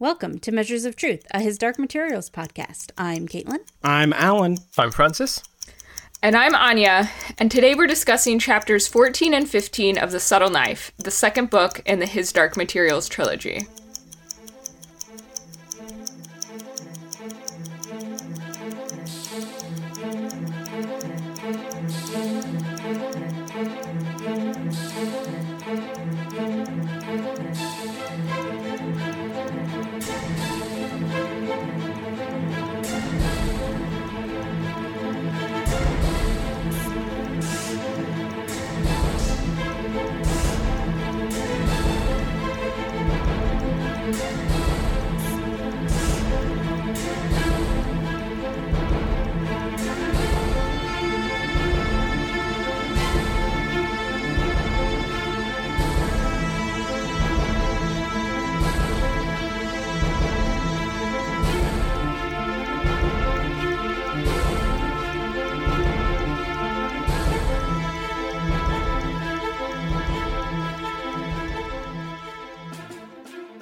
Welcome to Measures of Truth, a His Dark Materials podcast. I'm Caitlin. I'm Alan. I'm Francis. And I'm Anya, and today we're discussing chapters 14 and 15 of The Subtle Knife, the second book in the His Dark Materials trilogy.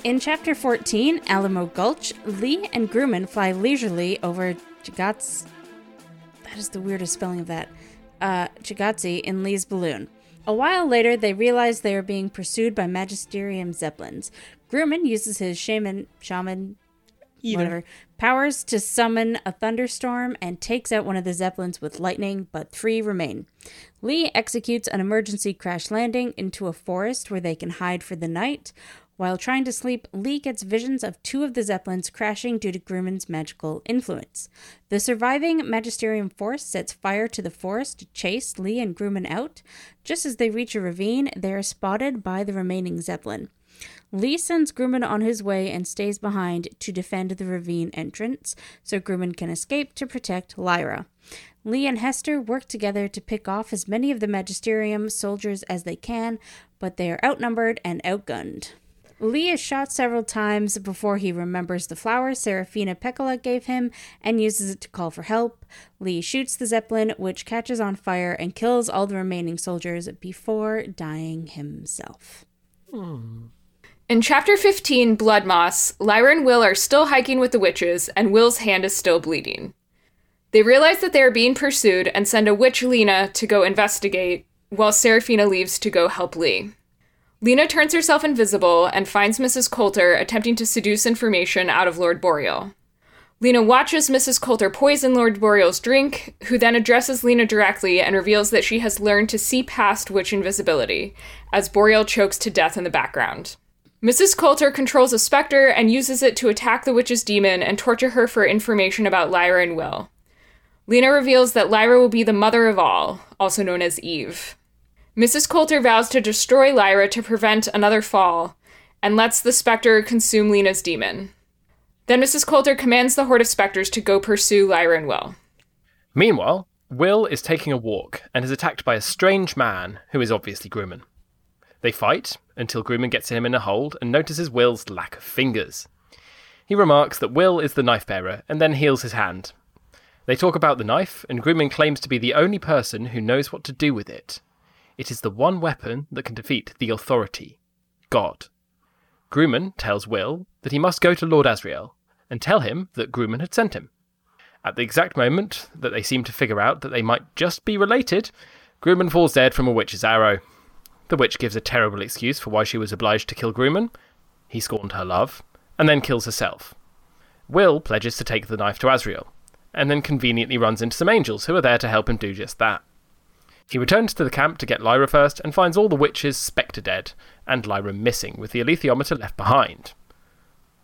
In chapter 14, Alamo Gulch, Lee and Grumman fly leisurely over Chagats. That is the weirdest spelling of that. Uh, in Lee's balloon. A while later, they realize they are being pursued by Magisterium Zeppelins. Grumman uses his shaman, shaman, Either. whatever, powers to summon a thunderstorm and takes out one of the Zeppelins with lightning, but three remain. Lee executes an emergency crash landing into a forest where they can hide for the night. While trying to sleep, Lee gets visions of two of the Zeppelins crashing due to Grumman's magical influence. The surviving Magisterium force sets fire to the forest to chase Lee and Grumman out. Just as they reach a ravine, they are spotted by the remaining Zeppelin. Lee sends Grumman on his way and stays behind to defend the ravine entrance so Grumman can escape to protect Lyra. Lee and Hester work together to pick off as many of the Magisterium soldiers as they can, but they are outnumbered and outgunned. Lee is shot several times before he remembers the flower Serafina Pekkala gave him and uses it to call for help. Lee shoots the Zeppelin, which catches on fire and kills all the remaining soldiers before dying himself. Hmm. In chapter 15, Blood Moss, Lyra and Will are still hiking with the witches, and Will's hand is still bleeding. They realize that they are being pursued and send a witch, Lena, to go investigate, while Serafina leaves to go help Lee. Lena turns herself invisible and finds Mrs. Coulter attempting to seduce information out of Lord Boreal. Lena watches Mrs. Coulter poison Lord Boreal's drink, who then addresses Lena directly and reveals that she has learned to see past witch invisibility, as Boreal chokes to death in the background. Mrs. Coulter controls a specter and uses it to attack the witch's daemon and torture her for information about Lyra and Will. Lena reveals that Lyra will be the mother of all, also known as Eve. Mrs. Coulter vows to destroy Lyra to prevent another fall, and lets the specter consume Lena's daemon. Then Mrs. Coulter commands the horde of specters to go pursue Lyra and Will. Meanwhile, Will is taking a walk and is attacked by a strange man who is obviously Grumman. They fight until Grumman gets him in a hold and notices Will's lack of fingers. He remarks that Will is the knife bearer and then heals his hand. They talk about the knife, and Grumman claims to be the only person who knows what to do with it. It is the one weapon that can defeat the authority God. Grumman tells Will that he must go to Lord Asriel and tell him that Grumman had sent him. At the exact moment that they seem to figure out that they might just be related, Grumman falls dead from a witch's arrow. The witch gives a terrible excuse for why she was obliged to kill Grumman. He scorned her love, and then kills herself. Will pledges to take the knife to Asriel, and then conveniently runs into some angels who are there to help him do just that. He returns to the camp to get Lyra first and finds all the witches spectre dead, and Lyra missing, with the alethiometer left behind.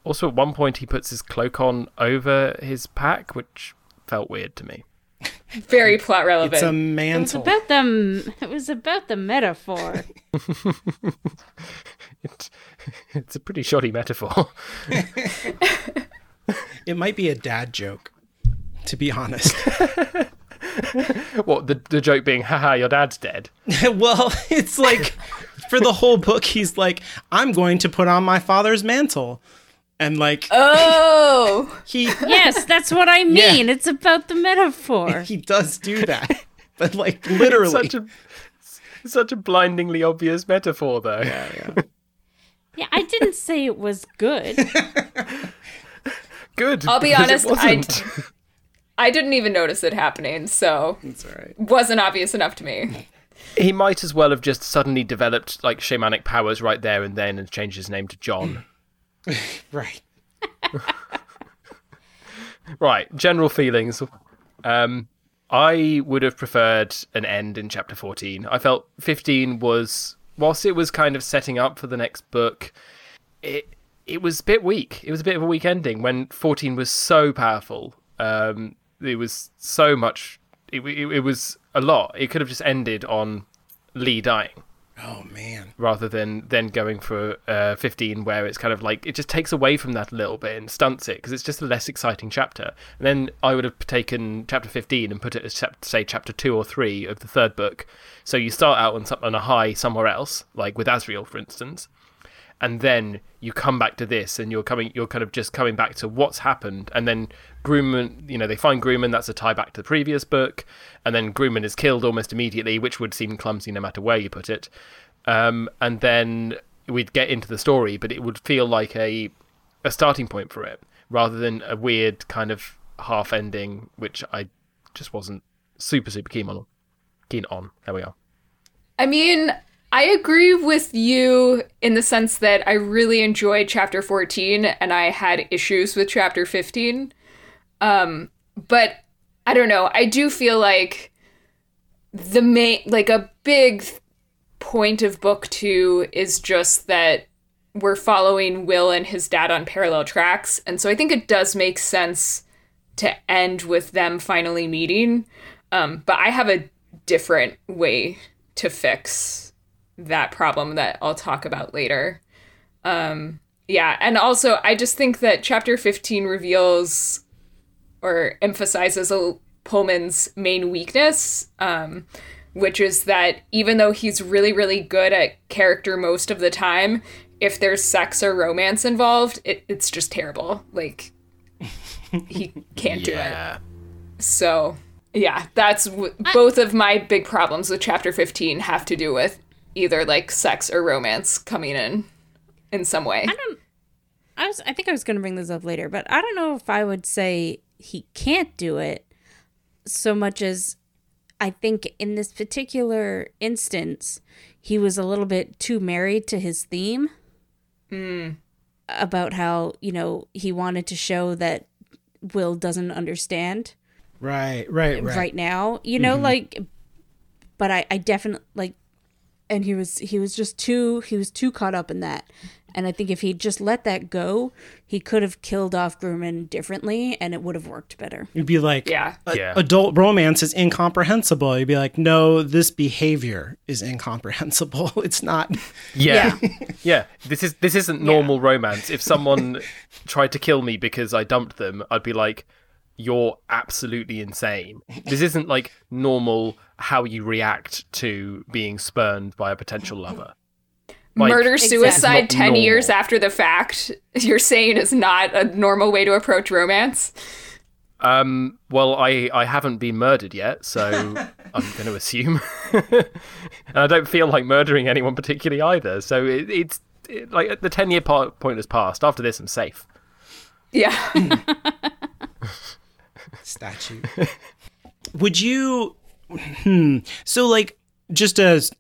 Also, at one point, he puts his cloak on over his pack, which felt weird to me. Very plot relevant. It's a mantle. It was about the it was about the metaphor. It, it's a pretty shoddy metaphor. It might be a dad joke, to be honest. what, the, the joke being, haha, your dad's dead? well, it's like for the whole book, he's like, I'm going to put on my father's mantle. And like, oh! he yes, that's what I mean. It's about the metaphor. he does do that. But like, literally. Such a, such a blindingly obvious metaphor, though. yeah, yeah. Yeah, I didn't say it was good. Good. I'll be honest, it wasn't. I didn't even notice it happening, so That's all right. wasn't obvious enough to me. He might as well have just suddenly developed like shamanic powers right there and then and changed his name to John. Right. right, general feelings. Um, I would have preferred an end in chapter 14. I felt 15 was, whilst it was kind of setting up for the next book, it it was a bit weak. It was a bit of a weak ending when 14 was so powerful. Um, it was so much. It, it, it was a lot. It could have just ended on Lee dying Oh man. rather than then going for uh, 15 where it's kind of like it just takes away from that a little bit and stunts it because it's just a less exciting chapter and then i would have taken chapter 15 and put it as chap- say chapter 2 or 3 of the third book so you start out on, some- on a high somewhere else like with asriel for instance and then you come back to this and you're coming you're kind of just coming back to what's happened. And then Grumman you know they find Grumman that's a tie back to the previous book and then Grumman is killed almost immediately which would seem clumsy no matter where you put it. Um, and then we'd get into the story but it would feel like a a starting point for it rather than a weird kind of half ending which I just wasn't super super keen on keen on. There we are. I mean, I agree with you in the sense that I really enjoyed chapter 14 and I had issues with chapter 15. Um, but I don't know. I do feel like the main, like a big point of book two is just that we're following Will and his dad on parallel tracks. And so I think it does make sense to end with them finally meeting. Um, but I have a different way to fix that problem that I'll talk about later. Um, yeah, and also I just think that chapter 15 reveals or emphasizes a, Pullman's main weakness, um, which is that even though he's really, really good at character most of the time, if there's sex or romance involved, it, it's just terrible. Like, he can't do it. So, yeah, that's w- both of my big problems with chapter 15 have to do with either like sex or romance coming in in some way. I don't. I was. I think I was going to bring this up later, but I don't know if I would say he can't do it so much as I think in this particular instance he was a little bit too married to his theme. Hmm. About how you know he wanted to show that Will doesn't understand Right. Right. right, Right. now you know mm-hmm. like but i i definitely like and he was he was just too he was too caught up in that and i think if he'd just let that go he could have killed off grumman differently and it would have worked better You'd be like, Yeah. a- Yeah. adult romance is incomprehensible. You'd be like, no, this behavior is incomprehensible. It's not. Yeah. yeah. This is this isn't normal romance. If someone tried to kill me because I dumped them, I'd be like, You're absolutely insane. This isn't like normal how you react to being spurned by a potential lover. Like, Murder suicide It's not 10 years after the fact, you're saying is not a normal way to approach romance? Um well I, I haven't been murdered yet, so I'm gonna assume. and I don't feel like murdering anyone particularly either. So it, it's it, like the ten year part point has passed. After this I'm safe. Yeah. statute. Would you? Hmm. So, like, just as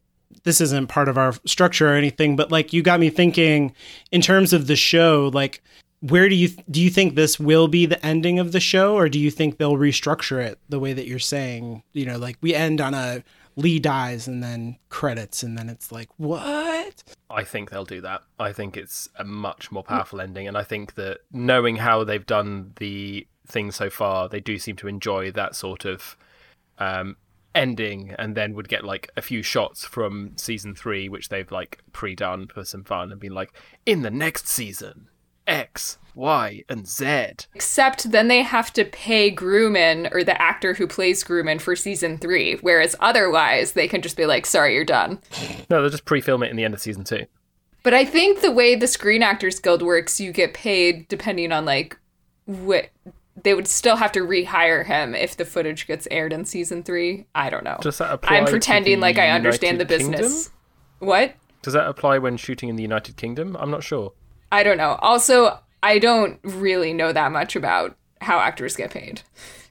this isn't part of our structure or anything, but like, you got me thinking in terms of the show. Like, where do you do you think this will be the ending of the show, or do you think they'll restructure it the way that you're saying? You know, like we end on a Lee dies and then credits, and then it's like what? I think they'll do that. I think it's a much more powerful ending, and I think that knowing how they've done the things so far, they do seem to enjoy that sort of um, ending, and then would get like a few shots from season three, which they've like pre-done for some fun, and been like, in the next season, X, Y, and Z. Except then they have to pay Grumman or the actor who plays Grumman for season three, whereas otherwise they can just be like, sorry, you're done. No, they'll just pre-film it in the end of season two. But I think the way the Screen Actors Guild works, you get paid depending on like what they would still have to rehire him if the footage gets aired in season three. I don't know. Does that apply I'm to pretending the like I understand the United business. What? Does that apply when shooting in the United Kingdom? I'm not sure. I don't know. Also, I don't really know that much about how actors get paid.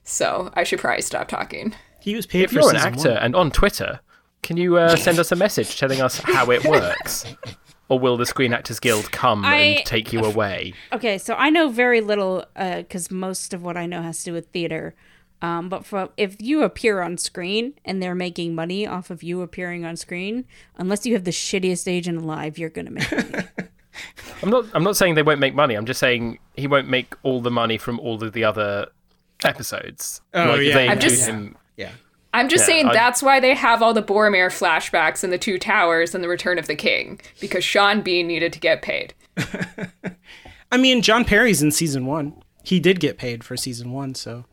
So I should probably stop talking. He was paid If for you're an actor one. and on Twitter, can you uh, send us a message telling us how it works? Or will the Screen Actors Guild come I- and take you away? Okay, so I know very little because most of what I know has to do with theater. Um, but for, if you appear on screen and they're making money off of you appearing on screen, unless you have the shittiest agent alive, you're gonna make money. I'm not. I'm not saying they won't make money. I'm just saying he won't make all the money from all of the other episodes. Oh, like, yeah. they I'm just- him- Yeah. I'm just Yeah, saying I- that's why they have all the Boromir flashbacks and the Two Towers and the Return of the King because Sean Bean needed to get paid. I mean, John Parry's in season one. He did get paid for season one, so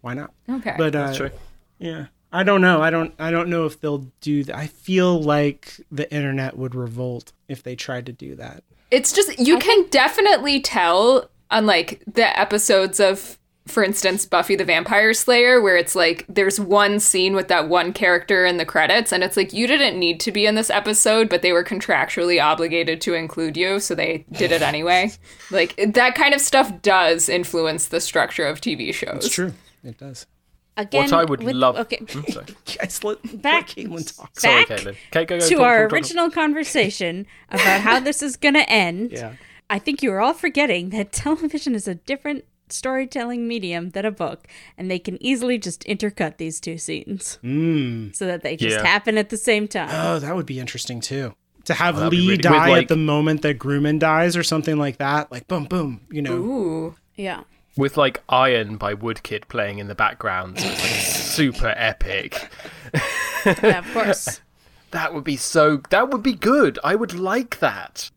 why not? Okay. But uh, True. yeah, I don't know. I don't. I don't know if they'll do that. I feel like the internet would revolt if they tried to do that. It's just you can definitely tell on like the episodes of for instance Buffy the Vampire Slayer where it's like there's one scene with that one character in the credits and it's like you didn't need to be in this episode but they were contractually obligated to include you so they did it anyway. like that kind of stuff does influence the structure of TV shows. It's true. It does. Again, What I would with- love. Okay, Hmm, sorry. Guys, let, Back- let Caitlin talk. Sorry, Back Caitlin. Okay, go, go, to talk, our talk, talk. original conversation about how this is gonna end. Yeah. I think you are all forgetting that television is a different storytelling medium than a book, and they can easily just intercut these two scenes hmm. so that they just Yeah. happen at the same time. Oh, that would be interesting too. To have that'd Lee really- die with, like- at the moment that Grumman dies or something like that. Like boom, boom. You know. Ooh. yeah. With like Iron by Woodkid playing in the background, so it's like super epic. yeah, of course. That would be so. That would be good. I would like that.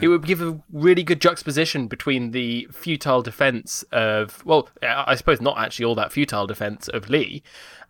It would give a really good juxtaposition between the futile defense of, well, I I suppose not actually all that futile defense of Lee,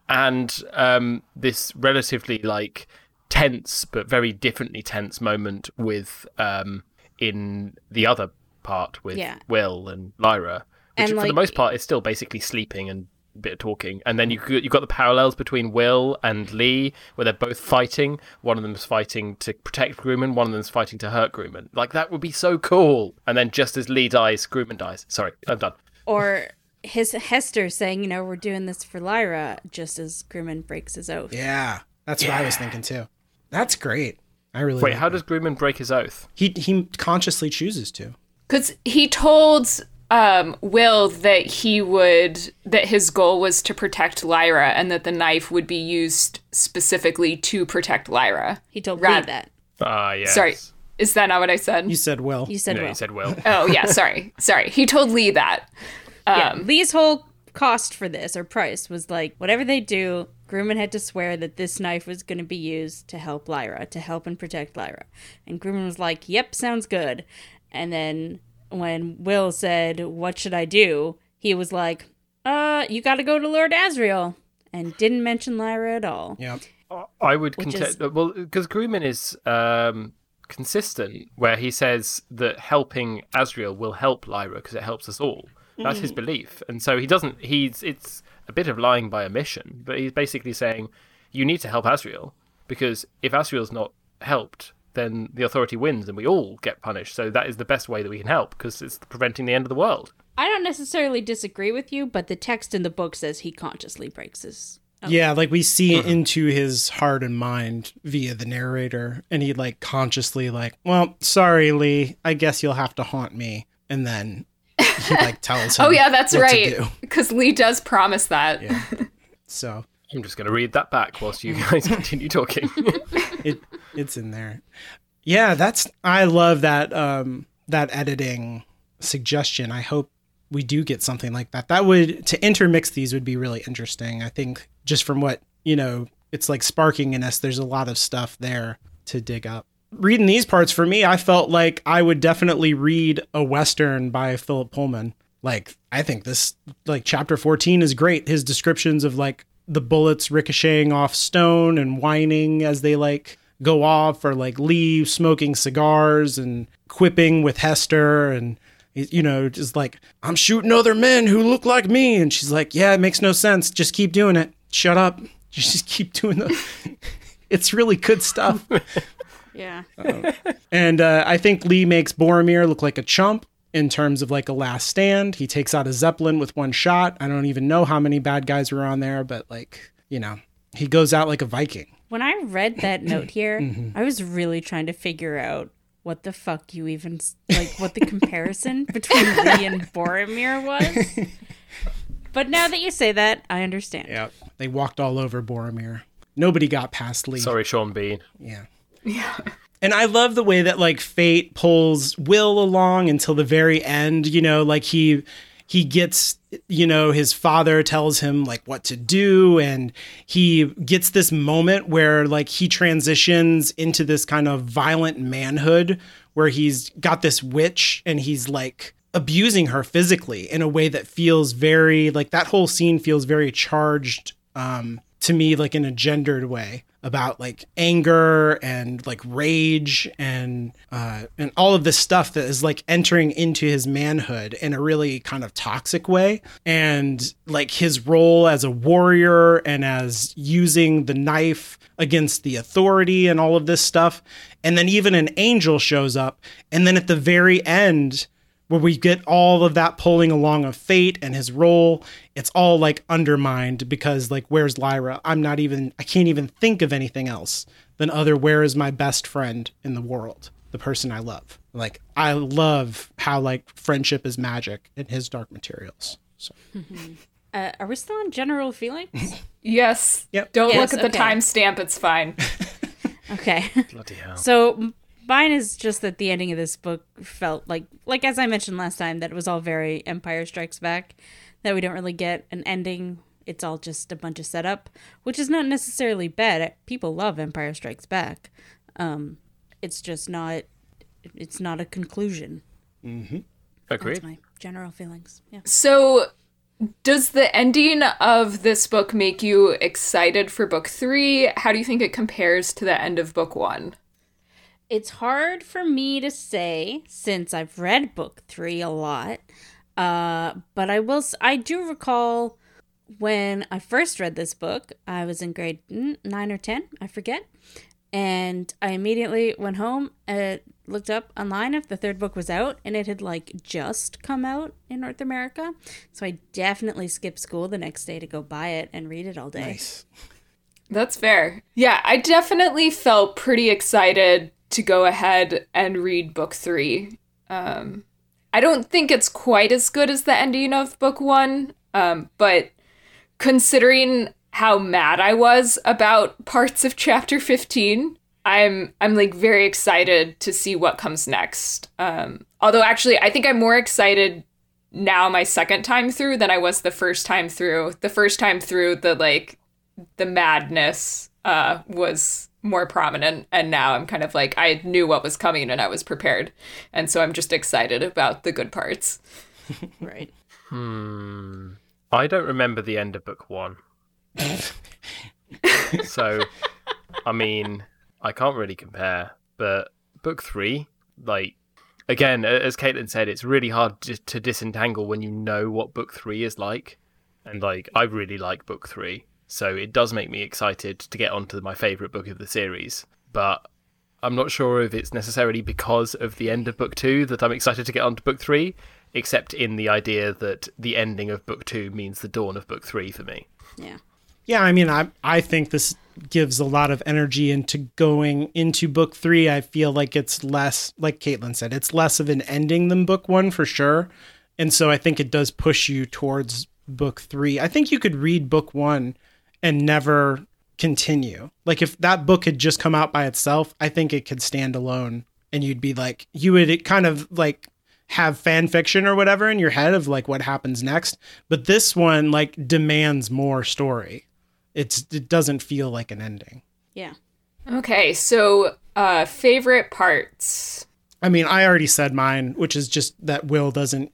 and um, this relatively like tense but very differently tense moment with um, in the other part with Yeah. Will and Lyra, which And, for the most part is still basically sleeping and a bit of talking. And then you you got the parallels between Will and Lee, where they're both fighting. One of them's fighting to protect Grumman, one of them's fighting to hurt Grumman. Like that would be so cool. And then just as Lee dies, Grumman dies. Sorry, I'm done. Or his Hester saying, you know, we're doing this for Lyra, just as Grumman breaks his oath. Yeah, that's what I was thinking too. That's great. I really Wait, like how that. does Grumman break his oath? he he consciously chooses to? Because he told um, Will that he would, that his goal was to protect Lyra and that the knife would be used specifically to protect Lyra. He told Rad- Lee that. Ah, yes. Sorry, is that not what I said? You said well. You said No, well. he said Will. oh, yeah, sorry. Sorry. He told Lee that. yeah, Um, Lee's whole cost for this or price was like whatever they do, Grumman had to swear that this knife was going to be used to help Lyra, to help and protect Lyra. And Grumman was like, "Yep, sounds good." And then when Will said, "What should I do?" he was like, "Uh, you got to go to Lord Asriel." And didn't mention Lyra at all. yeah. I would Which contest is- well because Grumman is um, consistent, where he says that helping Asriel will help Lyra because it helps us all. That's his belief, and so he doesn't. He's it's a bit of lying by omission, but he's basically saying you need to help Asriel because if Asriel's not helped, then the authority wins and we all get punished. So that is the best way that we can help because it's preventing the end of the world. I don't necessarily disagree with you, but the text in the book says he consciously breaks his. Yeah, like we see uh-huh. into his heart and mind via the narrator, and he like consciously like, well, sorry, Lee, I guess you'll have to haunt me, and then he like tells oh, him. oh, yeah, that's what right. Because Lee does promise that. So I'm just going to read that back whilst you guys continue talking. it it's in there. Yeah, that's I love that um that editing suggestion. I hope we do get something like that. That would to intermix these would be really interesting. I think just from what, you know, it's like sparking in us, there's a lot of stuff there to dig up. Reading these parts for me, I felt like I would definitely read a western by Philip Pullman. Like I think this like chapter 14 is great. His descriptions of like the bullets ricocheting off stone and whining as they like go off or like Lee smoking cigars and quipping with Hester and you know just like I'm shooting other men who look like me. And she's like yeah it makes no sense. Just keep doing it. Shut up. Just keep doing the it's really good stuff. Yeah. And uh, I think Lee makes Boromir look like a chump in terms of like a last stand. He takes out a Zeppelin with one shot. I don't even know how many bad guys were on there, but like, you know, he goes out like a Viking. When I read that note here, Mm-hmm. I was really trying to figure out what the fuck you even like what the comparison between Lee and Boromir was. But now that you say that, I understand. Yeah. They walked all over Boromir. Nobody got past Lee. Sorry, Sean Bean. Yeah. Yeah. And I love the way that like fate pulls Will along until the very end, you know, like he he gets you know his father tells him like what to do and he gets this moment where like he transitions into this kind of violent manhood where he's got this witch and he's like abusing her physically in a way that feels very like that whole scene feels very charged um to me like in a gendered way about like anger and like rage and uh and all of this stuff that is like entering into his manhood in a really kind of toxic way. And like his role as a warrior and as using the knife against the authority and all of this stuff. And then even an angel shows up. And then at the very end where we get all of that pulling along of fate and his role it's all like undermined because like where's lyra i'm not even i can't even think of anything else than other where is my best friend in the world the person i love like i love how like friendship is magic in his dark materials so Uh, are we still on general feelings? Yes. Yep. Don't Yes, look at the okay. timestamp. It's fine. Okay. Bloody hell. So m- mine is just that the ending of this book felt like like as I mentioned last time that it was all very Empire Strikes Back that we don't really get an ending. It's all just a bunch of setup, which is not necessarily bad. People love Empire Strikes Back. Um it's just not it's not a conclusion. Agreed. That's my general feelings. Yeah. So, does the ending of this book make you excited for book three? How do you think it compares to the end of book one? It's hard for me to say since I've read book three a lot. Uh, but I will. I do recall when I first read this book. I was in grade mm, nine or ten. I forget. And I immediately went home and looked up online if the third book was out, and it had like just come out in North America. So I definitely skipped school the next day to go buy it and read it all day. nice That's fair. Yeah, I definitely felt pretty excited to go ahead and read book three. Um, I don't think it's quite as good as the ending of book one, um, but considering how mad I was about parts of chapter 15, I'm I'm like very excited to see what comes next. Um, although actually, I think I'm more excited now my second time through than I was the first time through. The first time through, the like the madness uh, was more prominent, and now I'm kind of like I knew what was coming and I was prepared, and so I'm just excited about the good parts. Right. Hmm. I don't remember the end of book one. so, I mean, I can't really compare. But book three, like, again, as Caitlin said, it's really hard to, to disentangle when you know what book three is like. And, like, I really like book three. So it does make me excited to get onto my favourite book of the series. But I'm not sure if it's necessarily because of the end of book two that I'm excited to get onto book three, except in the idea that the ending of book two means the dawn of book three for me. Yeah. Yeah, I mean, I I think this gives a lot of energy into going into book three. I feel like it's less, like Caitlin said, it's less of an ending than book one for sure. And so I think it does push you towards book three. I think you could read book one and never continue. Like if that book had just come out by itself, I think it could stand alone and you'd be like, you would kind of like have fan fiction or whatever in your head of like what happens next. But this one like demands more story it's it doesn't feel like an ending. Yeah. Okay, so uh, favorite parts. I mean, I already said mine, which is just that Will doesn't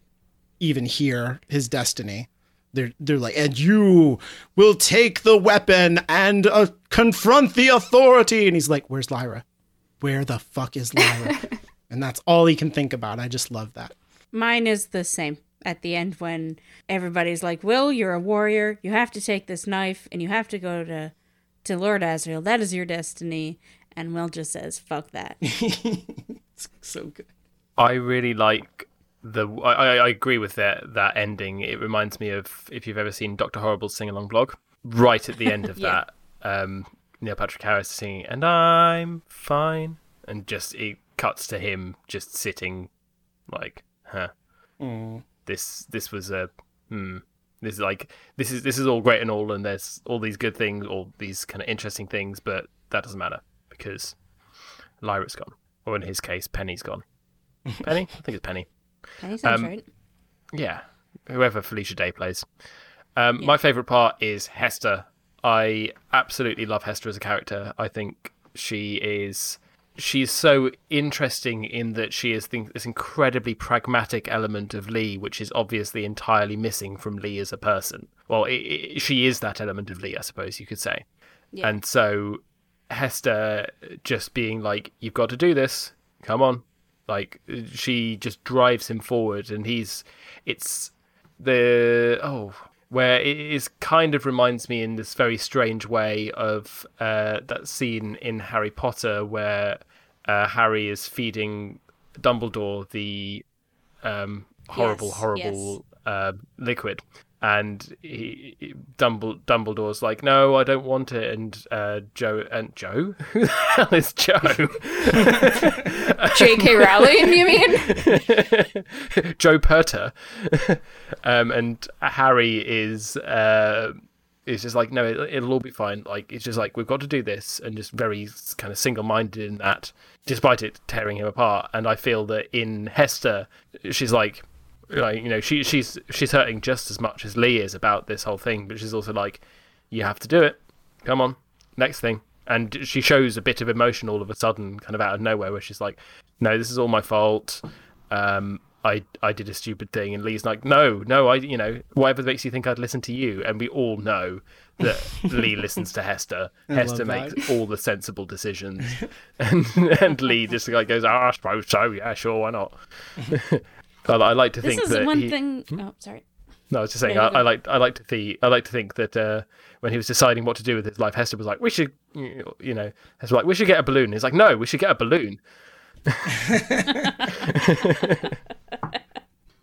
even hear his destiny. They're they're like, and you will take the weapon and uh, confront the authority. And he's like, "Where's Lyra? Where the fuck is Lyra?" and that's all he can think about. I just love that. Mine is the same. At the end, when everybody's like, "Will, you're a warrior. You have to take this knife, and you have to go to to Lord Asriel. That is your destiny." And Will just says, fuck that. it's so good. I really like the. I, I agree with that that ending. It reminds me of if you've ever seen Doctor Horrible's sing along blog. Right at the end of Yeah. that, um, Neil Patrick Harris singing "And I'm fine," and just it cuts to him just sitting, like, huh. This this was a hmm. This is like this is this is all great and all, and there's all these good things, all these kind of interesting things, but that doesn't matter because Lyra's gone, or in his case, Penny's gone. Penny, I think it's Penny. Sounds Um, right. Yeah, whoever Felicia Day plays. Um, My favourite part is Hester. I absolutely love Hester as a character. I think she is. She's so interesting in that she is this incredibly pragmatic element of Lee, which is obviously entirely missing from Lee as a person. Well, i i she is that element of Lee, I suppose you could say. Yeah. And so Hester just being like, "You've got to do this. Come on." Like she just drives him forward, and he's. It's the oh where it is kind of reminds me in this very strange way of uh, that scene in Harry Potter where uh, Harry is feeding Dumbledore the um, horrible, Yes, horrible uh, liquid. And he, he- Dumbledore, Dumbledore's like, no, I don't want it. And uh, Joe and Joe, who the hell is Joe? J.K. Rowling, you mean? Joe Perter, um, and Harry is uh, is just like, no, it, it'll all be fine. Like it's just like we've got to do this, and just very kind of single minded in that, despite it tearing him apart. And I feel that in Hester, she's like, like you know, she she's she's hurting just as much as Lee is about this whole thing, but she's also like, you have to do it. Come on, next thing. And she shows a bit of emotion all of a sudden, kind of out of nowhere, where she's like, "No, this is all my fault. Um, I I did a stupid thing." And Lee's like, "No, no, I you know whatever makes you think I'd listen to you." And we all know that Lee listens to Hester. Hester love makes all the sensible decisions, and and Lee just like goes, "Ah, I suppose so. Yeah, sure, why not?" I, I like to think that. This think is that one he- thing oh sorry. no, I was just saying. No, I. I like. I like to think. I like to think that uh, when he was deciding what to do with his life, Hester was like, "We should, you know," Hester was like, "We should get a balloon." He's like, "No, we should get a balloon."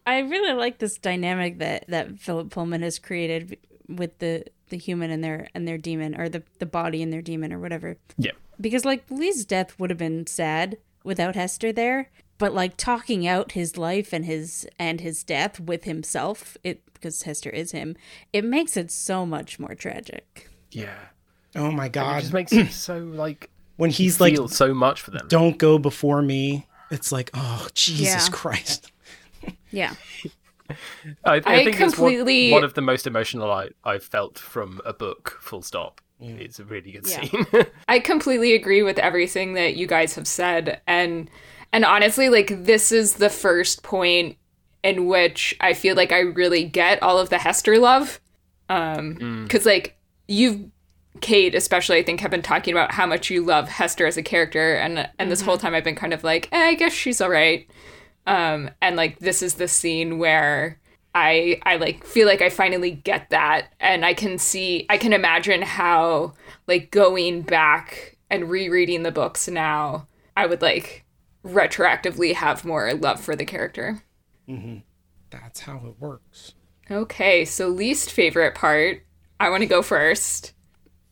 I really like this dynamic that that Philip Pullman has created with the the human and their and their daemon or the the body and their daemon or whatever. Yeah, Because like Lee's death would have been sad without Hester there, but like talking out his life and his and his death with himself, it because Hester is him, it makes it so much more tragic. yeah. Oh my god. It just makes it so like when he's like, feel so much for them. "Don't go before me," it's like, oh Jesus Yeah. Christ. Yeah. I, I, I think it's completely- one, one of the most emotional I I've felt from a book. Full stop. It's a really good Yeah. scene. I completely agree with everything that you guys have said and and honestly like this is the first point in which I feel like I really get all of the Hester love. Um cuz like you've Kate especially I think have been talking about how much you love Hester as a character. And and this whole time I've been kind of like eh, I guess she's all right um and like this is the scene where I I like feel like I finally get that. And I can see I can imagine how like going back and rereading the books now I would like retroactively have more love for the character. Mm-hmm. That's how it works. Okay, so least favorite part. I want to go first.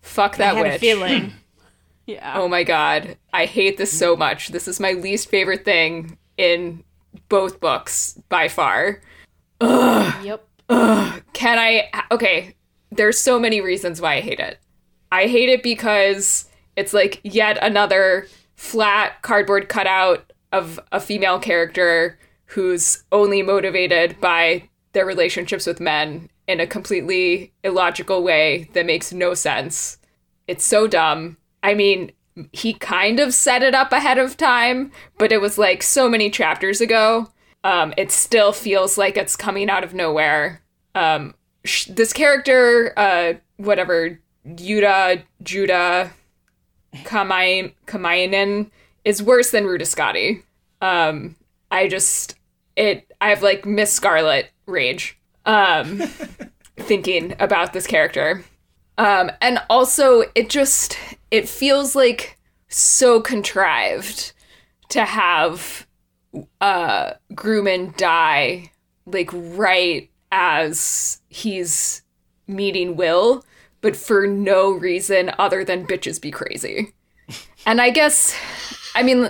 Fuck that I had witch. a feeling. yeah. Oh my god, I hate this so much. This is my least favorite thing in both books by far. Yep. Can I? Okay, there's so many reasons why I hate it. I hate it because it's like yet another flat cardboard cutout of a female character who's only motivated by their relationships with men in a completely illogical way that makes no sense. It's so dumb. I mean, he kind of set it up ahead of time, but it was like so many chapters ago. Um, it still feels like it's coming out of nowhere. Um, sh- this character, uh, whatever, Yuda, Judah, Kamain, Kamainen, is worse than Ruta Skadi. Um, I just, it, I have like Miss Scarlet rage, um, thinking about this character. Um, and also, it just it feels like so contrived to have uh Grumman die like right as he's meeting Will, but for no reason other than bitches be crazy. and I guess I mean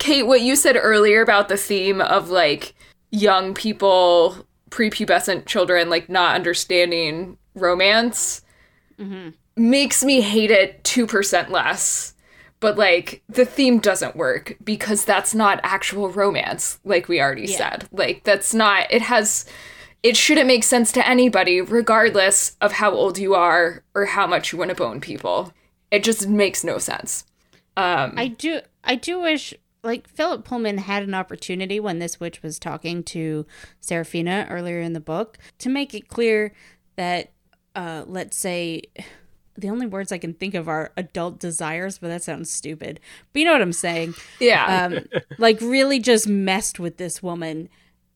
Kate, what you said earlier about the theme of like young people, prepubescent children, like not understanding romance mm-hmm. makes me hate it 2% less. But like the theme doesn't work because that's not actual romance, like we already Yeah. said. Like that's not, it has, it shouldn't make sense to anybody, regardless of how old you are or how much you want to bone people. It just makes no sense. Um, I do I do wish like Philip Pullman had an opportunity when this witch was talking to Serafina earlier in the book to make it clear that uh let's say the only words I can think of are adult desires, but that sounds stupid. But you know what I'm saying? yeah. Um like really just messed with this woman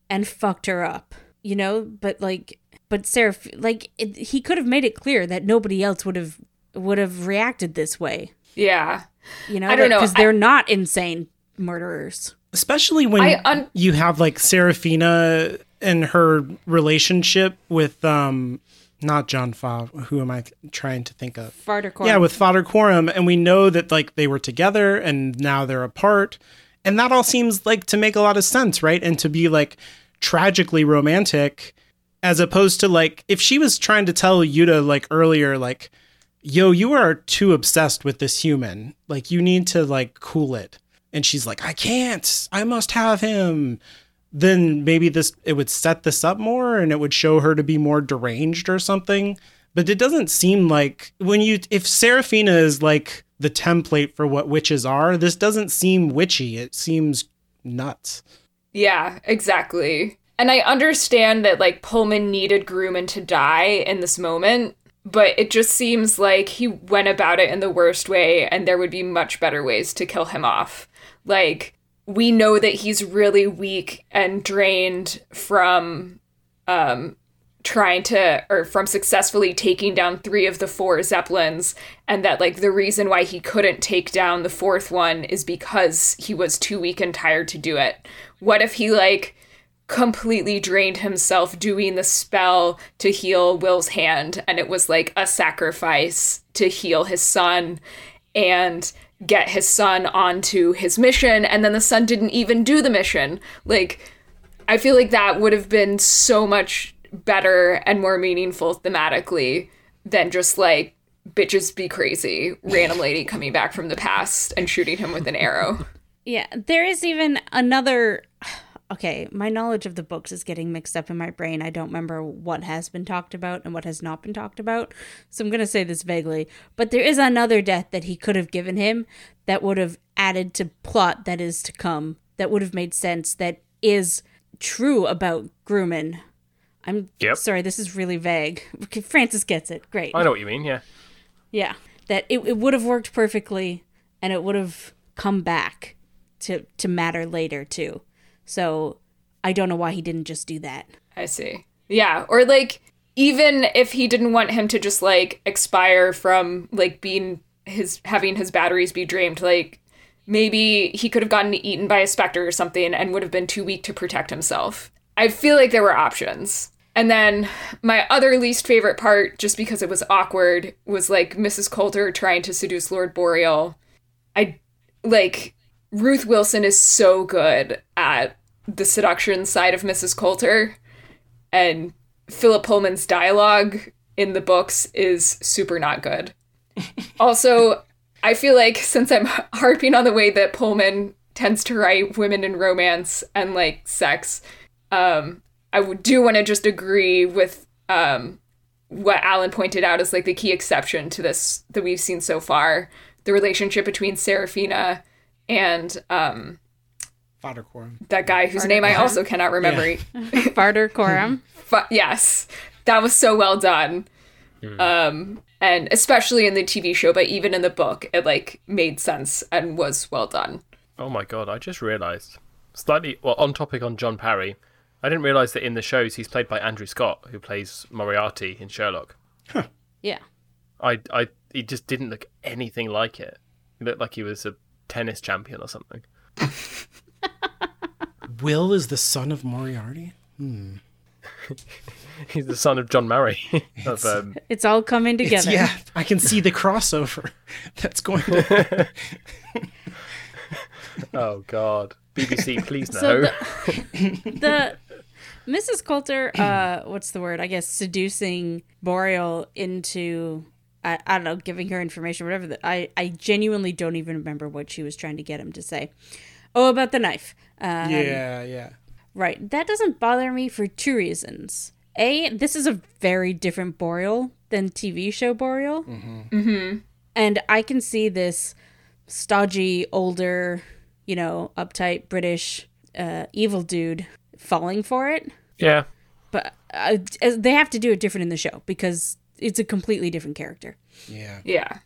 and fucked her up. You know, but like but Seraph like it, he could have made it clear that nobody else would have would have reacted this way. yeah. You know, I don't know. because they're not insane murderers. especially when I un- you have like serafina and her relationship with um not John Faa. Who am I trying to think of? Farder Coram. Yeah, with Father Coram, and we know that like they were together and now they're apart, and that all seems like to make a lot of sense, right? And to be like tragically romantic, as opposed to like if she was trying to tell Yuta like earlier, like, "Yo, you are too obsessed with this human. Like, you need to like cool it." And she's like, "I can't. I must have him." Then maybe this it would set this up more, and it would show her to be more deranged or something but it doesn't seem like when you if Serafina is like the template for what witches are, this doesn't seem witchy. It seems nuts. Yeah, exactly. And I understand that like Pullman needed Grumman to die in this moment, but it just seems like he went about it in the worst way and there would be much better ways to kill him off. Like we know that he's really weak and drained from um trying to or from successfully taking down three of the four zeppelins and that like the reason why he couldn't take down the fourth one is because he was too weak and tired to do it. What if he like completely drained himself doing the spell to heal will's hand and it was like a sacrifice to heal his son and get his son onto his mission and then the son didn't even do the mission? Like I feel like that would have been so much better and more meaningful thematically than just like bitches be crazy, random lady coming back from the past and shooting him with an arrow. Yeah, there is even another. Okay, my knowledge of the books is getting mixed up in my brain. I don't remember what has been talked about and what has not been talked about. So I'm going to say this vaguely. But there is another death that he could have given him that would have added to plot that is to come, that would have made sense, that is true about Grumman. I'm Yep. sorry, this is really vague. Francis gets it. Great. I know what you mean, yeah. Yeah. That it, it would have worked perfectly and it would have come back to to matter later too. So I don't know why he didn't just do that. I see. Yeah, or like even if he didn't want him to just like expire from like being his having his batteries be drained, like maybe he could have gotten eaten by a specter or something and would have been too weak to protect himself. I feel like there were options. And then my other least favorite part, just because it was awkward, was like Mrs. Coulter trying to seduce Lord Boreal. I like Ruth Wilson is so good at the seduction side of Mrs. Coulter, and Philip Pullman's dialogue in the books is super not good. also, I feel like since I'm harping on the way that Pullman tends to write women in romance and like sex, um, I do want to just agree with um, what Alan pointed out as like the key exception to this that we've seen so far the relationship between Serafina and um, Father Coram. that guy whose name I also cannot remember. Barter Coram. Fu- yes, that was so well done. Um, and especially in the TV show, but even in the book, it like made sense and was well done. Oh my god, I just realised. Slightly, well, on topic on John Parry, I didn't realise that in the shows he's played by Andrew Scott, who plays Moriarty in Sherlock. Yeah. I, I, he just didn't look anything like it. He looked like he was a tennis champion or something. Will is the son of Moriarty. He's the son of John Murray. of, um, It's all coming together. yeah, I can see the crossover that's going to. oh God, BBC, please no. So the, the Mrs. Coulter, uh, what's the word? I guess seducing Boreal into I, I don't know, giving her information, whatever. The, I I genuinely don't even remember what she was trying to get him to say. Oh, about the knife. Uh, yeah, yeah. Right. That doesn't bother me for two reasons. A, this is a very different Boreal than TV show Boreal. Mm-hmm. And I can see this stodgy, older, you know, uptight British uh, evil dude falling for it. yeah, But uh, they have to do it different in the show because it's a completely different character. Yeah. Yeah.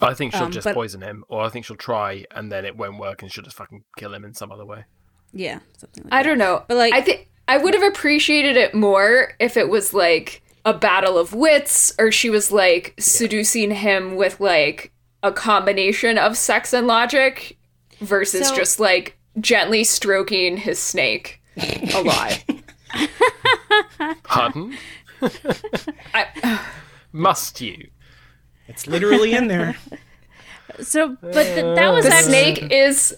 I think she'll Um, just but- poison him, or I think she'll try and then it won't work, and she'll just fucking kill him in some other way. Yeah, something like I don't know. But, like- I think I would have appreciated it more if it was like a battle of wits or she was like seducing him with like a combination of sex and logic versus So- just like gently stroking his snake a lot. Pardon? I, Must you? It's literally in there. So, but th- that was the actually snake is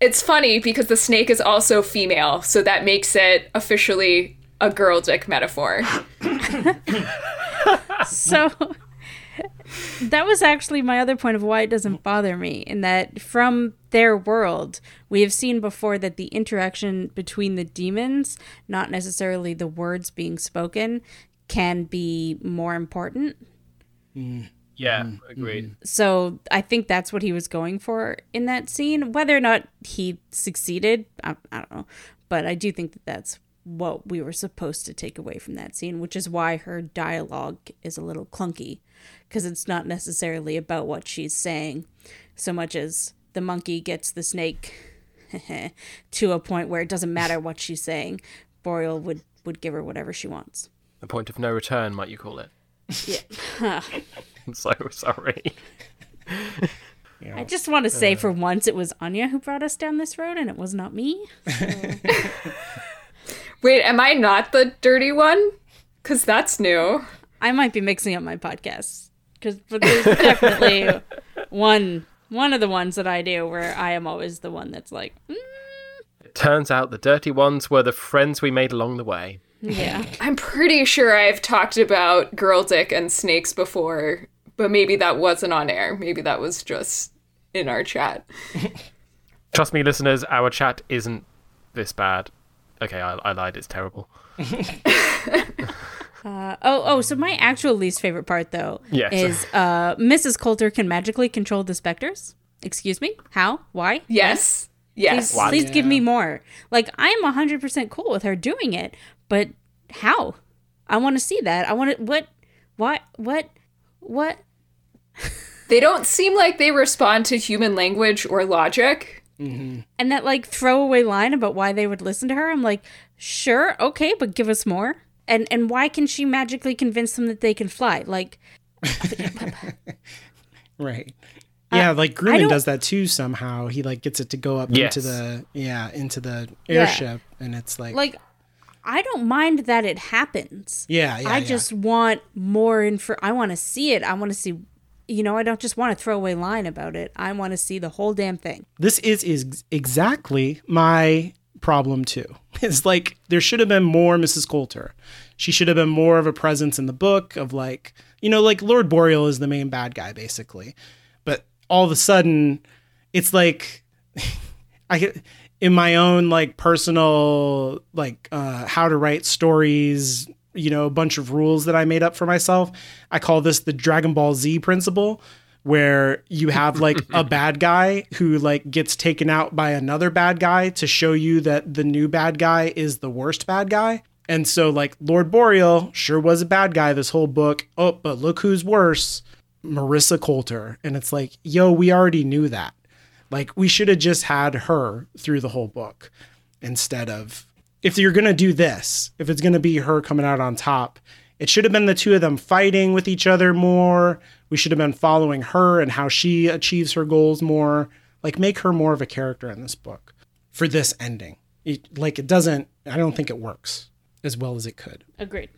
it's funny because the snake is also female, so that makes it officially a girl dick metaphor. so that was actually my other point of why it doesn't bother me in that from their world we have seen before that the interaction between the daemons not necessarily the words being spoken can be more important. Mm. Yeah, mm-hmm. agreed. Mm-hmm. so i think that's what he was going for in that scene. Whether or not he succeeded i, I don't know. But i do think that that's what we were supposed to take away from that scene which is why her dialogue is a little clunky because it's not necessarily about what she's saying so much as the monkey gets the snake to a point where it doesn't matter what she's saying boreal would would give her whatever she wants A point of no return, might you call it? yeah I'm so sorry. I just want to say for once it was Anya who brought us down this road and it was not me. Wait, am I not the dirty one? Cuz that's new. I might be mixing up my podcasts because there's definitely one one of the ones that I do where I am always the one that's like, mm, It turns out the dirty ones were the friends we made along the way. yeah, I'm pretty sure I've talked about girl dick and snakes before, but maybe that wasn't on air. Maybe that was just in our chat. Trust me, listeners, our chat isn't this bad. Okay, I, I lied. It's terrible. Uh, oh, oh, so my actual least favorite part though Yes. is uh, Mrs. Coulter can magically control the specters. Excuse me, how? Why? Yes. Yes. Please, please give me more. Like I'm hundred percent cool with her doing it, but how? I want to see that. I want to. What? What? What? What? They don't seem like they respond to human language or logic. Mm-hmm. And that like throwaway line about why they would listen to her. I'm like, sure, okay, but give us more. And and why can she magically convince them that they can fly? Like, Right. Yeah, like Grumman does that too somehow. He like gets it to go up Yes. into the yeah, into the Yeah. airship and it's like, like I don't mind that it happens. yeah, yeah. I yeah. just want more info. I want to see it. I want to see. You know, I don't just want to throw away line about it. I want to see the whole damn thing. this is is exactly my problem too. It's like there should have been more Mrs. Coulter. She should have been more of a presence in the book of like, you know, like Lord Boreal is the main bad guy basically. But all of a sudden it's like I in my own like personal like uh how to write stories, you know, a bunch of rules that I made up for myself. I call this the Dragon Ball Z principle where you have like a bad guy who like gets taken out by another bad guy to show you that the new bad guy is the worst bad guy. And so like Lord Boreal sure was a bad guy this whole book. Oh, but look who's worse. Marisa Coulter. And it's like, yo, we already knew that. Like we should have just had her through the whole book instead of if you're going to do this, if it's going to be her coming out on top, it should have been the two of them fighting with each other more. We should have been following her and how she achieves her goals more. Like, make her more of a character in this book for this ending. It, like, it doesn't, I don't think it works as well as it could. Agreed.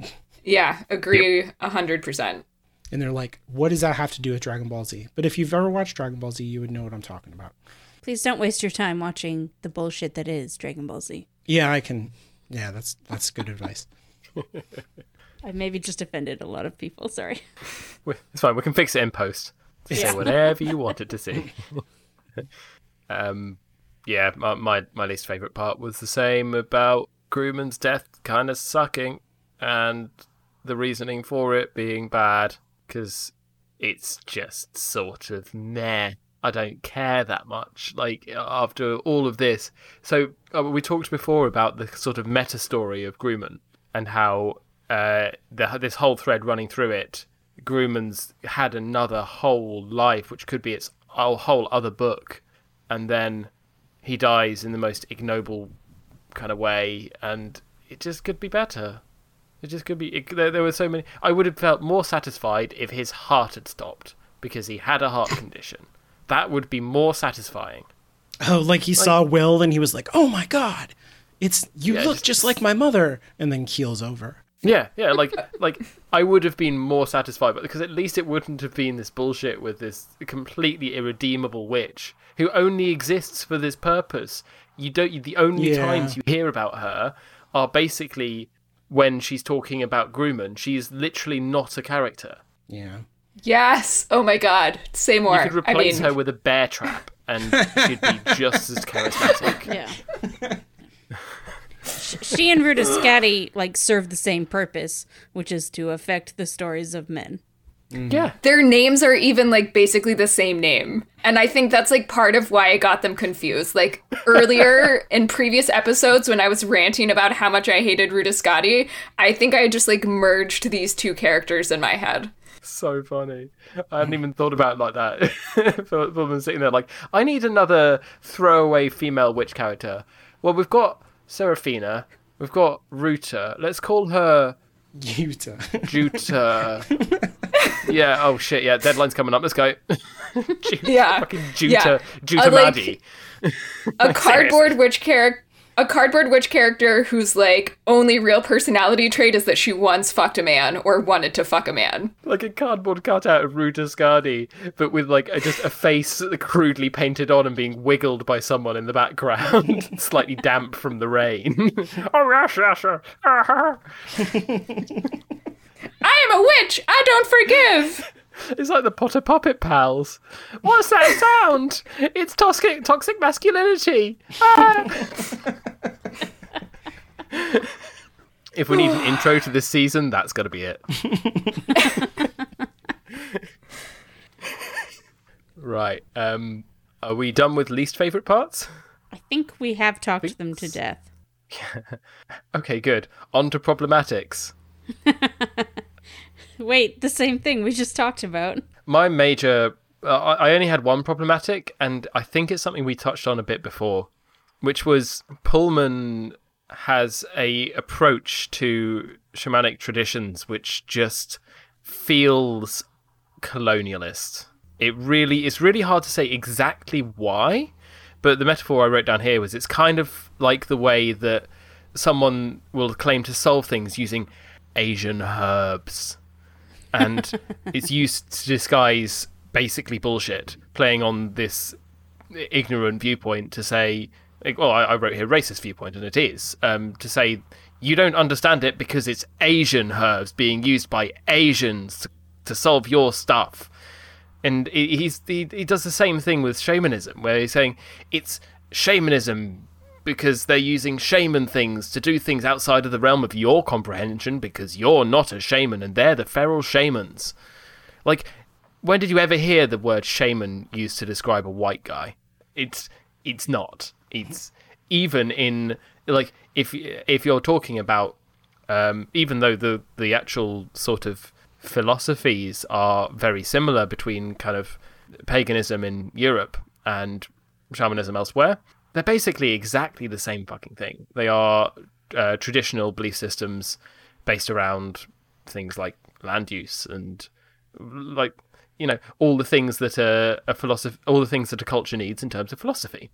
Yeah, agree a hundred percent. And they're like, what does that have to do with Dragon Ball Z? But if you've ever watched Dragon Ball Z, you would know what I'm talking about. Please don't waste your time watching the bullshit that is Dragon Ball Z. Yeah, I can. Yeah, that's that's good advice. I maybe just offended a lot of people. Sorry. It's fine. We can fix it in post. Say Yeah. whatever you want it to see. um, yeah, my, my my least favorite part was the same about Grumman's death, kind of sucking, and the reasoning for it being bad because it's just sort of meh. I don't care that much. Like after all of this, so uh, we talked before about the sort of meta story of Grumman and how uh, the, this whole thread running through it, Grumman's had another whole life, which could be its a whole other book, and then he dies in the most ignoble kind of way, and it just could be better. It just could be. It, there, there were so many. I would have felt more satisfied if his heart had stopped because he had a heart condition. That would be more satisfying. Oh, like he saw Will and he was like, "Oh my god, it's you Yeah, look just- just like my mother," and then keels over. Yeah, yeah, like like I would have been more satisfied, but because at least it wouldn't have been this bullshit with this completely irredeemable witch who only exists for this purpose. You don't. The only Yeah. times you hear about her are basically when she's talking about Grumman. She's literally not a character. Yeah. Yes. Oh my god. Say more. You could I replace mean, her with a bear trap, and she'd be just as charismatic. Yeah. She and Ruta Skadi like serve the same purpose, which is to affect the stories of men. Mm. Yeah, their names are even like basically the same name. And I think that's like part of why I got them confused. Like earlier in previous episodes when I was ranting about how much I hated Ruta Skadi, I think I just like merged these two characters in my head. so funny. I hadn't even thought about it like that. for, for sitting there, like, I need another throwaway female witch character. Well, we've got Serafina, we've got Ruta. Let's call her Juta. Juta. yeah. Oh shit. Yeah. Deadline's coming up. Let's go. Ju- Yeah. Fucking Juta. Yeah. Juta I like- A cardboard witch character a cardboard witch character whose like only real personality trait is that she once fucked a man or wanted to fuck a man. Like a cardboard cutout of Ruta Skadi, but with like a, just a face crudely painted on and being wiggled by someone in the background, slightly damp from the rain. oh yes, yes, yes. I am a witch. I don't forgive. It's like the Potter Puppet Pals. What's that sound? It's toxic, toxic masculinity. Ah. if we need an intro to this season, that's got to be it. right. Um, are we done with least favorite parts? I think we have talked them to death. Okay, good. On to problematics. Wait, the same thing we just talked about. my major uh, I only had one problematic and I think it's something we touched on a bit before which was Pullman has a approach to shamanic traditions which just feels colonialist it really it's really hard to say exactly why but the metaphor I wrote down here was it's kind of like the way that someone will claim to solve things using Asian herbs and it's used to disguise basically bullshit, playing on this ignorant viewpoint to say, like, well, I, I wrote here racist viewpoint, and it is, um, to say you don't understand it because it's Asian herbs being used by Asians to, to solve your stuff. And he, he's he, he does the same thing with shamanism, where he's saying it's shamanism because they're using shaman things to do things outside of the realm of your comprehension because you're not a shaman and they're the feral shamans. Like, when did you ever hear the word shaman used to describe a white guy? It's it's not. It's even in like if if you're talking about um, even though the the actual sort of philosophies are very similar between kind of paganism in Europe and shamanism elsewhere, they're basically exactly the same fucking thing. They are uh, traditional belief systems based around things like land use and like you know all the things that a, a philosophy, all the things that a culture needs in terms of philosophy.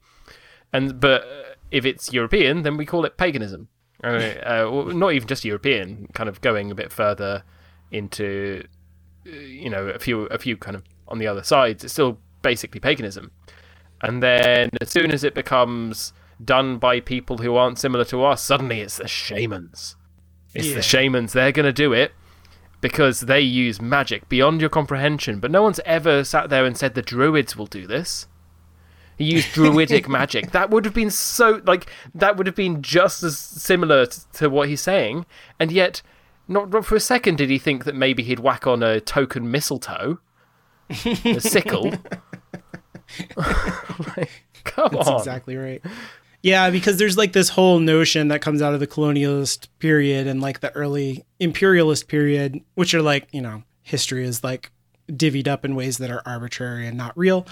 And but if it's European, then we call it paganism. Uh, uh, not even just European, kind of going a bit further into, uh, you know, a few a few kind of on the other sides. It's still basically paganism. And then as soon as it becomes done by people who aren't similar to us, suddenly it's the shamans. It's Yeah. the shamans. They're going to do it because they use magic beyond your comprehension. But no one's ever sat there and said the druids will do this. He used druidic magic. That would have been so like that would have been just as similar t- to what he's saying, and yet not, not for a second did he think that maybe he'd whack on a token mistletoe, a sickle. like, come That's on, exactly right. Yeah, because there's like this whole notion that comes out of the colonialist period and like the early imperialist period, which are like, you know, history is like divvied up in ways that are arbitrary and not real.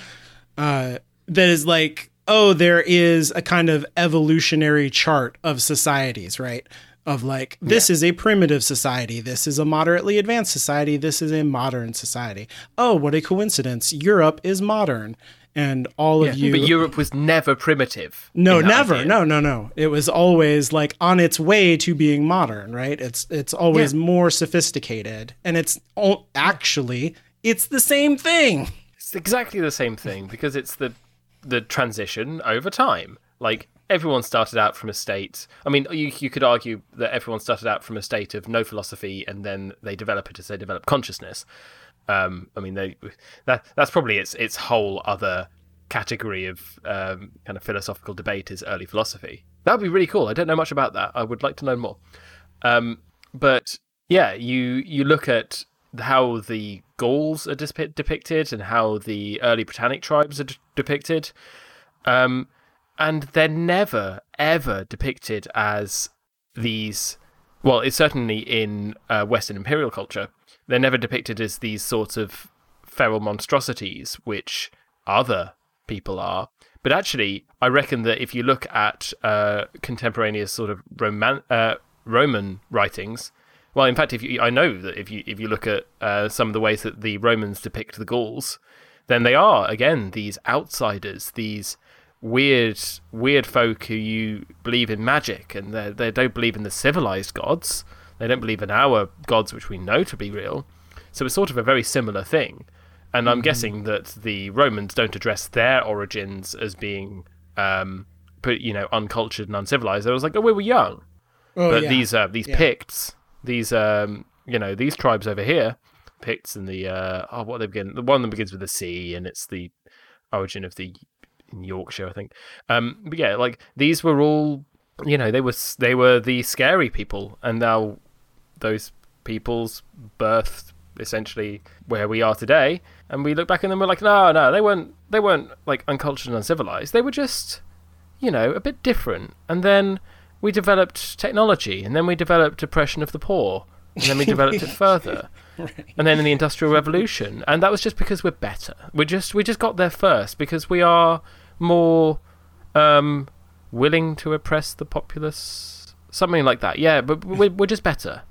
Uh, that is like, oh, there is a kind of evolutionary chart of societies, right? Of like, this is a primitive society. This is a moderately advanced society. This is a modern society. Oh, what a coincidence. Europe is modern. And all of you. but Europe was never primitive. No, never. idea. No, no, no. It was always like on its way to being modern, right? It's it's always Yeah. more sophisticated, and it's all, actually it's the same thing. It's exactly the same thing because it's the the transition over time. Like everyone started out from a state. I mean, you you could argue that everyone started out from a state of no philosophy, and then they develop it as they develop consciousness. Um, I mean, they that that's probably its its whole other category of um, kind of philosophical debate is early philosophy. That would be really cool. I don't know much about that. I would like to know more. Um, but yeah, you you look at how the Gauls are depicted and how the early Britannic tribes are d- depicted, um, and they're never ever depicted as these. Well, it's certainly in uh, Western imperial culture. They're never depicted as these sorts of feral monstrosities, which other people are. But actually, I reckon that if you look at uh, contemporaneous sort of Roman uh, Roman writings, well, in fact, if you, I know that if you if you look at uh, some of the ways that the Romans depict the Gauls, then they are again these outsiders, these weird weird folk who you believe in magic and they they don't believe in the civilized gods. They don't believe in our gods, which we know to be real. So it's sort of a very similar thing. And I'm guessing that the Romans don't address their origins as being, um, you know, uncultured and uncivilized. They was like, oh, we were young Oh, but yeah. these uh, these Yeah. Picts, these um, you know, these tribes over here, Picts and the uh, oh, what they begin. The one that begins with a C, and it's the origin of the in Yorkshire, I think. Um, but yeah, like these were all, you know, they were they were the scary people, and now those people's birthed essentially where we are today, and we look back and then we're like, no, no, they weren't they weren't like uncultured and uncivilized. They were just you know, a bit different. And then we developed technology, and then we developed oppression of the poor, and then we developed it further. And then in the Industrial Revolution, and that was just because we're better. We just we just got there first because we are more um, willing to oppress the populace, something like that. Yeah, but we're, we're just better.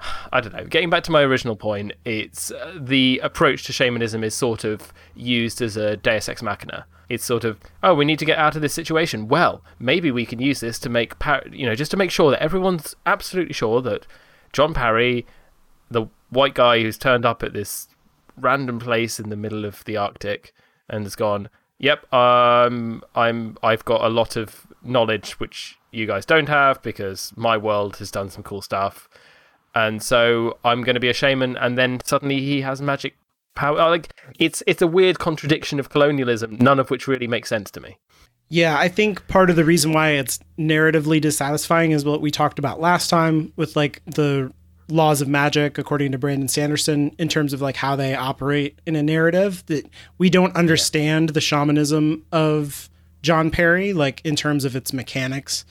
I don't know. Getting back to my original point, it's uh, the approach to shamanism is sort of used as a deus ex machina. It's sort of, oh, we need to get out of this situation. Well, maybe we can use this to make, par- you know, just to make sure that everyone's absolutely sure that John Parry, the white guy who's turned up at this random place in the middle of the Arctic and has gone, "Yep, um, I'm I've got a lot of knowledge which you guys don't have because my world has done some cool stuff." And so I'm going to be a shaman, and then suddenly he has magic power. Like it's it's a weird contradiction of colonialism, none of which really makes sense to me. Yeah, I think part of the reason why it's narratively dissatisfying is what we talked about last time with like the laws of magic according to Brandon Sanderson in terms of like how they operate in a narrative that we don't understand the shamanism of John Parry like in terms of its mechanics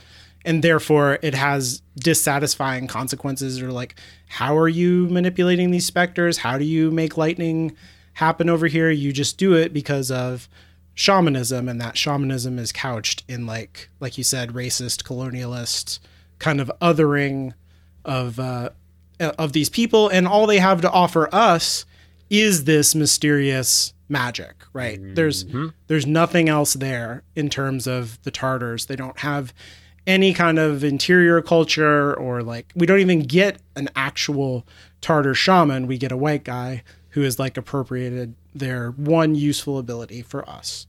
and therefore it has dissatisfying consequences or like how are you manipulating these specters how do you make lightning happen over here you just do it because of shamanism and that shamanism is couched in like like you said racist colonialist kind of othering of uh uh, of these people, and all they have to offer us is this mysterious magic, right? There's there's nothing else there in terms of the Tartars. They don't have any kind of interior culture or like we don't even get an actual Tartar shaman. We get a white guy who has like appropriated their one useful ability for us.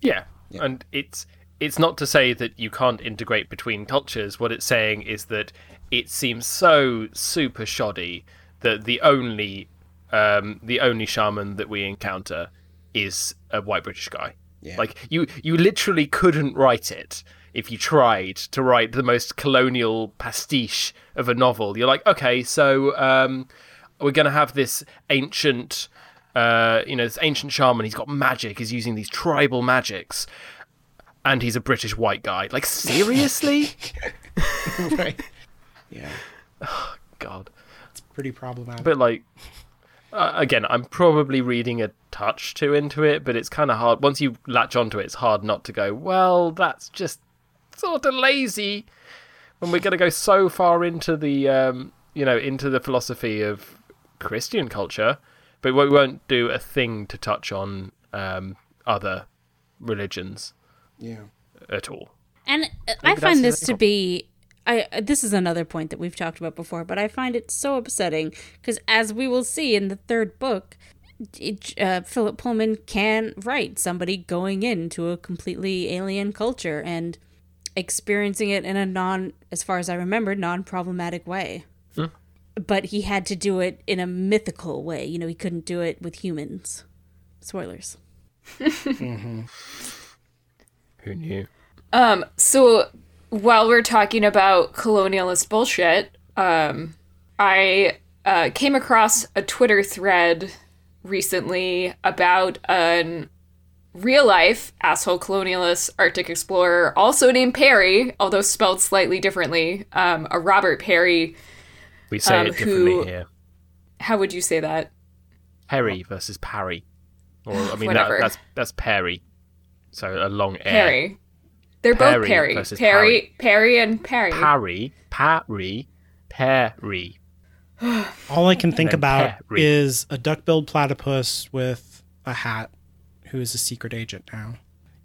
Yeah. And it's it's not to say that you can't integrate between cultures. What it's saying is that it seems so super shoddy that the only um, the only shaman that we encounter is a white British guy. Yeah. Like you you literally couldn't write it if you tried to write the most colonial pastiche of a novel. You're like, okay, so um, we're going to have this ancient, uh, you know, this ancient shaman. He's got magic. He's using these tribal magics, and he's a British white guy. Like, seriously? right. Yeah. Oh, God. It's pretty problematic. But like, uh, again, I'm probably reading a touch too into it, but it's kind of hard. Once you latch onto it, it's hard not to go. Well, that's just sort of lazy. When we're going to go so far into the, um, you know, into the philosophy of Christian culture, but we won't do a thing to touch on um, other religions yeah. at all. And uh, I find this to be I uh, this is another point that we've talked about before, but I find it so upsetting because as we will see in the third book, it, uh, Philip Pullman can write somebody going into a completely alien culture and experiencing it in a non, as far as I remember, non-problematic way. But he had to do it in a mythical way. You know, he couldn't do it with humans. Spoilers. Who knew? Um, so while we're talking about colonialist bullshit, um, I uh, came across a Twitter thread recently about an real life asshole colonialist Arctic explorer, also named Perry, although spelled slightly differently. Um, a Robert Peary. We say Um, it differently who- here. How would you say that? Perry versus parry. Or I mean, that, that's that's Perry. So a long air. Perry. They're both Perry Perry. versus Perry, Perry, and Perry. Parry, parry, Perry. All I can think about Perry. is a duck-billed platypus with a hat who is a secret agent now.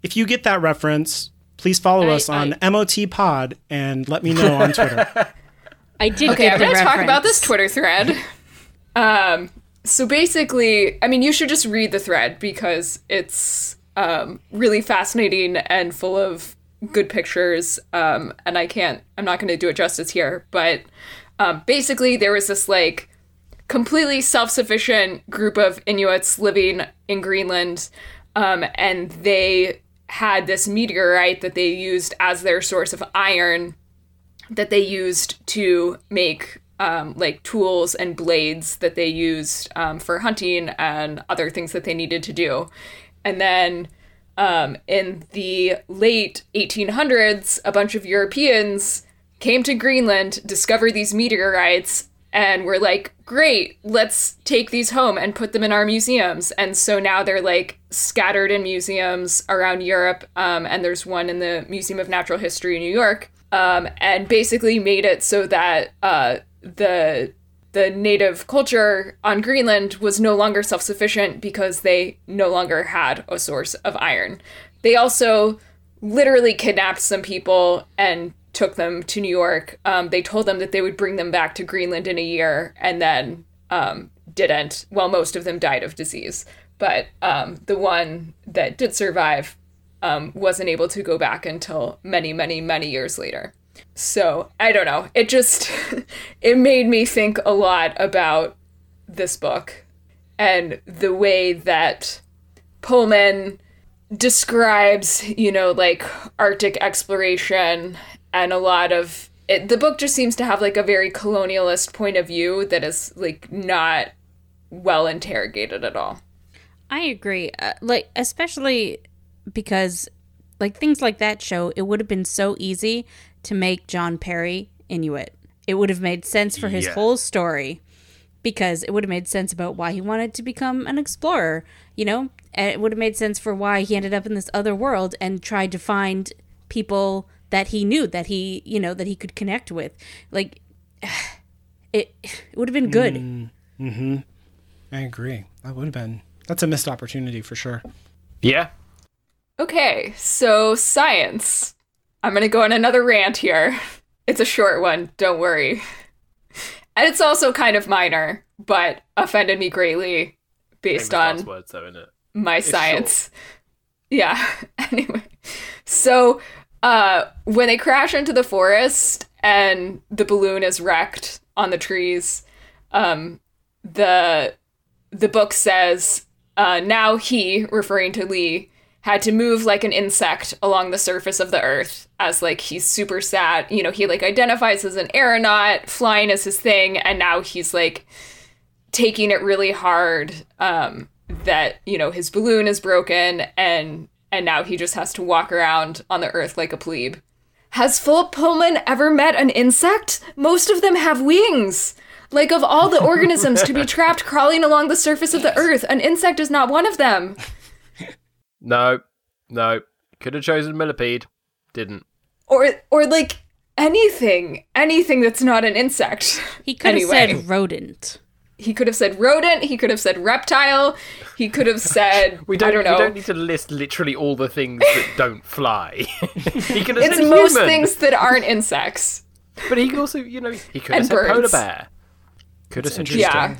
If you get that reference, please follow I- us on MOT Pod and let me know on Twitter. I did Okay, get I'm the going to talk about this Twitter thread. um, so basically, I mean, you should just read the thread because it's um, really fascinating and full of good pictures. Um, and I can't, I'm not going to do it justice here, but um, basically, there was this like completely self sufficient group of Inuits living in Greenland, um, and they had this meteorite that they used as their source of iron that they used to make um, like tools and blades that they used um, for hunting and other things that they needed to do. And then um, in the late 1800s, a bunch of Europeans came to Greenland, discovered these meteorites, and were like, great, let's take these home and put them in our museums. And so now they're like scattered in museums around Europe. Um, and there's one in the Museum of Natural History in New York. Um, and basically made it so that uh, the the native culture on Greenland was no longer self sufficient because they no longer had a source of iron. They also literally kidnapped some people and took them to New York. Um, they told them that they would bring them back to Greenland in a year and then um, didn't. Well, most of them died of disease. But um, the one that did survive um, wasn't able to go back until many, many, many years later. So I don't know. It just it made me think a lot about this book and the way that Pullman describes, you know, like Arctic exploration and a lot of it, the book just seems to have like a very colonialist point of view that is like not well interrogated at all. I agree. Uh, like especially because like things like that show, it would have been so easy to make John Parry Inuit. It would have made sense for his Yeah. whole story because it would have made sense about why he wanted to become an explorer, you know? And it would have made sense for why he ended up in this other world and tried to find people that he knew that he, you know, that he could connect with. Like it it would have been good. Mm-hmm. I agree. That would have been. That's a missed opportunity for sure. Yeah. Okay, so science. I'm gonna go on another rant here. It's a short one, don't worry. And it's also kind of minor, but offended me greatly based on last words though, my It's science. Yeah. anyway, so uh, when they crash into the forest and the balloon is wrecked on the trees, um, the the book says uh, now he, referring to Lee, had to move like an insect along the surface of the earth as like he's super sad. You know, he like identifies as an aeronaut, flying is his thing, and now he's like taking it really hard um that you know his balloon is broken and and now he just has to walk around on the earth like a plebe has philip pullman ever met an insect most of them have wings like of all the organisms to be trapped crawling along the surface of the earth an insect is not one of them No, no. Could have chosen millipede. Didn't. or or like anything anything that's not an insect He could have Anyway. said rodent. He could have said rodent he could have said reptile he could have said We don't. i don't know We don't need to list literally all the things that don't fly. he could have it's said most human, things that aren't insects but he could also, you know, he could have And said polar birds. bear. Could have said interesting. yeah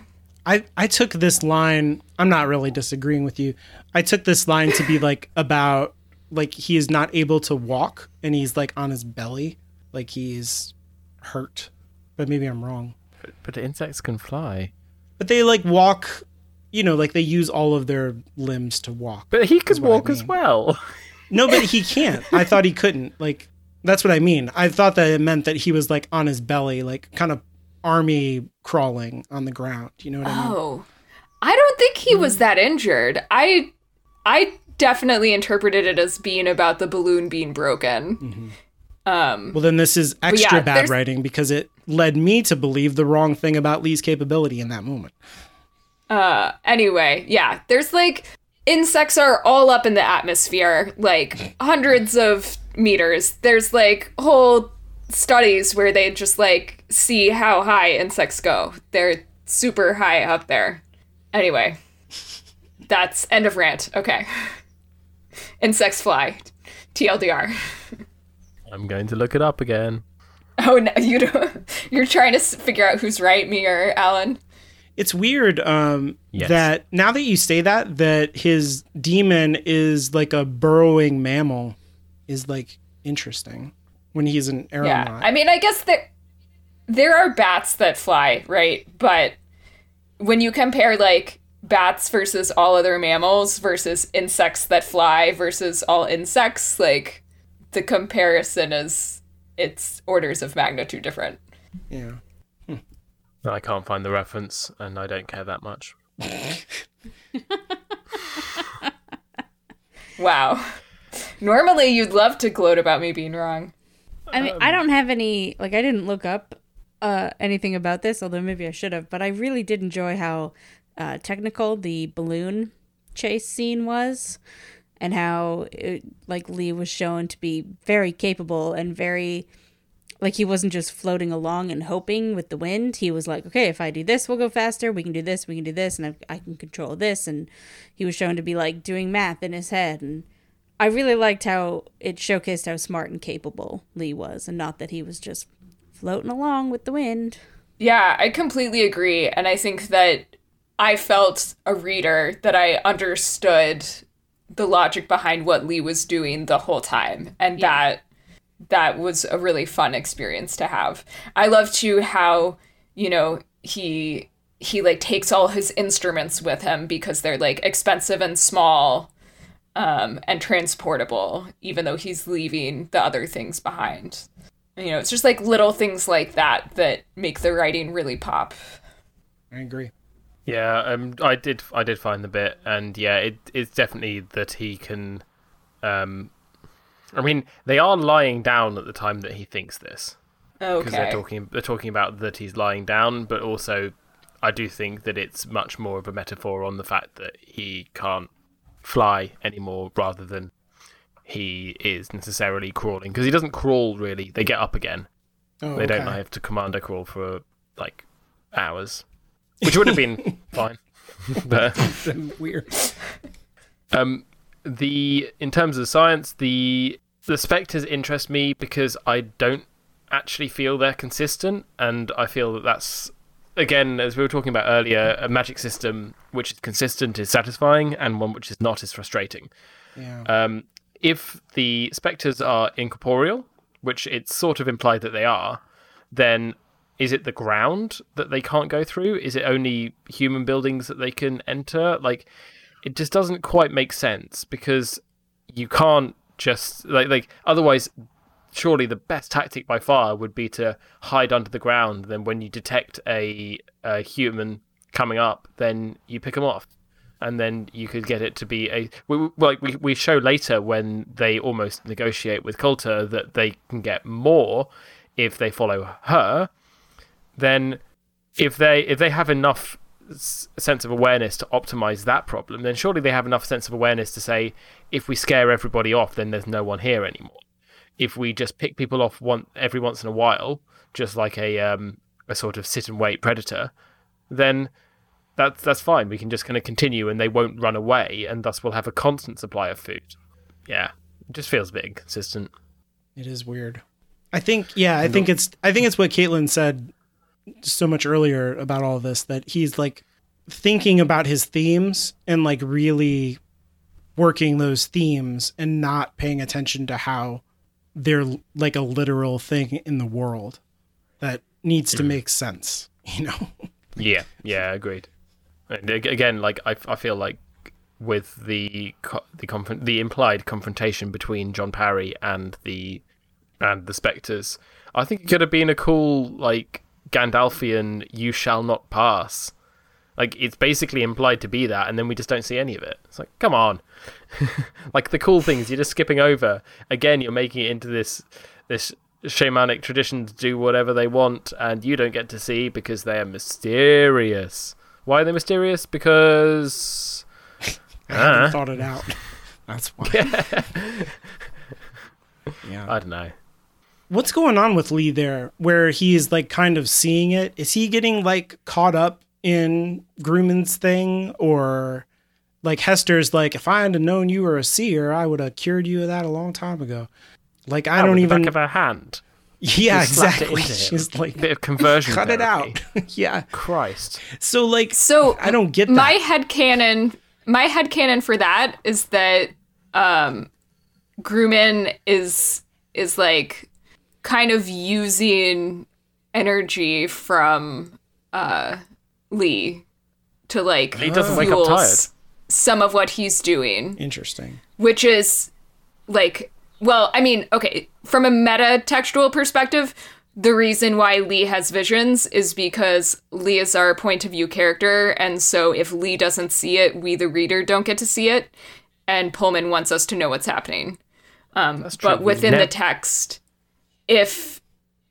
I, I took this line i'm not really disagreeing with you i took this line to be like about like he is not able to walk and he's like on his belly like he's hurt but maybe i'm wrong But insects can fly. But they like walk you know like they use all of their limbs to walk But he could what I walk as well. no but he can't. I thought he couldn't. Like that's what i mean. I thought that it meant that he was like on his belly like kind of army crawling on the ground. You know what i mean? Oh, I don't think he was that injured. I, I definitely interpreted it as being about the balloon being broken. Um, Well, then this is extra yeah, bad writing because it led me to believe the wrong thing about Lee's capability in that moment. uh, anyway, yeah, there's like insects are all up in the atmosphere, like hundreds of meters. There's like whole studies where they just like see how high insects go. They're super high up there. Anyway, that's end of rant. Okay. Insects fly. TLDR. I'm going to look it up again. Oh no, you don't. You're trying to figure out who's right, me or Alan. It's weird um, Yes. that now that you say that, that his daemon is like a burrowing mammal is like interesting when he's an aeronaut. Yeah. I mean, I guess there there are bats that fly, right? But when you compare like bats versus all other mammals versus insects that fly versus all insects, like the comparison is it's orders of magnitude different. yeah. I can't find the reference, and I don't care that much. Wow. Normally, you'd love to gloat about me being wrong. I mean, I don't have any like I didn't look up uh anything about this, although maybe I should have, but I really did enjoy how uh technical the balloon chase scene was and how it, like Lee was shown to be very capable and very like he wasn't just floating along and hoping with the wind. He was like, okay, if I do this, we'll go faster. We can do this, we can do this, and I, I can control this. And he was shown to be like doing math in his head. And I really liked how it showcased how smart and capable Lee was, and not that he was just floating along with the wind. Yeah, I completely agree. And I think that I felt a reader that I understood the logic behind what Lee was doing the whole time. And that that was a really fun experience to have. I love too how, you know, he he like takes all his instruments with him because they're like expensive and small um and transportable even though he's leaving the other things behind. You know, it's just like little things like that that make the writing really pop. I agree. Yeah, um, I did. I did find the bit, and yeah, it, it's definitely that he can. Um, I mean, they are lying down at the time that he thinks this Oh. because they're talking. They're talking about that he's lying down, but also, I do think that it's much more of a metaphor on the fact that he can't fly anymore, rather than he is necessarily crawling because he doesn't crawl really. They get up again. Oh, They don't have to commando crawl for like hours, which would have been fine. but Weird. um, the in terms of science, the the specters interest me because I don't actually feel they're consistent, and I feel that that's again, as we were talking about earlier, a magic system which is consistent is satisfying, and one which is not is frustrating. Yeah. Um, if the specters are incorporeal, which it's sort of implied that they are, then is it the ground that they can't go through? Is it only human buildings that they can enter? Like, it just doesn't quite make sense because you can't just like like otherwise. Surely the best tactic by far would be to hide under the ground. Then when you detect a, a human coming up, then you pick them off and then you could get it to be a we, like we, we show later when they almost negotiate with Coulter that they can get more if they follow her then if they if they have enough sense of awareness to optimize that problem then surely they have enough sense of awareness to say if we scare everybody off then there's no one here anymore if we just pick people off one every once in a while just like a um a sort of sit and wait predator then that's that's fine. We can just kind of continue, and they won't run away, and thus we'll have a constant supply of food. Yeah, it just feels a bit inconsistent. It is weird. I think yeah, I think it's I think it's what Caitlin said so much earlier about all this that he's like thinking about his themes and like really working those themes and not paying attention to how they're like a literal thing in the world that needs to mm. make sense, you know. Yeah, yeah, agreed. And again, like I, I feel like with the the conf- the implied confrontation between John Parry and the and the specters, I think it could have been a cool like Gandalfian "You shall not pass." Like it's basically implied to be that, and then we just don't see any of it. It's like, come on, like the cool things you're just skipping over. Again, you're making it into this this shamanic tradition to do whatever they want, and you don't get to see because they are mysterious. Why are they mysterious? Because I haven't Uh. thought it out. That's why. yeah. I don't know. What's going on with Lee there where he's like kind of seeing it? Is he getting like caught up in Grumman's thing or like Hester's like if I had known you were a seer, I would have cured you of that a long time ago. Like I Oh, don't with even the back of her hand. Yeah, Just it exactly. into. She's like Bit of conversion. cut it out. yeah. Christ. So like So I don't get that. my head canon my head canon for that is that um Grumman is is like kind of using energy from uh Lee to like Lee doesn't wake up fuel tired. some of what he's doing Interesting. which is like well i mean okay from a meta textual perspective the reason why lee has visions is because lee is our point of view character and so if lee doesn't see it we the reader don't get to see it and pullman wants us to know what's happening um, That's true. but within Nev- the text if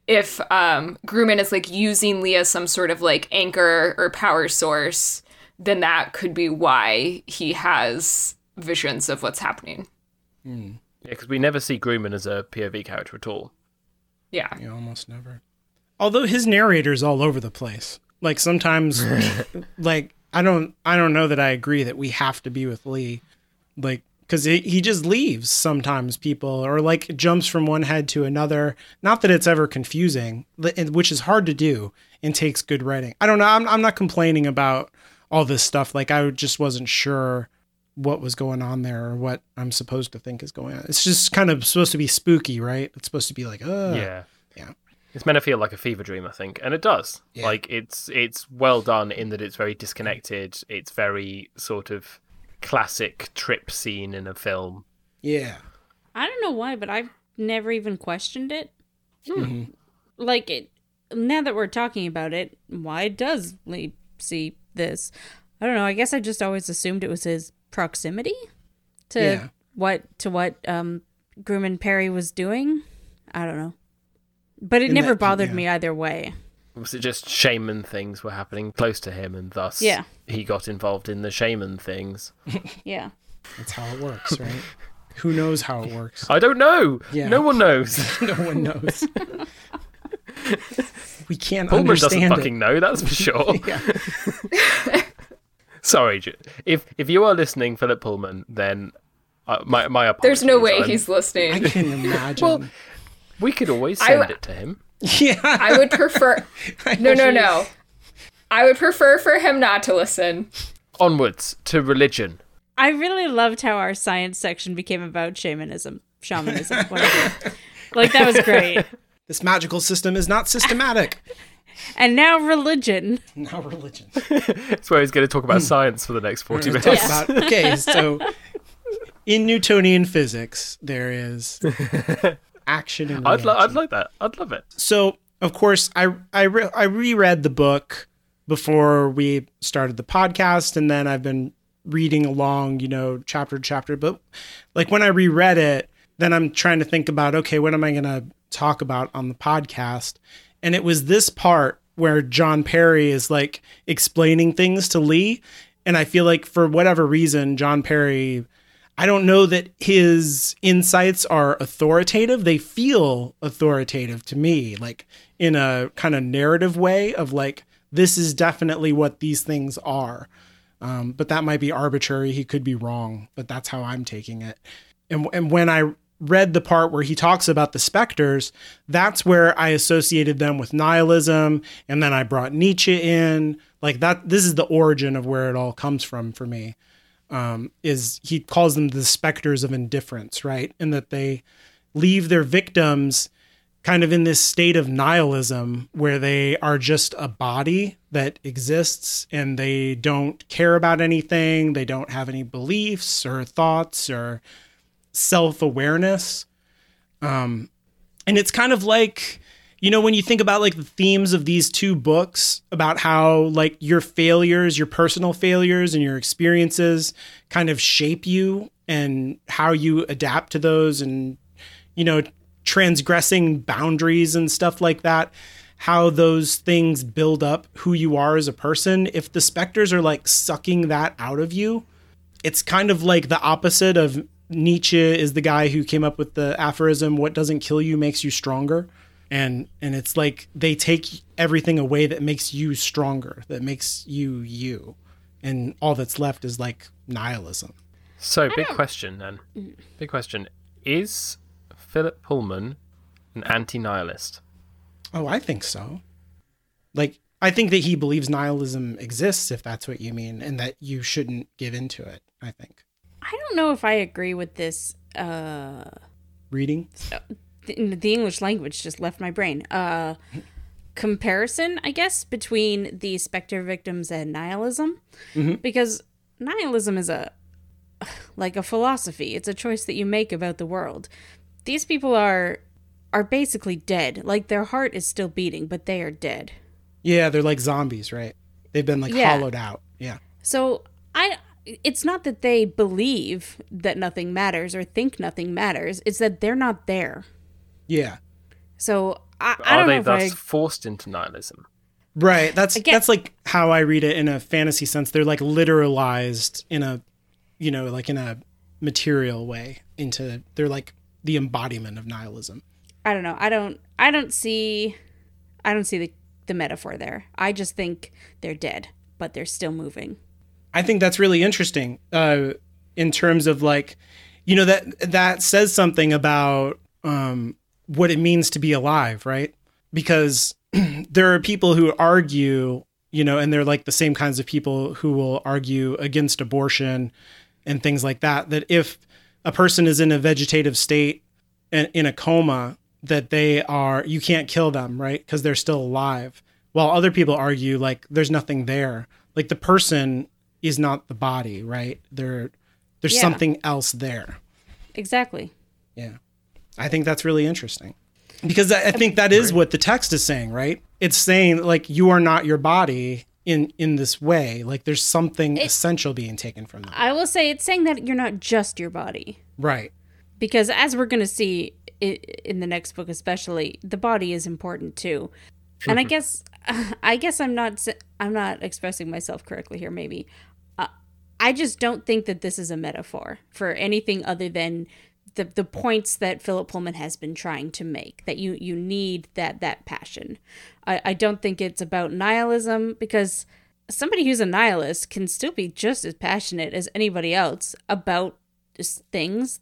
if um grumman is like using lee as some sort of like anchor or power source then that could be why he has visions of what's happening Yeah, because we never see Grumman as a POV character at all. yeah You almost never. Although his narrator's all over the place. Like sometimes like I don't I don't know that I agree that we have to be with Lee. Like he, he just leaves sometimes people or like jumps from one head to another. Not that it's ever confusing, which is hard to do and takes good writing. I don't know. I'm I'm not complaining about all this stuff. Like I just wasn't sure what was going on there or what I'm supposed to think is going on. It's just kind of supposed to be spooky, right? It's supposed to be like, oh yeah. yeah. It's meant to feel like a fever dream, I think, and it does. Yeah. Like it's it's well done in that it's very disconnected. It's very sort of classic trip scene in a film. Yeah. I don't know why, but I've never even questioned it. Hmm. Like it now that we're talking about it, why does Lee see this? I don't know. I guess I just always assumed it was his proximity to Yeah. what to what um Grumman Parry was doing. I don't know. But it In never that- bothered yeah. me either way. Was it just shaman things were happening close to him, and thus Yeah. he got involved in the shaman things? Yeah. That's how it works, right? Who knows how it works? I don't know. Yeah. No one knows. no one knows. we can't Pullman doesn't understand fucking know, that's for sure. Sorry, if if you are listening, Philip Pullman, then uh, my my apologies. There's no way I'm- he's listening. I can imagine. well, We could always I- send it to him. yeah. I would prefer. No, no, no. I would prefer for him not to listen. Onwards to religion. I really loved how our science section became about shamanism, shamanism, whatever. like that was great. This magical system is not systematic. And now religion. now religion. That's where he's going to talk about science for the next 40 Talk minutes. about- okay, so in Newtonian physics, there is action and I'd, li- I'd like that. I'd love it. so of course I I, re- I reread the book before we started the podcast and then I've been reading along you know chapter to chapter but like when I reread it then I'm trying to think about okay what am I going to talk about on the podcast and it was this part where John Parry is like explaining things to Lee and I feel like for whatever reason John Parry I don't know that his insights are authoritative. They feel authoritative to me, like in a kind of narrative way of like, this is definitely what these things are. Um, but that might be arbitrary. He could be wrong, but that's how I'm taking it. And, and when I read the part where he talks about the specters, that's where I associated them with nihilism. And then I brought Nietzsche in. Like that, this is the origin of where it all comes from for me um, is he calls them the specters of indifference, right? And that they leave their victims kind of in this state of nihilism where they are just a body that exists and they don't care about anything. They don't have any beliefs or thoughts or self awareness. Um, and it's kind of like, you know, when you think about like the themes of these two books about how like your failures, your personal failures and your experiences kind of shape you and how you adapt to those and, you know, transgressing boundaries and stuff like that, how those things build up who you are as a person. If the specters are like sucking that out of you, it's kind of like the opposite of Nietzsche is the guy who came up with the aphorism what doesn't kill you makes you stronger and and it's like they take everything away that makes you stronger that makes you you and all that's left is like nihilism So, big question then. Big question. Is Philip Pullman an anti nihilist? oh i think so like i think that he believes nihilism exists if that's what you mean and that you shouldn't give into it i think I don't know if I agree with this. Uh, reading the, the English language just left my brain. Uh, comparison, I guess, between the specter victims and nihilism, because nihilism is a like a philosophy. It's a choice that you make about the world. These people are are basically dead. Like their heart is still beating, but they are dead. yeah they're like zombies right they've been like Yeah. hollowed out yeah So I it's not that they believe that nothing matters or think nothing matters. It's that they're not there. Yeah So I, I Are don't they know thus I forced into nihilism? Right. That's Again- that's like how I read it in a fantasy sense. They're like literalized in a you know, like in a material way into they're like the embodiment of nihilism. I don't know. I don't I don't see I don't see the the metaphor there. I just think they're dead, but they're still moving. I think that's really interesting uh in terms of like you know that that says something about um what it means to be alive, right? Because there are people who argue, you know, and they're like the same kinds of people who will argue against abortion and things like that that if a person is in a vegetative state and in a coma that they are you can't kill them right because they're still alive while other people argue like there's nothing there like the person is not the body right there there's Yeah. something else there Exactly. yeah i think that's really interesting. Because i I think that is what the text is saying right? It's saying like you are not your body in in this way. Like there's something essential being taken from them I will say it's saying that you're not just your body. right. Because as we're going to see in the next book especially, the body is important too. And I guess I guess I'm not I'm not expressing myself correctly here maybe. Uh, I just don't think that this is a metaphor for anything other than the the points that Philip Pullman has been trying to make that you you need that that passion. I I don't think it's about nihilism because somebody who's a nihilist can still be just as passionate as anybody else about just things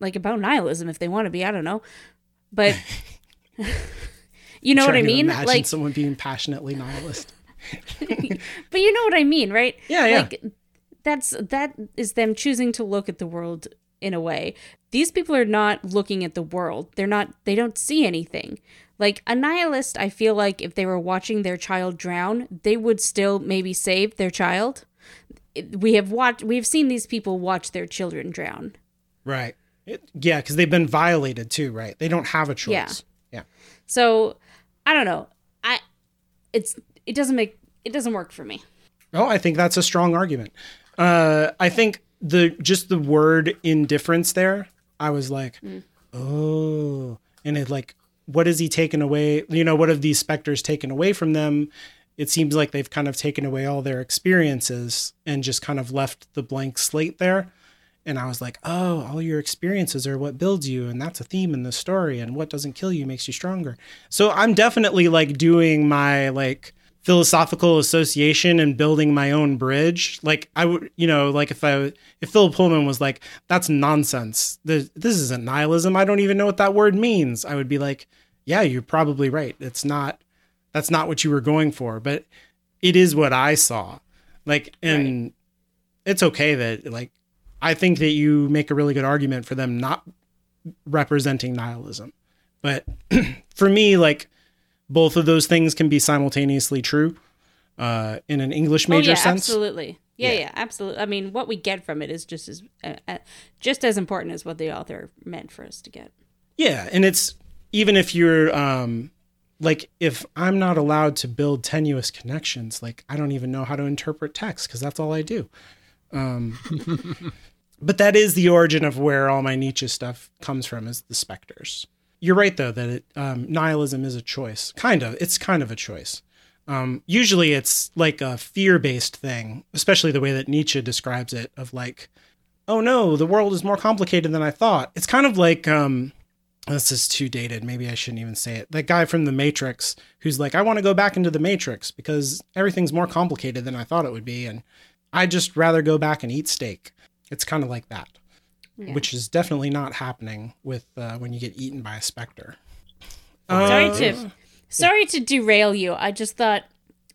like about nihilism if they want to be. I don't know, but you know what I mean. Imagine Like, someone being passionately nihilist. but you know what I mean, right? Yeah, yeah. Like that's that is them choosing to look at the world in a way. These people are not looking at the world. They're not they don't see anything. Like a nihilist, I feel like if they were watching their child drown, they would still maybe save their child. We have watched we've seen these people watch their children drown. Right. It, yeah, because they've been violated too, right? They don't have a choice. Yeah. Yeah. So, I don't know. I it's it doesn't make it doesn't work for me. Oh, I think that's a strong argument. Uh, I think the just the word indifference there, I was like, mm. oh, and it like, what is he taken away? You know, what have these specters taken away from them? It seems like they've kind of taken away all their experiences and just kind of left the blank slate there. And I was like, oh, all your experiences are what builds you. And that's a theme in the story. And what doesn't kill you makes you stronger. So I'm definitely like doing my like philosophical association and building my own bridge. Like I would, you know, like if I, if Philip Pullman was like, that's nonsense. This, this isn't nihilism. I don't even know what that word means. I would be like, yeah, you're probably right. It's not, that's not what you were going for, but it is what I saw. Like, and it's okay that like, I think that you make a really good argument for them not representing nihilism. But for me, like both of those things can be simultaneously true uh, in an English major oh, yeah, sense. absolutely. Yeah, Yeah. yeah, absolutely. I mean, what we get from it is just as uh, uh, just as important as what the author meant for us to get. Yeah, and it's even if you're um like if I'm not allowed to build tenuous connections, like I don't even know how to interpret text because that's all I do. Um but that is the origin of where all my Nietzsche stuff comes from is the specters. You're right though that it, um, nihilism is a choice. Kind of, it's kind of a choice. Um, usually it's like a fear-based thing, especially the way that Nietzsche describes it of like, oh no, the world is more complicated than I thought. It's kind of like um, this is too dated. Maybe I shouldn't even say it. That guy from The Matrix who's like, I want to go back into the Matrix because everything's more complicated than I thought it would be. And I'd just rather go back and eat steak. It's kind of like that, which is definitely not happening with uh, when you get eaten by a specter. sorry to sorry to derail you. I just thought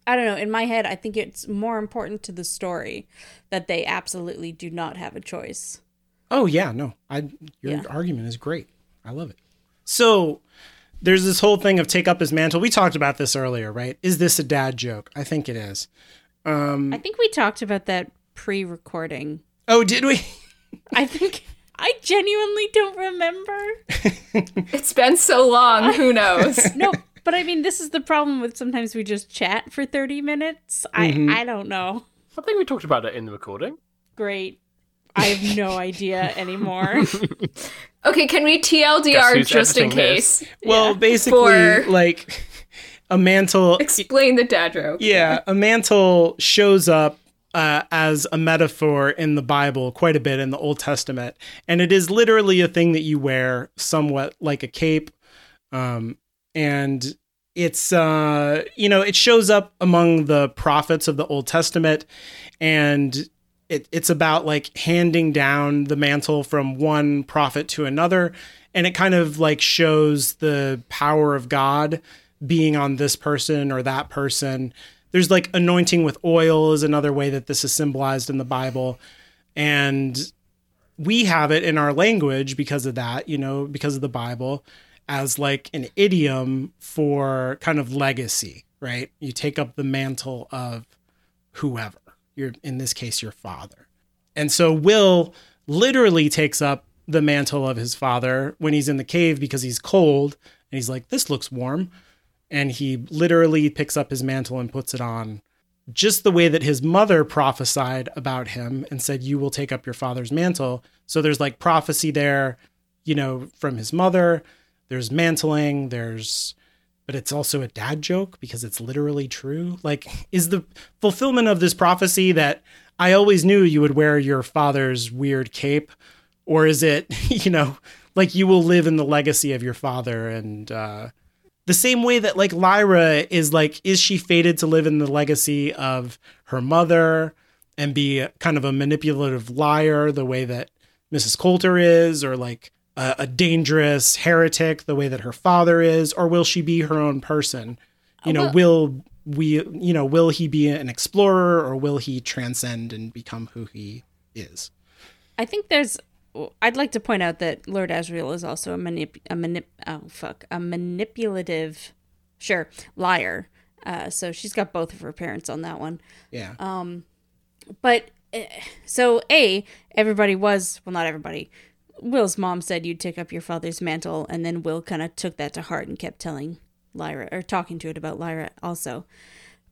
I don't know, in my head I think it's more important to the story that they absolutely do not have a choice. Oh yeah, no. I your Yeah. argument is great. I love it. So there's this whole thing of take up his mantle. We talked about this earlier, right? Is this a dad joke? I think it is. I think we talked about that pre-recording. Oh, did we? I think I genuinely don't remember. It's been so long. Who knows? No, but I mean this is the problem with sometimes we just chat for 30 minutes. I mm-hmm. I don't know. I think we talked about it in the recording. Great. I have no idea anymore. Okay, can we Guess TLDR just in editing this? case? Well, basically, For- like a mantle. Explain the dad joke. Yeah, a mantle shows up uh, as a metaphor in the Bible quite a bit in the Old Testament, and it is literally a thing that you wear, somewhat like a cape, um, and it's uh, you know it shows up among the prophets of the Old Testament, and it, it's about like handing down the mantle from one prophet to another. And it kind of like shows the power of god being on this person or that person there's like anointing with oil is another way that this is symbolized in the bible. And we have it in our language because of that you know because of the bible as like an idiom for kind of legacy right? You take up the mantle of whoever. Your in this case your father. And so will literally takes up the mantle of his father when he's in the cave because he's cold and he's like this looks warm and he literally picks up his mantle and puts it on. Just the way that his mother prophesied about him and said you will take up your father's mantle. So there's like prophecy there you know from his mother. There's mantling. There's but it's also a dad joke because it's literally true. Like, is the fulfillment of this prophecy that I always knew you would wear your father's weird cape or is it you know like you will live in the legacy of your father and uh the same way that like Lyra is like is she fated to live in the legacy of her mother and be kind of a manipulative liar the way that Mrs. Coulter is or like a, a dangerous heretic the way that her father is or will she be her own person you know Well- will we you know will he be an explorer or will he transcend and become who he is I think there's. I'd like to point out that Lord Asriel is also a manip. A manip. Oh fuck. A manipulative. Sure, liar. Uh, so she's got both of her parents on that one. yeah Um, But eh, so a everybody was well, not everybody. Will's mom said you'd take up your father's mantle, and then Will kind of took that to heart and kept telling Lyra or talking to it about Lyra also.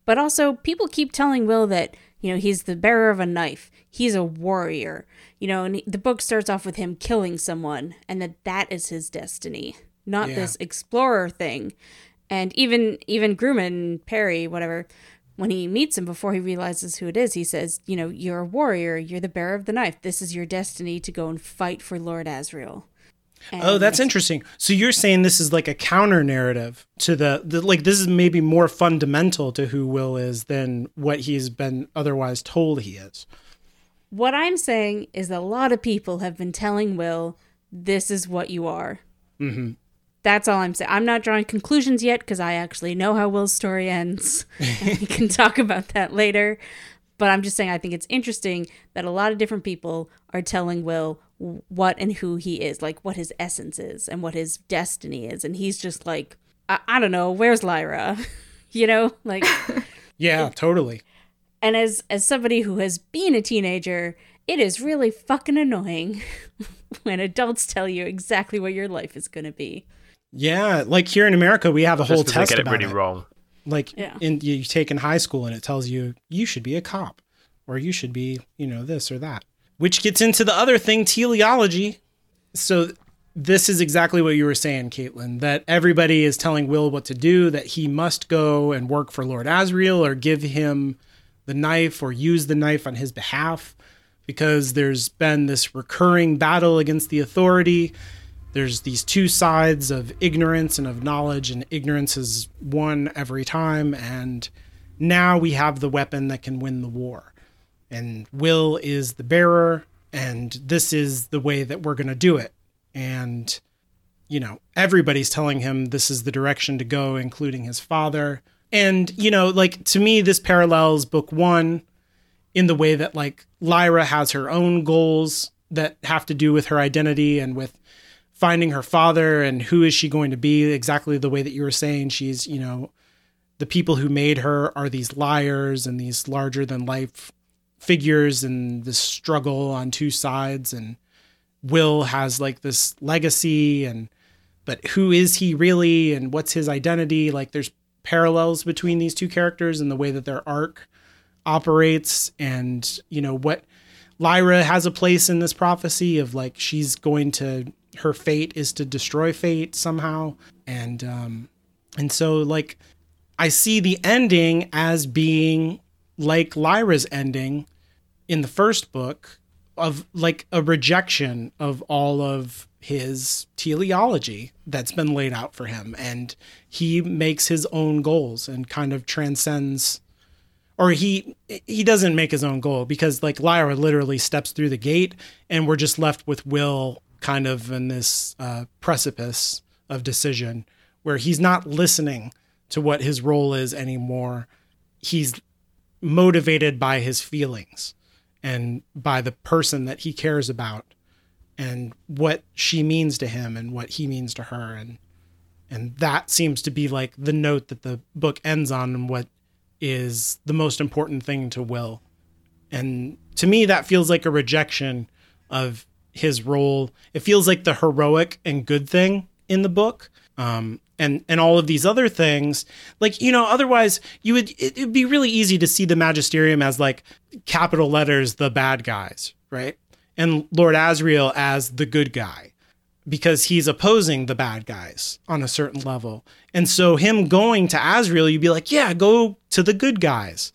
But also, people keep telling Will that you know he's the bearer of a knife. He's a warrior. You know, and he- the book starts off with him killing someone, and that that is his destiny, not Yeah. this explorer thing. And even even Grumman, Parry, whatever, when he meets him before he realizes who it is, he says, "You know, you're a warrior. You're the bearer of the knife. This is your destiny to go and fight for Lord Asriel." Oh, that's interesting. So you're saying this is like a counter narrative to the, the like this is maybe more fundamental to who Will is than what he's been otherwise told he is. What I'm saying is that a lot of people have been telling Will, "This is what you are." Mm-hmm. That's all I'm saying. I'm not drawing conclusions yet because I actually know how Will's story ends. and we can talk about that later. But I'm just saying I think it's interesting that a lot of different people are telling Will what and who he is, like what his essence is and what his destiny is, and he's just like, I, I don't know, where's Lyra? you know, like. Yeah, totally. And as as somebody who has been a teenager, it is really fucking annoying when adults tell you exactly what your life is going to be. Yeah, like here in America, we have a whole Just because test they get it about really it. wrong. Like Yeah. in you take in high school, and it tells you you should be a cop, or you should be, you know, this or that. Which gets into the other thing, teleology. So this is exactly what you were saying, Caitlin. That everybody is telling Will what to do. That he must go and work for Lord Asriel, or give him the knife, or use the knife on his behalf, because there's been this recurring battle against the authority there's these two sides of ignorance and of knowledge and ignorance is won every time and now we have the weapon that can win the war and will is the bearer and this is the way that we're going to do it. And you know everybody's telling him this is the direction to go including his father. And you know like to me this parallels book 1 in the way that like Lyra has her own goals that have to do with her identity and with finding her father and who is she going to be exactly the way that you were saying. She's you know the people who made her are these liars and these larger than life figures and this struggle on two sides and will has like this legacy and but who is he really and what's his identity? Like there's parallels between these two characters and the way that their arc operates and you know what Lyra has a place in this prophecy of like she's going to her fate is to destroy fate somehow. And um and so like I see the ending as being like Lyra's ending in the first book of like a rejection of all of his teleology that's been laid out for him and he makes his own goals and kind of transcends or he he doesn't make his own goal because like Lyra literally steps through the gate and we're just left with Will kind of in this uh, precipice of decision where he's not listening to what his role is anymore. He's motivated by his feelings and by the person that he cares about and what she means to him and what he means to her and and that seems to be like the note that the book ends on and what is the most important thing to Will. And to me, that feels like a rejection of his role. It feels like the heroic and good thing in the book. Um, and, and all of these other things, like, you know, otherwise you would, it would be really easy to see the magisterium as like capital letters, the bad guys, right? And Lord Asriel as the good guy because he's opposing the bad guys on a certain level. And so him going to Asriel, you'd be like, yeah, go to the good guys.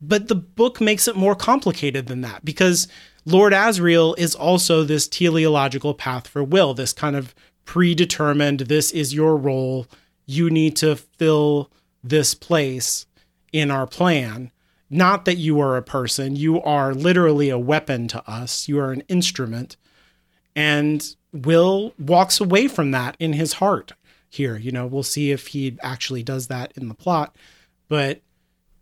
But the book makes it more complicated than that because Lord Asriel is also this teleological path for Will, this kind of predetermined, this is your role. You need to fill this place in our plan. Not that you are a person, you are literally a weapon to us, you are an instrument. And Will walks away from that in his heart here. You know, we'll see if he actually does that in the plot. But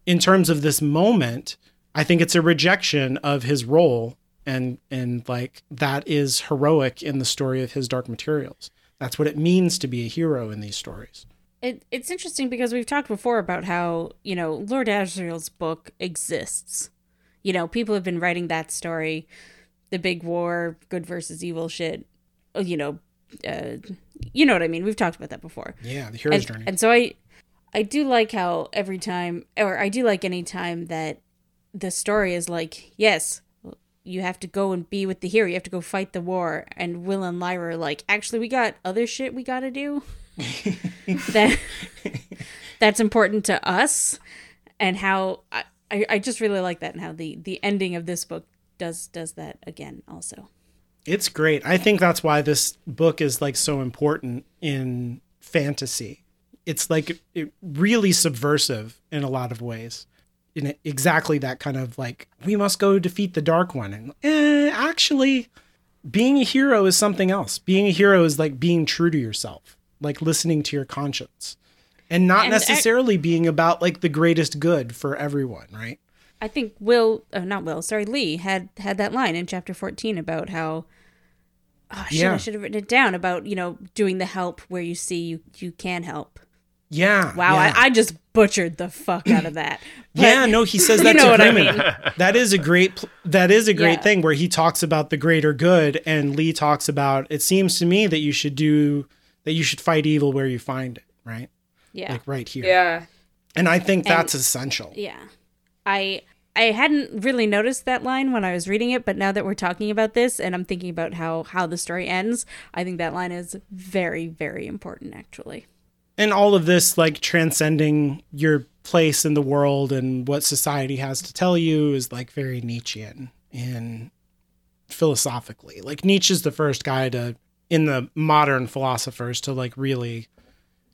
in terms of this moment, I think it's a rejection of his role and and like that is heroic in the story of his dark materials. That's what it means to be a hero in these stories. It, it's interesting because we've talked before about how, you know, Lord Asriel's book exists. You know, people have been writing that story, the big war, good versus evil shit, uh, you know, uh, you know what I mean? We've talked about that before. Yeah, the hero's and, journey. And so I I do like how every time or I do like any time that the story is like, yes, you have to go and be with the hero. You have to go fight the war. And Will and Lyra are like, actually, we got other shit we got to do. that that's important to us, and how I, I I just really like that, and how the the ending of this book does does that again also. It's great. I think that's why this book is like so important in fantasy. It's like it really subversive in a lot of ways. In exactly that kind of like we must go defeat the dark one and eh, actually being a hero is something else. Being a hero is like being true to yourself, like listening to your conscience and not And necessarily being about like the greatest good for everyone, right? I think Will, uh, not Will, sorry, Lee had had that line in chapter fourteen about how. Oh shit! Yeah. I should have written it down about you know doing the help where you see you you can help. Yeah. Wow, yeah. I, I just butchered the fuck out of that. But- yeah, no, he says You know to what I Grumman. That is a great that is a great Yeah. thing where he talks about the greater good and Lee talks about it seems to me that you should do that you should fight evil where you find it, right? yeah, Like right here. Yeah. And I think that's essential. yeah. I I hadn't really noticed that line when I was reading it, but now that we're talking about this and I'm thinking about how how the story ends, I think that line is very very important actually. And all of this like transcending your place in the world and what society has to tell you is like very Nietzschean in philosophically. Like Nietzsche's the first guy to in the modern philosophers to like really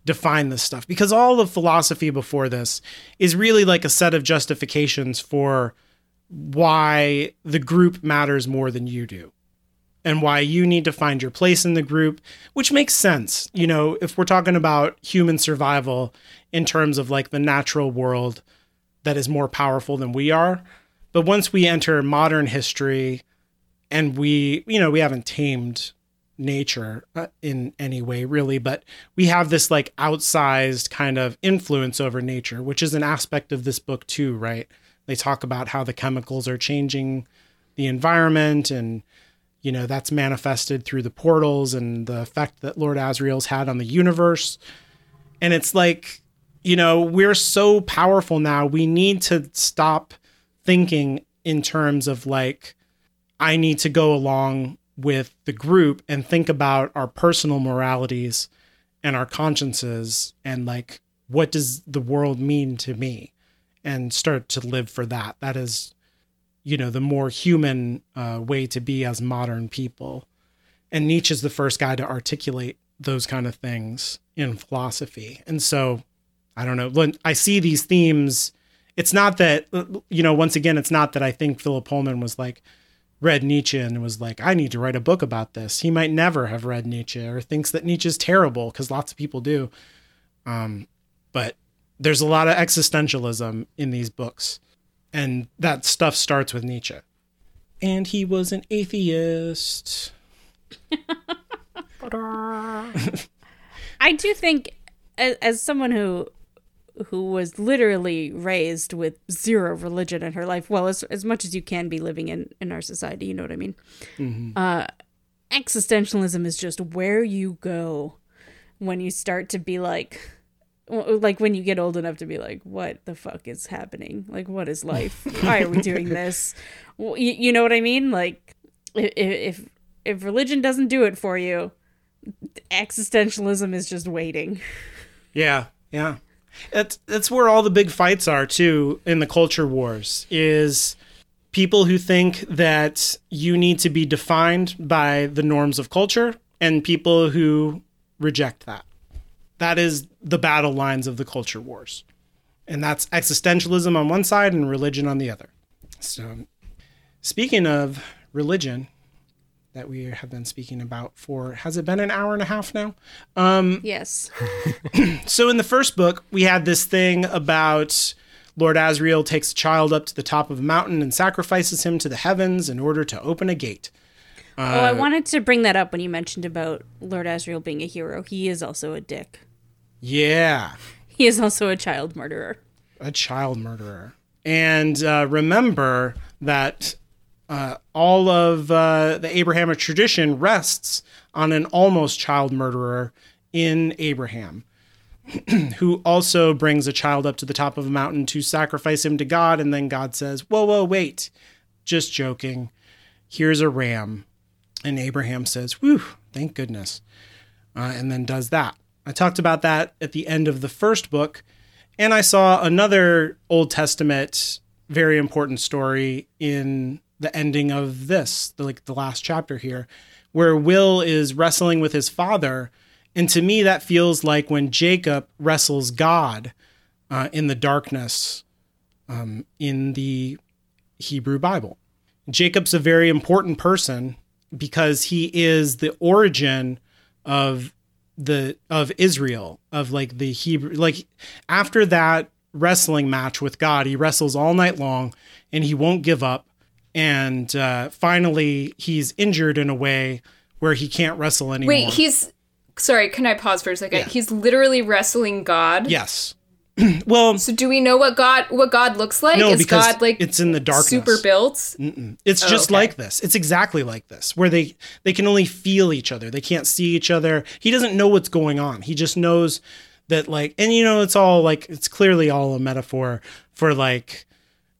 define this stuff because all of philosophy before this is really like a set of justifications for why the group matters more than you do and why you need to find your place in the group, which makes sense. You know, if we're talking about human survival in terms of like the natural world that is more powerful than we are. But once we enter modern history and we, you know, we haven't tamed nature uh, in any way really, but we have this like outsized kind of influence over nature, which is an aspect of this book too, right? They talk about how the chemicals are changing the environment and you know that's manifested through the portals and the effect that Lord Asriel's had on the universe. And it's like, you know, we're so powerful now. We need to stop thinking in terms of like I need to go along with the group and think about our personal moralities and our consciences and like what does the world mean to me and start to live for that. That is you know the more human uh, way to be as modern people. And nietzsche's the first guy to articulate those kind of things in philosophy. And so i don't know when i see these themes it's not that you know once again it's not that i think philip pullman was like read nietzsche and was like i need to write a book about this. He might never have read nietzsche or thinks that nietzsche's terrible because lots of people do. Um, but there's a lot of existentialism in these books and that stuff starts with Nietzsche. And he was an atheist. I do think, as, as someone who who was literally raised with zero religion in her life, well, as as much as you can be living in in our society, you know what I mean. Uh, existentialism is just where you go when you start to be like. W- uh, Like when you get old enough to be like, what the fuck is happening? Like, what is life? Why are we doing this? Well, You, you know what I mean? Like, i- i- if if religion doesn't do it for you, existentialism is just waiting. Yeah, yeah. That's that's where all the big fights are too in the culture wars. Is people who think that you need to be defined by the norms of culture and people who reject that. That is the battle lines of the culture wars. And that's existentialism on one side and religion on the other. So, speaking of religion that we have been speaking about for, has it been an hour and a half now? Um, Yes. so, in the first book, we had this thing about Lord Asriel takes a child up to the top of a mountain and sacrifices him to the heavens in order to open a gate. oh, I wanted to bring that up when you mentioned about Lord Asriel being a hero. He is also a dick. Yeah, He is also a child murderer. a child murderer. And uh, remember that uh, all of uh, the Abrahamic tradition rests on an almost child murderer in Abraham, who also brings a child up to the top of a mountain to sacrifice him to God. And then God says, Whoa, whoa, wait, just joking. Here's a ram. And Abraham says, Whew, thank goodness. Uh, and then does that. I talked about that at the end of the first book. And I saw another Old Testament very important story in the ending of this, like the last chapter here, where Will is wrestling with his father. And to me, that feels like when Jacob wrestles God uh, in the darkness um, in the Hebrew Bible. Jacob's a very important person because he is the origin of the of Israel of like the Hebrew like after that wrestling match with God he wrestles all night long and he won't give up and uh, finally he's injured in a way where he can't wrestle anymore. Wait, he's sorry. Can I pause for a second? Yeah. He's literally wrestling God. yes. well, So do we know what God what God looks like? no, Is because God like it's in the darkness. super built? It's Oh, just okay. like this. It's exactly like this, where they they can only feel each other. They can't see each other. He doesn't know what's going on. He just knows that like, and you know, it's all like it's clearly all a metaphor for like,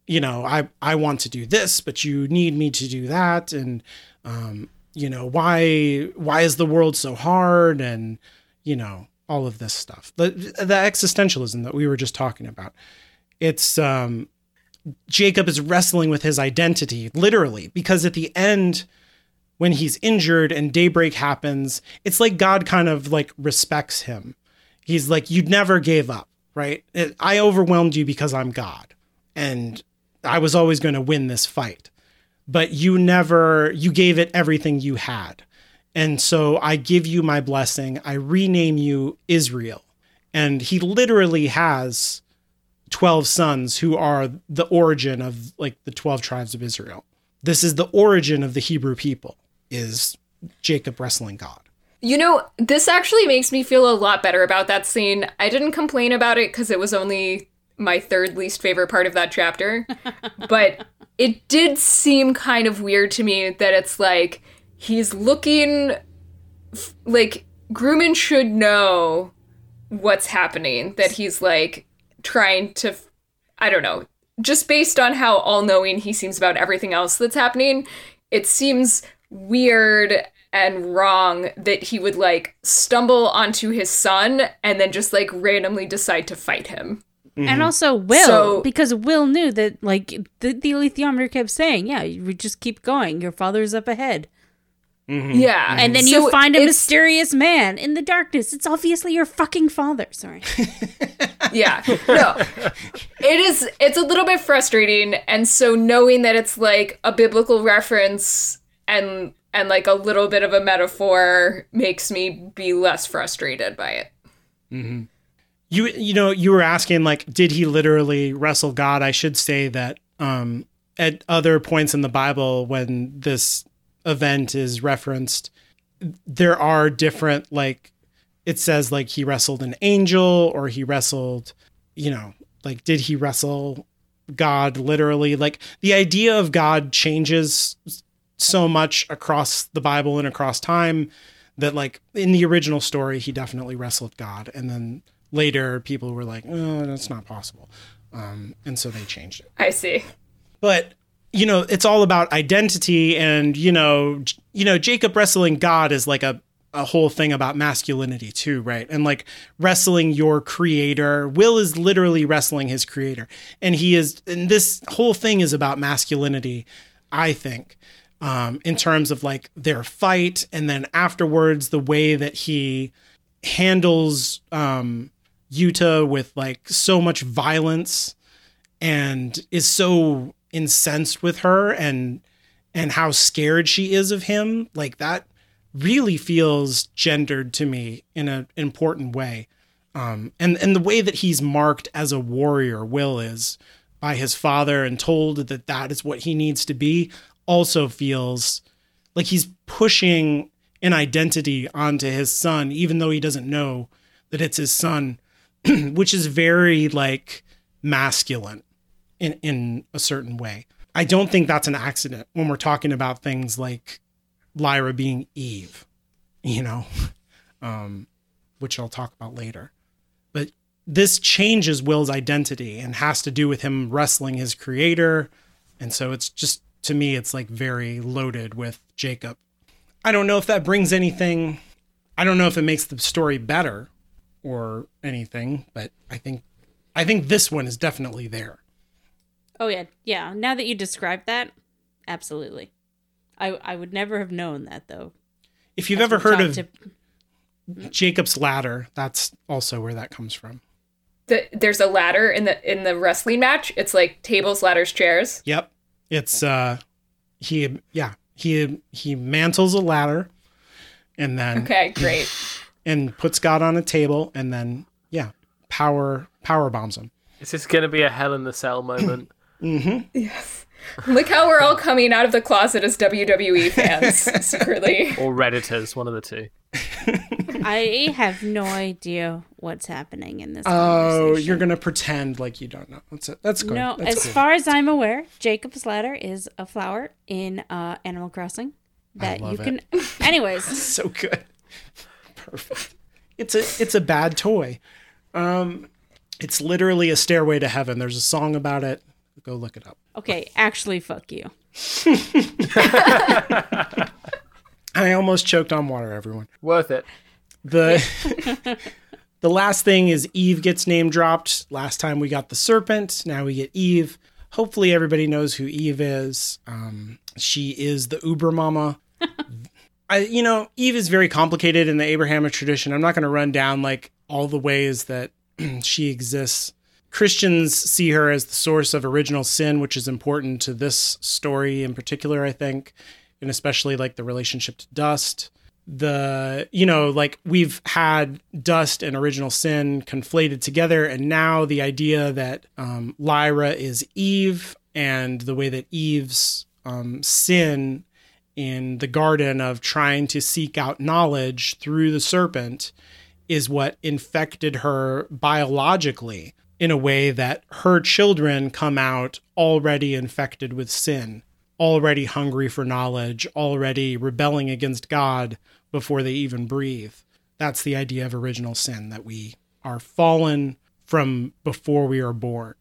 you know, I I want to do this, but you need me to do that, and um, you know, why why is the world so hard, and you know, all of this stuff. The the existentialism that we were just talking about. It's um Jacob is wrestling with his identity, literally, because at the end, when he's injured and daybreak happens, it's like God kind of like respects him. He's like, You never gave up, right? I overwhelmed you because I'm God. And I was always going to win this fight. But you never, you gave it everything you had. And so I give you my blessing. I rename you Israel. And he literally has 12 sons who are the origin of like the 12 tribes of Israel. This is the origin of the Hebrew people is Jacob wrestling God. You know, this actually makes me feel a lot better about that scene. I didn't complain about it because it was only my third least favorite part of that chapter. but it did seem kind of weird to me that it's like he's looking f- like Grumman should know what's happening, that he's like trying to, f- I don't know, just based on how all knowing he seems about everything else that's happening, it seems weird and wrong that he would like stumble onto his son and then just like randomly decide to fight him. And mm-hmm. also Will, So- because Will knew that, like, the, the alethiometer kept saying, yeah, you just keep going. Your father's up ahead. Mm-hmm. Yeah. Mm-hmm. And then So you find a mysterious man in the darkness. It's obviously your fucking father. Sorry. Yeah. No. It is it's a little bit frustrating and so knowing that it's like a biblical reference and and like a little bit of a metaphor makes me be less frustrated by it. Mm-hmm. You you know, you were asking like did he literally wrestle God? I should say that um at other points in the Bible when this event is referenced there are different like it says like he wrestled an angel or he wrestled you know like did he wrestle god literally? Like the idea of god changes so much across the bible and across time that like in the original story he definitely wrestled god. And then later people were like oh that's not possible. Um, and so they changed it. I see. but you know it's all about identity and you know you know jacob wrestling god is like a a whole thing about masculinity too, right? And like wrestling your creator. Will is literally wrestling his creator. And he is and this whole thing is about masculinity, I think. Um, in terms of like their fight and then afterwards the way that he handles um Juta with like so much violence and is so incensed with her and and how scared she is of him like that really feels gendered to me in an important way. Um and and the way that he's marked as a warrior will is by his father and told that that is what he needs to be also feels like he's pushing an identity onto his son even though he doesn't know that it's his son which is very like masculine in in a certain way. I don't think that's an accident when we're talking about things like Lyra being Eve, you know, um, which I'll talk about later. But this changes Will's identity and has to do with him wrestling his creator. And so it's just, to me, it's like very loaded with Jacob. I don't know if that brings anything, I don't know if it makes the story better or anything, but I think I think this one is definitely there. Oh yeah, yeah. Now that you described that, absolutely. I I would never have known that though. If you've As ever heard of to- Jacob's ladder, that's also where that comes from. The, there's a ladder in the in the wrestling match. It's like tables, ladders, chairs. Yep. It's uh he yeah, he he mantles a ladder and then Okay, great. and puts God on a table and then yeah, power power bombs him. Is this going to be a Hell in the Cell moment? yes. Look how we're all coming out of the closet as WWE fans secretly. or Redditors, one of the two? I have no idea what's happening in this. Oh, you're gonna pretend like you don't know. That's it. That's good. No, That's as cool. far as I'm aware, Jacob's ladder is a flower in uh, Animal Crossing that you love can. Anyways, so good. Perfect. It's a it's a bad toy. Um it's literally a stairway to heaven. There's a song about it. Go look it up. okay, actually, fuck you. I almost choked on water, everyone. Worth it. The The last thing is Eve gets name dropped. Last time we got the serpent, now we get Eve. Hopefully everybody knows who Eve is. Um, she is the Uber mama. I, you know, Eve is very complicated in the Abrahamic tradition. I'm not going to run down like all the ways that she exists. Christians see her as the source of original sin, which is important to this story in particular, I think, and especially like the relationship to dust. The, you know, like we've had dust and original sin conflated together, and now the idea that um, Lyra is Eve and the way that Eve's um, sin in the garden of trying to seek out knowledge through the serpent is what infected her biologically in a way that her children come out already infected with sin, already hungry for knowledge, already rebelling against God before they even breathe. That's the idea of original sin that we are fallen from before we are born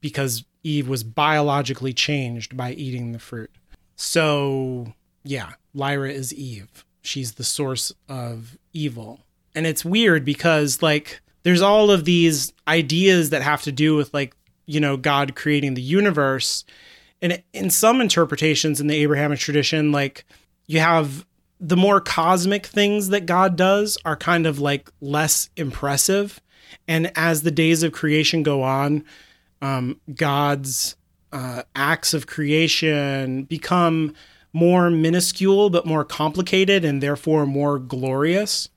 because Eve was biologically changed by eating the fruit. So, yeah, Lyra is Eve. She's the source of evil. And it's weird because, like, there's all of these ideas that have to do with, like, you know, God creating the universe. And in some interpretations in the Abrahamic tradition, like, you have the more cosmic things that God does are kind of like less impressive. And as the days of creation go on, um, God's uh, acts of creation become more minuscule but more complicated and therefore more glorious.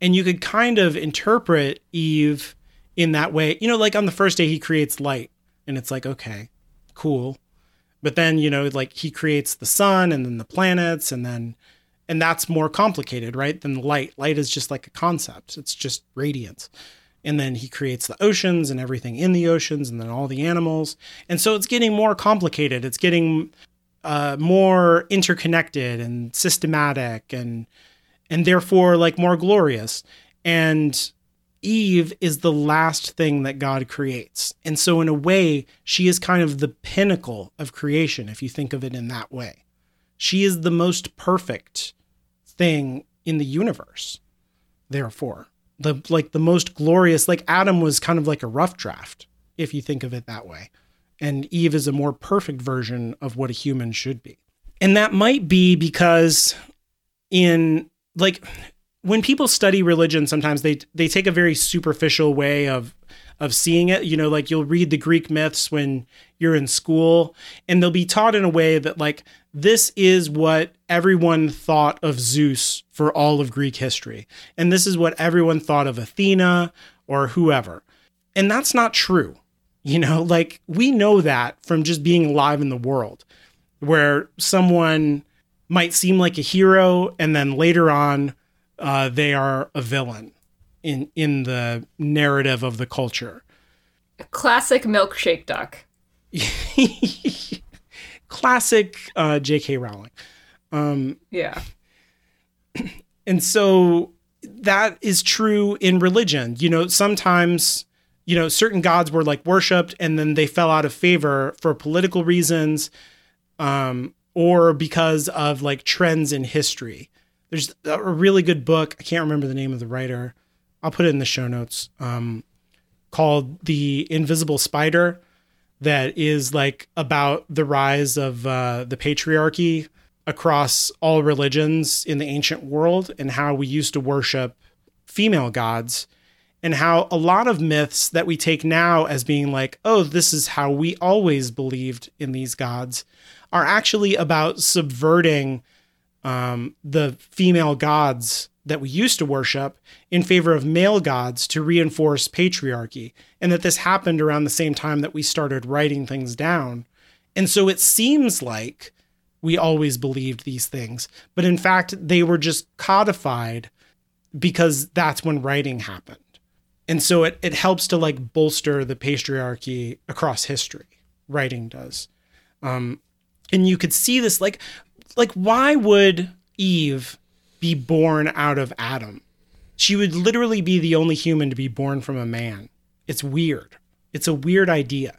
And you could kind of interpret Eve in that way. You know, like on the first day, he creates light, and it's like, okay, cool. But then, you know, like he creates the sun and then the planets, and then, and that's more complicated, right? Than light. Light is just like a concept, it's just radiance and then he creates the oceans and everything in the oceans and then all the animals and so it's getting more complicated it's getting uh, more interconnected and systematic and and therefore like more glorious and eve is the last thing that god creates and so in a way she is kind of the pinnacle of creation if you think of it in that way she is the most perfect thing in the universe. Therefore, the like the most glorious like Adam was kind of like a rough draft if you think of it that way. And Eve is a more perfect version of what a human should be. And that might be because in like when people study religion sometimes they they take a very superficial way of of seeing it. You know like you'll read the greek myths when you're in school and they'll be taught in a way that like this is what everyone thought of zeus for all of greek history and this is what everyone thought of athena or whoever. And that's not true. You know like we know that from just being alive in the world where someone might seem like a hero and then later on uh, they are a villain in in the narrative of the culture. Classic milkshake duck. Classic uh, J.K. Rowling. Um, Yeah. and so that is true in religion. You know, sometimes you know certain gods were like worshipped and then they fell out of favor for political reasons um, or because of like trends in history. There's a really good book. I can't remember the name of the writer. I'll put it in the show notes. Um, called The Invisible Spider, that is like about the rise of uh, the patriarchy across all religions in the ancient world and how we used to worship female gods and how a lot of myths that we take now as being like, oh, this is how we always believed in these gods are actually about subverting um, the female gods that we used to worship in favor of male gods to reinforce patriarchy. And that this happened around the same time that we started writing things down. And so it seems like we always believed these things, but in fact, they were just codified because that's when writing happened. And so it, it helps to like bolster the patriarchy across history. Writing does. Um, and you could see this like like why would Eve be born out of Adam? She would literally be the only human to be born from a man. It's weird. It's a weird idea.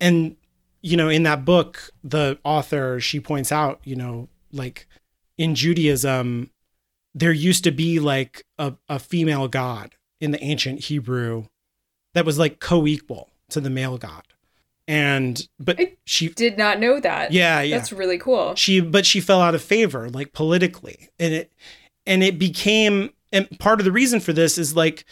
And you know, in that book, the author she points out, you know, like in Judaism, there used to be like a, a female god in the ancient Hebrew that was like co-equal to the male god. And but I she Did not know that. yeah, yeah. That's really cool. she but she fell out of favor like politically. And it and it became and part of the reason for this is like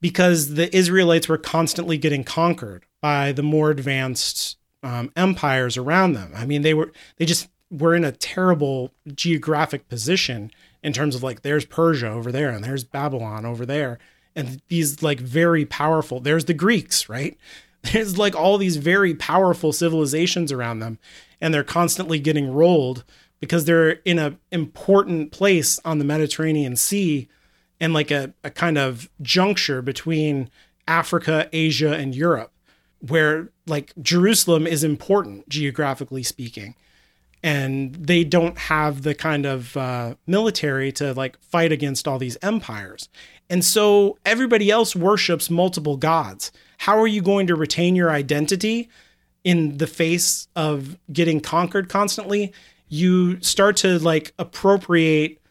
because the israelites were constantly getting conquered by the more advanced um, empires around them. I mean they were they just were in a terrible geographic position in terms of like there's persia over there and there's babylon over there. And these like very powerful there's the greeks right there's like all these very powerful civilizations around them and they're constantly getting rolled because they're in a important place on the mediterranean sea and like a, a kind of juncture between africa asia and europe where like jerusalem is important geographically speaking and they don't have the kind of uh, military to like fight against all these empires. And so everybody else worships multiple gods. How are you going to retain your identity in the face of getting conquered constantly? You start to like appropriate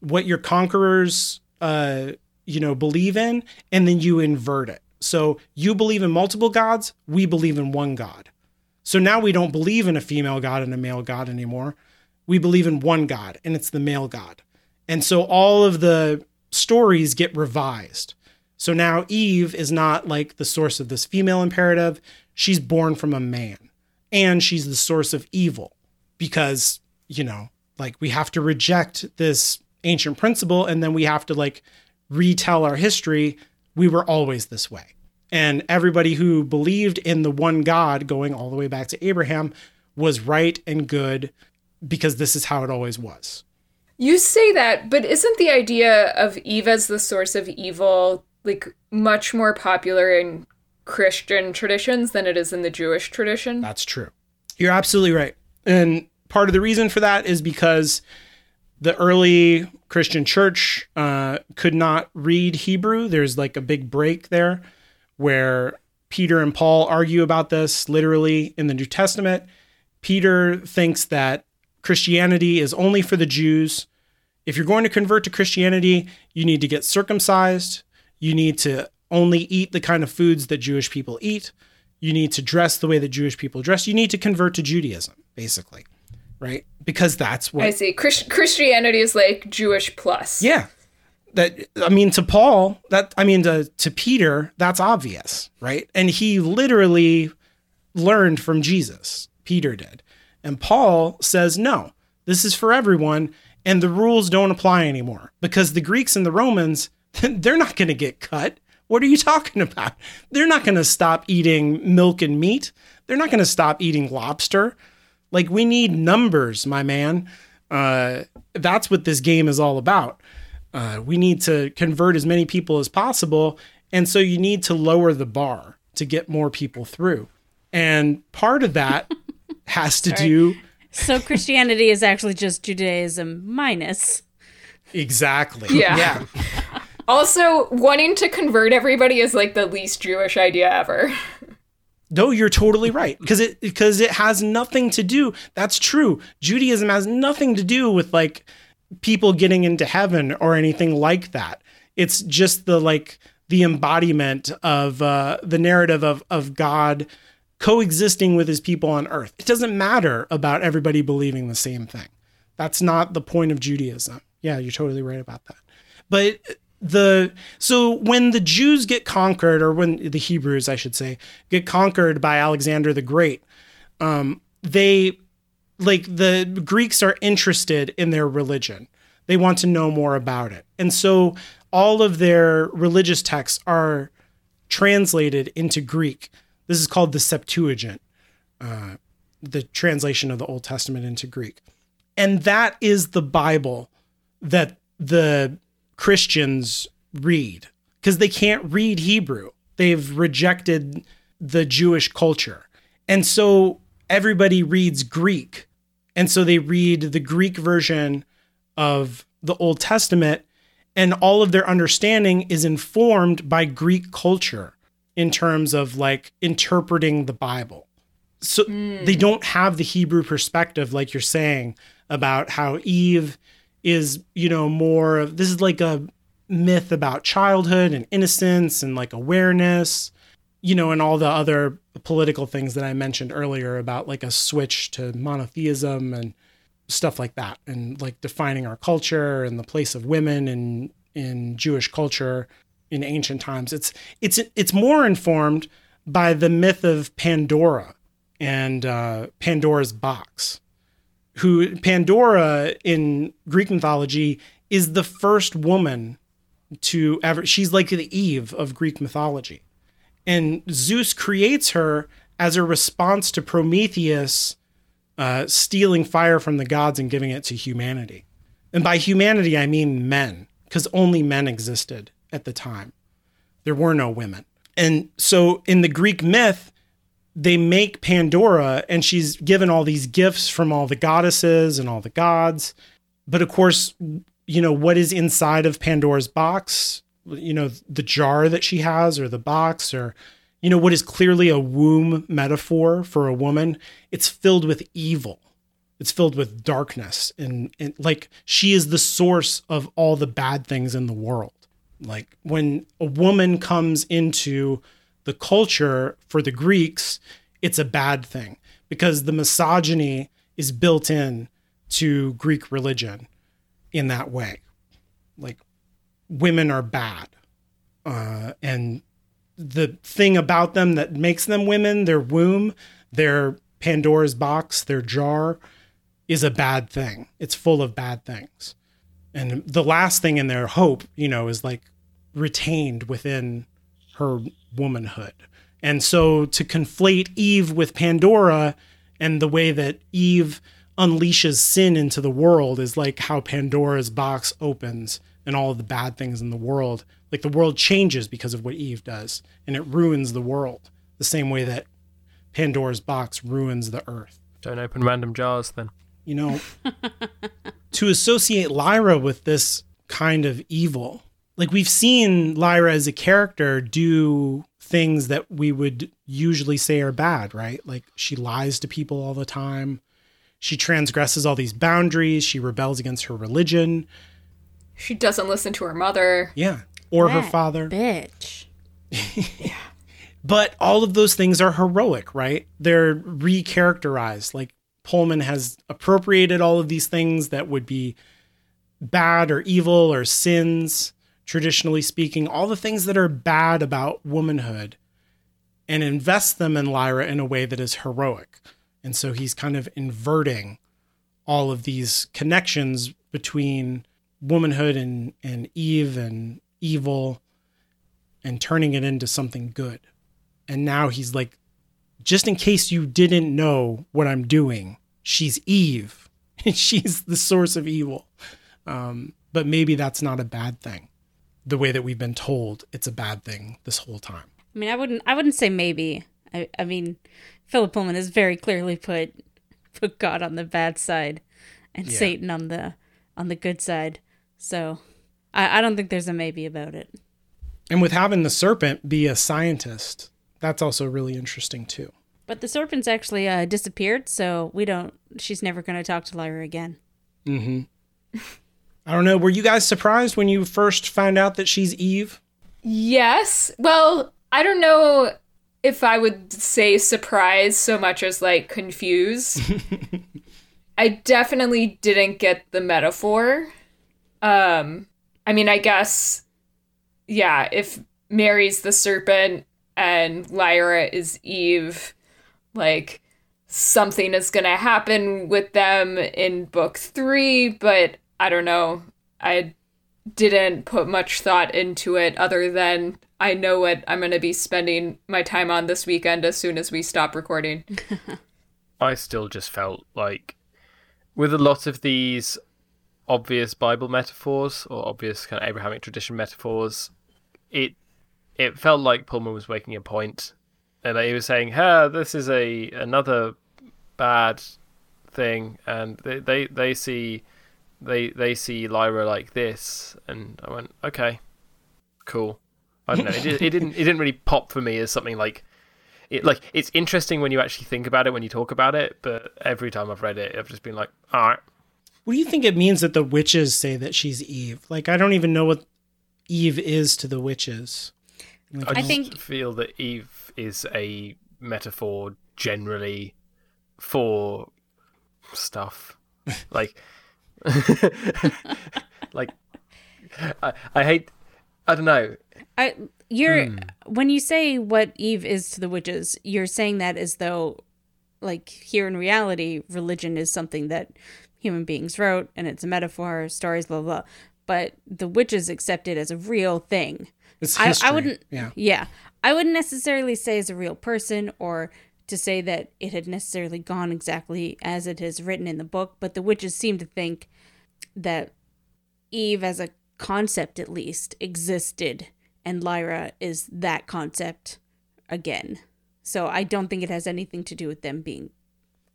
what your conquerors, uh, you know, believe in, and then you invert it. So you believe in multiple gods, we believe in one God. So now we don't believe in a female god and a male god anymore. We believe in one God, and it's the male god. And so all of the stories get revised. So now Eve is not like the source of this female imperative. She's born from a man, and she's the source of evil because, you know, like we have to reject this ancient principle and then we have to like retell our history. We were always this way and everybody who believed in the one God going all the way back to Abraham was right and good because this is how it always was. You say that, but isn't the idea of Eve as the source of evil like much more popular in Christian traditions than it is in the Jewish tradition? That's true. You're absolutely right. And part of the reason for that is because the early Christian church uh, could not read Hebrew. There's like a big break there where Peter and Paul argue about this literally in the New Testament. Peter thinks that Christianity is only for the Jews. if you're going to convert to Christianity, you need to get circumcised. You need to only eat the kind of foods that Jewish people eat. You need to dress the way that Jewish people dress. You need to convert to Judaism, basically, right? Because that's what I see. Christ- Christianity is like Jewish plus. yeah. That I mean to Paul, that I mean to to Peter, that's obvious, right? And he literally learned from Jesus. Peter did. And Paul says, "No. This is for everyone and the rules don't apply anymore because the Greeks and the Romans, they're not going to get cut. What are you talking about? They're not going to stop eating milk and meat. They're not going to stop eating lobster. Like we need numbers, my man. Uh, that's what this game is all about. Uh, we need to convert as many people as possible. And so you need to lower the bar to get more people through. And part of that has to do So Christianity is actually just Judaism minus. exactly. Yeah. Yeah. Also, wanting to convert everybody is like the least Jewish idea ever. No, you're totally right because it because it has nothing to do. That's true. Judaism has nothing to do with like people getting into heaven or anything like that. It's just the like the embodiment of uh, the narrative of of God coexisting with His people on earth. It doesn't matter about everybody believing the same thing. That's not the point of Judaism. Yeah, you're totally right about that. But the so when the Jews get conquered, or when the Hebrews, I should say, get conquered by Alexander the Great, um, they like the Greeks are interested in their religion. They want to know more about it, and so all of their religious texts are translated into Greek. This is called the Septuagint, uh, the translation of the Old Testament into Greek, and that is the Bible that the Christians read because they can't read Hebrew. They've rejected the Jewish culture. And so everybody reads Greek. And so they read the Greek version of the Old Testament, and all of their understanding is informed by Greek culture in terms of like interpreting the Bible. So they hmm. don't have the Hebrew perspective, like you're saying, about how Eve is, you know, more of this is like a myth about childhood and innocence and like awareness, you know, and all the other political things that I mentioned earlier about like a switch to monotheism and stuff like that and like defining our culture and the place of women in in Jewish culture in ancient times. It's it's it's more informed by the myth of Pandora and uh, Pandora's box who Pandora in Greek mythology is the first woman to ever she's like the Eve of Greek mythology. And Zeus creates her as a response to Prometheus uh, stealing fire from the gods and giving it to humanity. And by humanity, I mean men, because only men existed at the time. There were no women. And so in the Greek myth, they make Pandora and she's given all these gifts from all the goddesses and all the gods. But of course, you know, what is inside of Pandora's box? You know, the jar that she has or the box or, you know, what is clearly a womb metaphor for a woman? It's filled with evil. It's filled with darkness and, and like she is the source of all the bad things in the world. Like when a woman comes into the culture for the Greeks, it's a bad thing because the misogyny is built in to Greek religion in that way. Like women are bad. Uh, and the thing about them that makes them women, their womb, their Pandora's box, their jar, is a bad thing. It's full of bad things. And the last thing in their hope, you know, is like retained within her womanhood. And so to conflate Eve with Pandora and the way that Eve unleashes sin into the world is like how Pandora's box opens and all of the bad things in the world. Like the world changes because of what Eve does and it ruins the world the same way that Pandora's box ruins the earth. Don't open random jars then. You know, to associate Lyra with this kind of evil, like we've seen Lyra as a character do things that we would usually say are bad, right? Like she lies to people all the time. She transgresses all these boundaries. She rebels against her religion. She doesn't listen to her mother. Yeah. Or her father. Bitch. Yeah. But all of those things are heroic, right? They're recharacterized. Like Pullman has appropriated all of these things that would be bad or evil or sins, traditionally speaking, all the things that are bad about womanhood, and invest them in Lyra in a way that is heroic. And so he's kind of inverting all of these connections between womanhood and, and Eve and evil and turning it into something good. And now he's like, just in case you didn't know what I'm doing, she's Eve. she's the source of evil. Um, but maybe that's not a bad thing. The way that we've been told it's a bad thing this whole time. I mean, I wouldn't. I wouldn't say maybe. I, I mean, Philip Pullman has very clearly put put God on the bad side, and Yeah. Satan on the on the good side. So, I, I don't think there's a maybe about it. And with having the serpent be a scientist, that's also really interesting too. But the serpent's actually uh, disappeared, so we don't. She's never going to talk to Lyra again. I don't know. Were you guys surprised when you first found out that she's Eve? Yes. Well, I don't know if I would say surprised so much as like confused. I definitely didn't get the metaphor. Um I mean, I guess yeah, if Mary's the serpent and Lyra is Eve, like something is going to happen with them in book 3, but I don't know. I didn't put much thought into it other than I know what I'm going to be spending my time on this weekend as soon as we stop recording. I still just felt like with a lot of these obvious Bible metaphors or obvious kind of Abrahamic tradition metaphors, it it felt like Pullman was making a point, and that he was saying, "Hey, this is a another bad thing," and they they, they see they they see Lyra like this, and I went, "Okay, cool." I don't know. It, it didn't it didn't really pop for me as something like it like it's interesting when you actually think about it when you talk about it, but every time I've read it, I've just been like, all right. What do you think it means that the witches say that she's Eve? Like, I don't even know what Eve is to the witches. I, just think- feel that Eve is a metaphor generally for stuff like like I, I hate I don't know I you're hmm. when you say what Eve is to the witches, you're saying that as though like here in reality, religion is something that human beings wrote and it's a metaphor, stories, blah blah. blah. But the witches accept it as a real thing. It's I, history. I wouldn't Yeah. yeah. I wouldn't necessarily say as a real person or to say that it had necessarily gone exactly as it is written in the book, but the witches seem to think that Eve as a concept at least existed and Lyra is that concept again. So I don't think it has anything to do with them being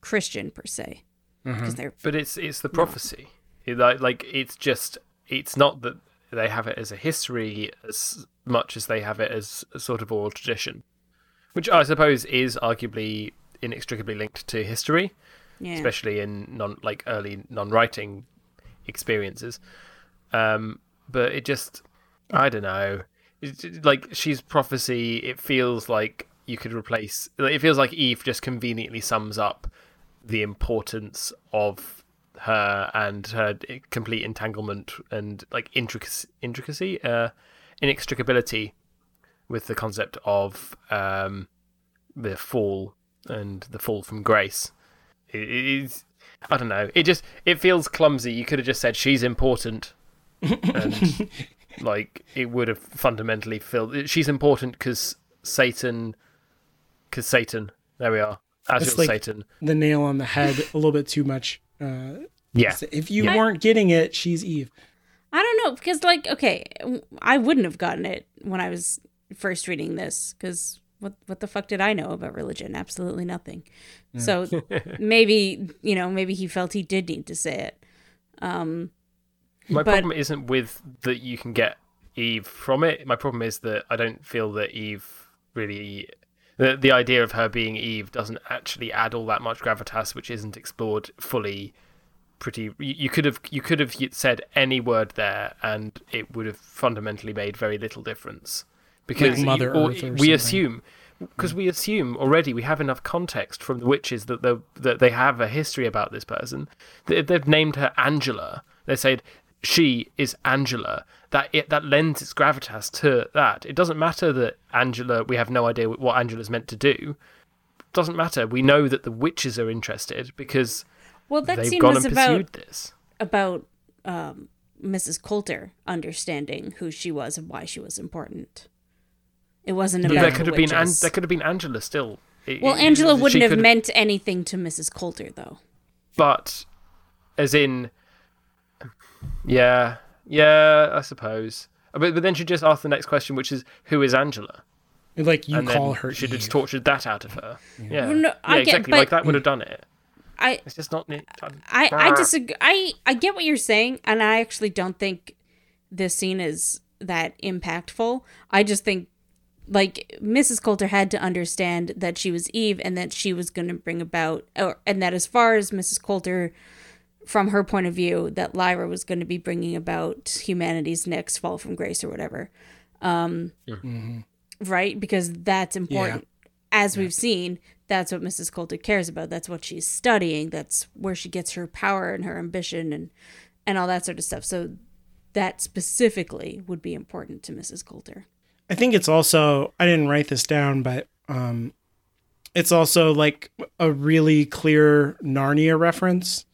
Christian per se. Because mm-hmm. they're but it's it's the prophecy like like it's just it's not that they have it as a history as much as they have it as a sort of oral tradition which I suppose is arguably inextricably linked to history yeah. especially in non like early non-writing experiences. Um, but it just, I don't know. Like she's prophecy. It feels like you could replace. It feels like Eve just conveniently sums up the importance of her and her complete entanglement and like intricacy, intricacy, uh, inextricability with the concept of um, the fall and the fall from grace. It it is. I don't know. It just it feels clumsy. You could have just said she's important, and like it would have fundamentally filled. She's important because Satan, because Satan. There we are. As It's your like- Satan. The nail on the head a little bit too much. Uh, Yeah. if you Yeah. weren't getting it, she's Eve. I don't know because like okay, I wouldn't have gotten it when I was first reading this because what what the fuck did I know about religion? Absolutely nothing. So maybe you know maybe he felt he did need to say it. Um, My but- problem isn't with that you can get Eve from it. My problem is that I don't feel that Eve really. The, the idea of her being Eve doesn't actually add all that much gravitas, which isn't explored fully pretty. You could have you could have said any word there, and it would have fundamentally made very little difference because Like Mother you- Earth or we something. assume because we assume already we have enough context from the witches that they that they have a history about this person. They, they've named her Angela. They said she is Angela. That it, that lends its gravitas to that. It doesn't matter that Angela. We have no idea what Angela's meant to do. It Doesn't matter. We know that the witches are interested because Well, that they've scene gone and about pursued this. about um, Mrs. Coulter understanding who she was and why she was important. It wasn't about There the could have been An- witches. there could have been Angela still. It- well, it- Angela wouldn't have meant anything to Mrs. Coulter, though. but as in, yeah, yeah, I suppose. But, but then she just asked the next question, which is, "Who is Angela?" Like you and call then her. Should have just tortured that out of her. Yeah, Well, no, yeah, I get- exactly. but- like that would have done it. I It's just not. I, I disagree. I, I get what you're saying, and I actually don't think this scene is that impactful. I just think, like, Mrs. Coulter had to understand that she was Eve and that she was going to bring about, or, and that as far as Mrs. Coulter, from her point of view, that Lyra was going to be bringing about humanity's next fall from grace or whatever. Um, Right? Because that's important. As we've seen, that's what Mrs. Coulter cares about. That's what she's studying. That's where she gets her power and her ambition and and all that sort of stuff. So that specifically would be important to Mrs. Coulter. I think it's also I didn't write this down, but um, it's also like a really clear Narnia reference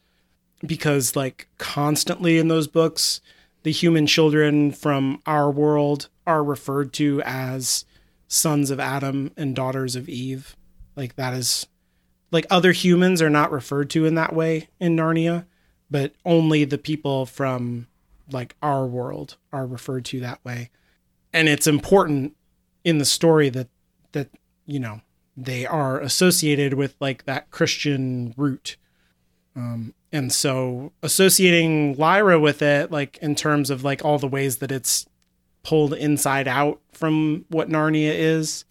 because like constantly in those books, the human children from our world are referred to as sons of Adam and daughters of Eve. Like that is like other humans are not referred to in that way in Narnia, but only the people from like our world are referred to that way and it's important in the story that that you know they are associated with like that christian root. Um and so associating lyra with it like in terms of like all the ways that it's pulled inside out from what narnia is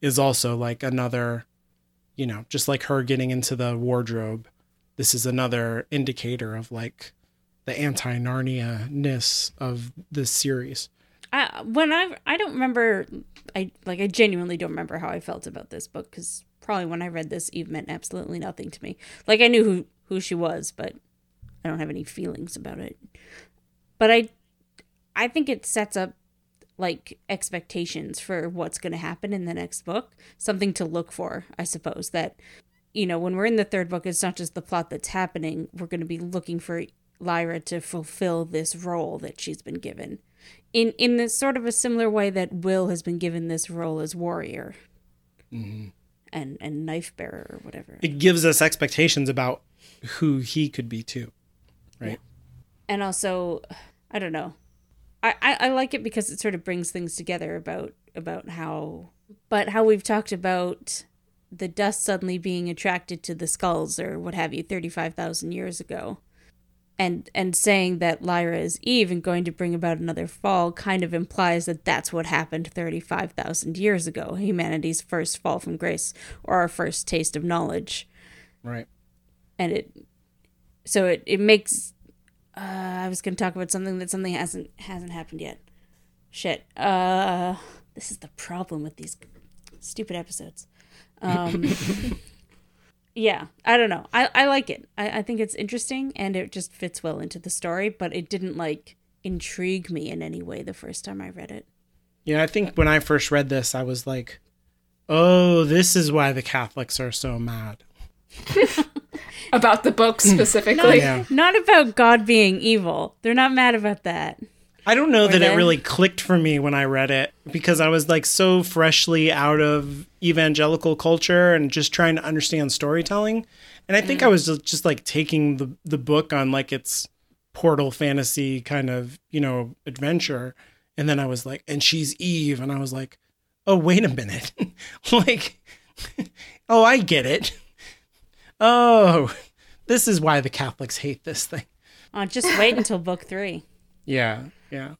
is also like another you know just like her getting into the wardrobe this is another indicator of like the anti-narnia ness of this series I when I I don't remember I like I genuinely don't remember how I felt about this book cuz probably when I read this Eve meant absolutely nothing to me. Like I knew who who she was, but I don't have any feelings about it. But I I think it sets up like expectations for what's going to happen in the next book, something to look for, I suppose that you know, when we're in the third book, it's not just the plot that's happening. We're going to be looking for Lyra to fulfill this role that she's been given in in this sort of a similar way that Will has been given this role as warrior mm-hmm. and and knife bearer or whatever. it gives us expectations about who he could be too right And also, I don't know. I, I, I like it because it sort of brings things together about about how but how we've talked about the dust suddenly being attracted to the skulls or what have you 35,000 years ago. And and saying that Lyra is Eve and going to bring about another fall kind of implies that that's what happened 35,000 years ago, humanity's first fall from grace or our first taste of knowledge. right And it so it, it makes uh, I was going to talk about something that something hasn't hasn't happened yet. Shit. Uh this is the problem with these stupid episodes. Um Yeah, I don't know. I, I like it. I, I think it's interesting and it just fits well into the story, but it didn't like intrigue me in any way the first time I read it. yeah i think when i first read this i was like oh this is why the catholics are so mad About the book specifically. yeah Not about God being evil. They're not mad about that. I don't know that they? it really clicked for me when I read it because I was like so freshly out of evangelical culture and just trying to understand storytelling. And I think I was just, like taking the the book on like its portal fantasy kind of, you know, adventure. And then I was like, and she's Eve. And I was like, oh, wait a minute. like, oh, I get it. Oh, this is why the Catholics hate this thing. Uh, just wait until book three. Yeah. Yeah.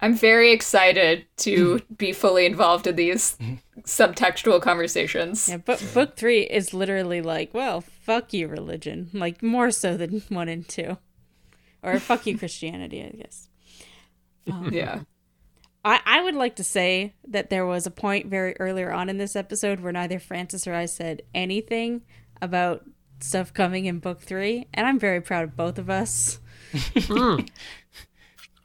I'm very excited to be fully involved in these subtextual conversations. Yeah, but book three is literally like, well, fuck you, religion. Like more so than one and two, or fuck you, Christianity. I guess. Um, yeah. I, I would like to say that there was a point very earlier on in this episode where neither Francis or I said anything about stuff coming in book three, and I'm very proud of both of us. Hmm.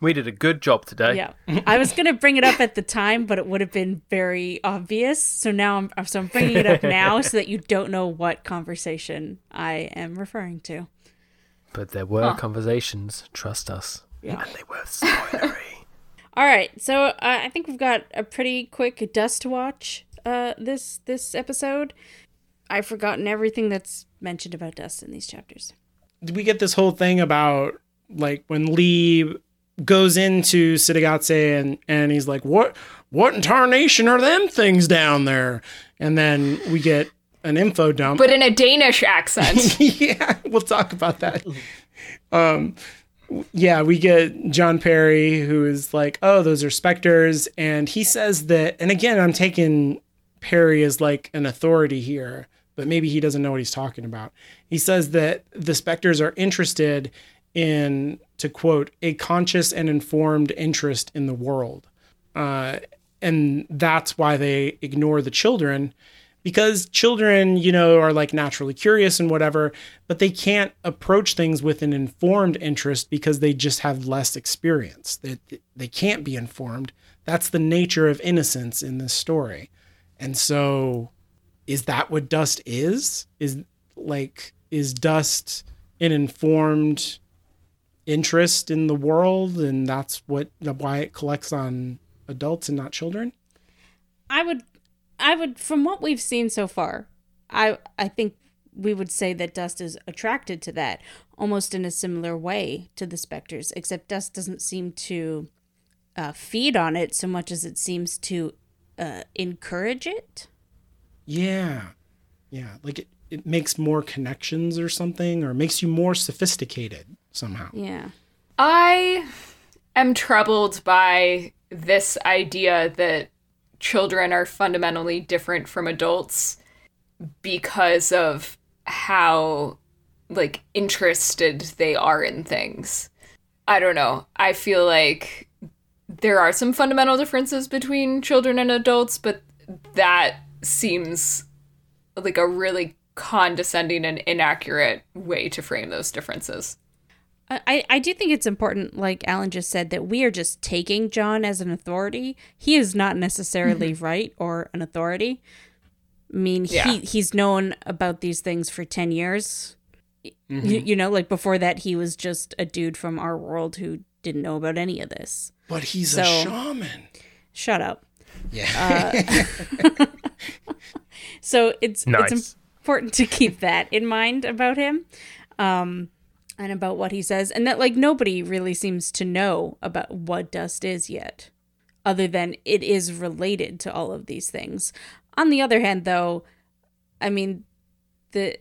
We did a good job today. Yeah, I was gonna bring it up at the time, but it would have been very obvious. So now I'm so I'm bringing it up now so that you don't know what conversation I am referring to. But there were conversations, trust us. Yeah. And they were spoilery. All right, so uh, I think we've got a pretty quick dust watch uh, this this episode. I've forgotten everything that's mentioned about dust in these chapters. Did we get this whole thing about like when Lee goes into Cittàgazze and and he's like, "What what in tarnation are them things down there?" And then we get an info dump. But in a Danish accent. yeah, we'll talk about that. Um, yeah, we get John Parry, who is like, "Oh, those are specters," and he says that. And again, I'm taking Parry as like an authority here, but maybe he doesn't know what he's talking about. He says that the specters are interested in, to quote, a conscious and informed interest in the world, uh, and that's why they ignore the children because children, you know, are like naturally curious and whatever, but they can't approach things with an informed interest because they just have less experience. They, they can't be informed. That's the nature of innocence in this story. And so, is that what dust is? Is like, is dust an informed interest in the world? And that's what, why it collects on adults and not children? I would, I would, from what we've seen so far, I I think we would say that Dust is attracted to that almost in a similar way to the specters, except Dust doesn't seem to uh, feed on it so much as it seems to uh, encourage it. Yeah. Yeah. Like it, it makes more connections or something, or makes you more sophisticated somehow. Yeah. I am troubled by this idea that children are fundamentally different from adults because of how like interested they are in things. I don't know. I feel like there are some fundamental differences between children and adults, but that seems like a really condescending and inaccurate way to frame those differences. I, I do think it's important, like Alan just said, that we are just taking John as an authority. He is not necessarily mm-hmm. right or an authority. I mean, Yeah. he, he's known about these things for 10 years. Y- mm-hmm. You, know, like before that, he was just a dude from our world who didn't know about any of this. But he's So- a shaman. Shut up. Yeah. Uh, so it's Nice. it's important to keep that in mind about him, um, and about what he says, and that like nobody really seems to know about what dust is yet, other than it is related to all of these things. On the other hand, though, I mean, the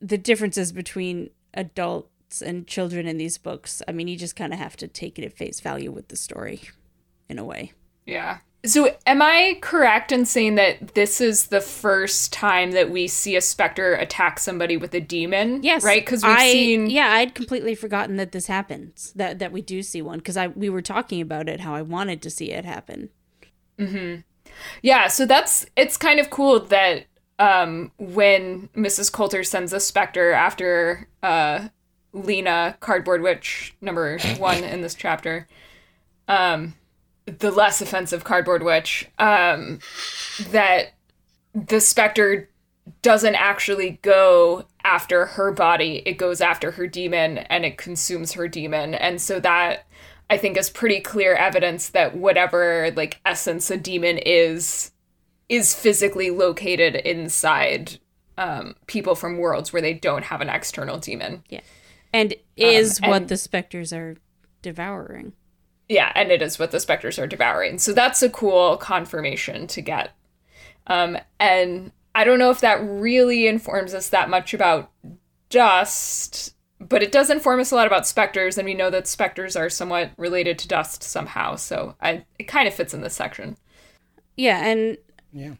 the differences between adults and children in these books, I mean, you just kind of have to take it at face value with the story, in a way. Yeah. So, am I correct in saying that this is the first time that we see a specter attack somebody with a daemon? Yes, Right? Because we've I- seen. Yeah, I'd completely forgotten that this happens. That that we do see one because I we were talking about it how I wanted to see it happen. Yeah, so that's. It's kind of cool that um, when Mrs. Coulter sends a specter after uh, Lena, Cardboard Witch, number one in this chapter, um, the less offensive Cardboard Witch, um, that the specter doesn't actually go after her body it goes after her daemon and it consumes her daemon and so that i think is pretty clear evidence that whatever like essence a daemon is is physically located inside um, people from worlds where they don't have an external daemon Yeah. And is what and- the specters are devouring. Yeah and it is what the specters are devouring so that's a cool confirmation to get um, and i don't know if that really informs us that much about dust but it does inform us a lot about specters, and we know that specters are somewhat related to dust somehow. So I, it kind of fits in this section. Yeah, and Yeah.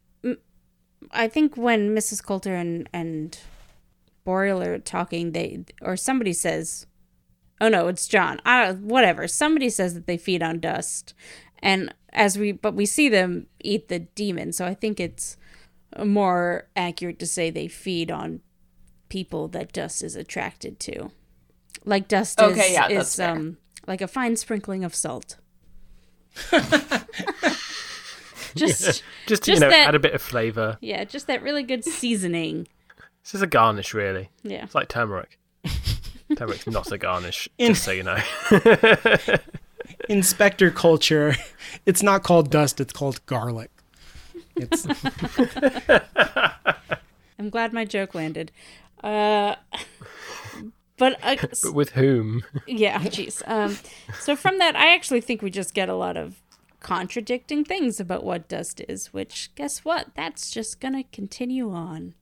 I think when Mrs. Coulter and and Boreal are talking, they or somebody says, "Oh no, it's John." I don't, whatever. Somebody says that they feed on dust, and as we but we see them eat the daemon, so I think it's more accurate to say they feed on people that dust is attracted to, like dust Okay, is, yeah, is um like a fine sprinkling of salt. just Just, you know, that- add a bit of flavour. yeah, just that really good seasoning. This is a garnish, really. Yeah. It's like turmeric. Turmeric's not a garnish, In- just so you know. Inspector culture, it's not called dust, it's called garlic. It's I'm glad my joke landed. Uh, but uh, but with whom? yeah, jeez. Um, so from that, I actually think we just get a lot of contradicting things about what dust is. Which, guess what? That's just gonna continue on.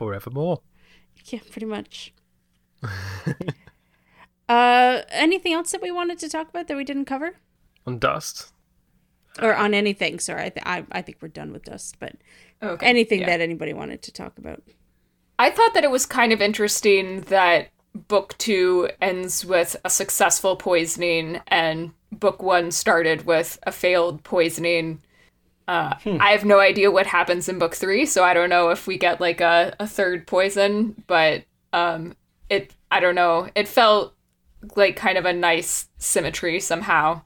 Forevermore. Yeah, pretty much. uh, anything else that we wanted to talk about that we didn't cover, On dust. or on anything? Sorry, I, th- I, I think we're done with dust. But Okay. anything yeah. that anybody wanted to talk about. I thought that it was kind of interesting that book two ends with a successful poisoning and book one started with a failed poisoning. Uh, I have no idea what happens in book three, so I don't know if we get like a, a third poison, but um, it, I don't know. It felt like kind of a nice symmetry somehow.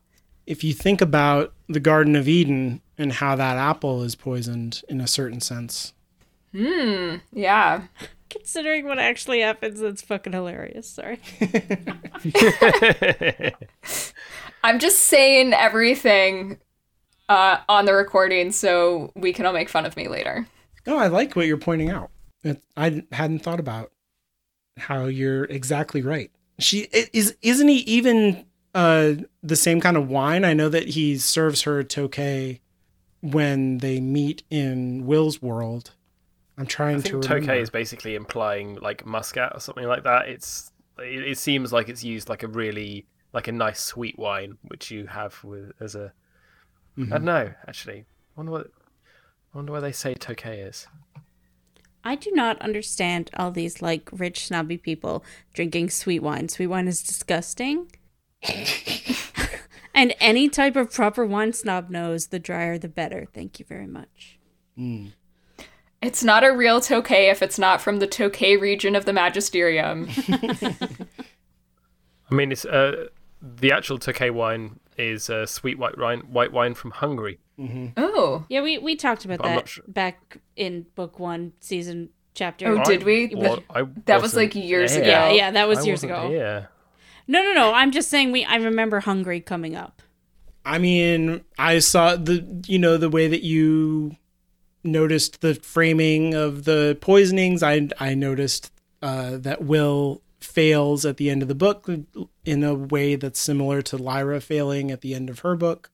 if you think about the Garden of Eden and how that apple is poisoned in a certain sense. Hmm. Yeah. Considering what actually happens, that's fucking hilarious. Sorry. I'm just saying everything uh, on the recording so we can all make fun of me later. No, I like what you're pointing out. I hadn't thought about how you're exactly right. She is isn't he even uh the same kind of wine? I know that he serves her Tokay when they meet in Will's world. I'm trying I to think remember. Tokay is basically implying like muscat or something like that. It's it, it seems like it's used like a really like a nice sweet wine, which you have with as a. I Mm-hmm. don't know actually. I wonder what. I wonder why they say Tokay is. I do not understand all these like rich snobby people drinking sweet wine. Sweet wine is disgusting. and any type of proper wine snob knows the drier the better. Thank you very much. It's not a real Tokay if it's not from the Tokay region of the Magisterium. I mean, it's uh, the actual Tokay wine is uh, sweet white wine, white wine from Hungary. oh. Yeah, we, we talked about I'm that sure. back in book one, season chapter. Oh, did we? Well, I That was, like, years there. ago. yeah, yeah, that was I years ago. Yeah. No, no, no. I'm just saying we I remember Hungary coming up. I mean, I saw the you know the way that you noticed the framing of the poisonings. I I noticed uh, that Will fails at the end of the book in a way that's similar to Lyra failing at the end of her book.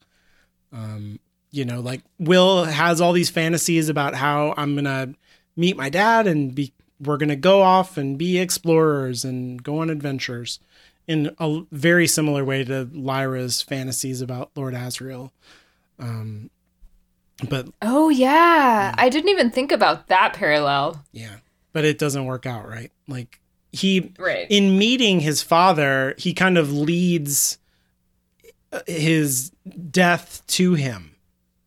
Um, you know, like Will has all these fantasies about how I'm gonna meet my dad and be we're gonna go off and be explorers and go on adventures in a very similar way to Lyra's fantasies about Lord Asriel. Um, but Oh, yeah. I didn't even think about that parallel. yeah, but it doesn't work out right. Like he Right. in meeting his father, he kind of leads uh, his death to him,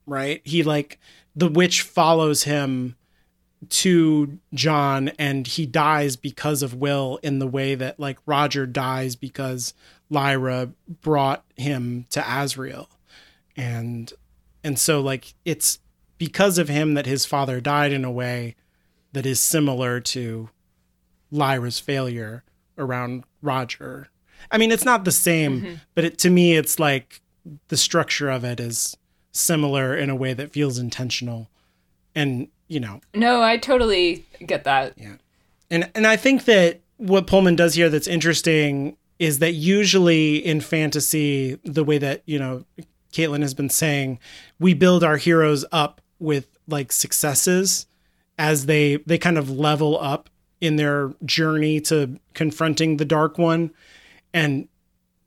right? He like the witch follows him to John and he dies because of Will in the way that like Roger dies because Lyra brought him to Asriel. And and so like it's because of him that his father died in a way that is similar to Lyra's failure around Roger. I mean, it's not the same, but it, to me, it's like the structure of it is similar in a way that feels intentional. And, you know, No, I totally get that. Yeah, and and I think that what Pullman does here that's interesting is that usually in fantasy, the way that you know Caitlin has been saying, we build our heroes up with like successes, as they they kind of level up in their journey to confronting the dark one. And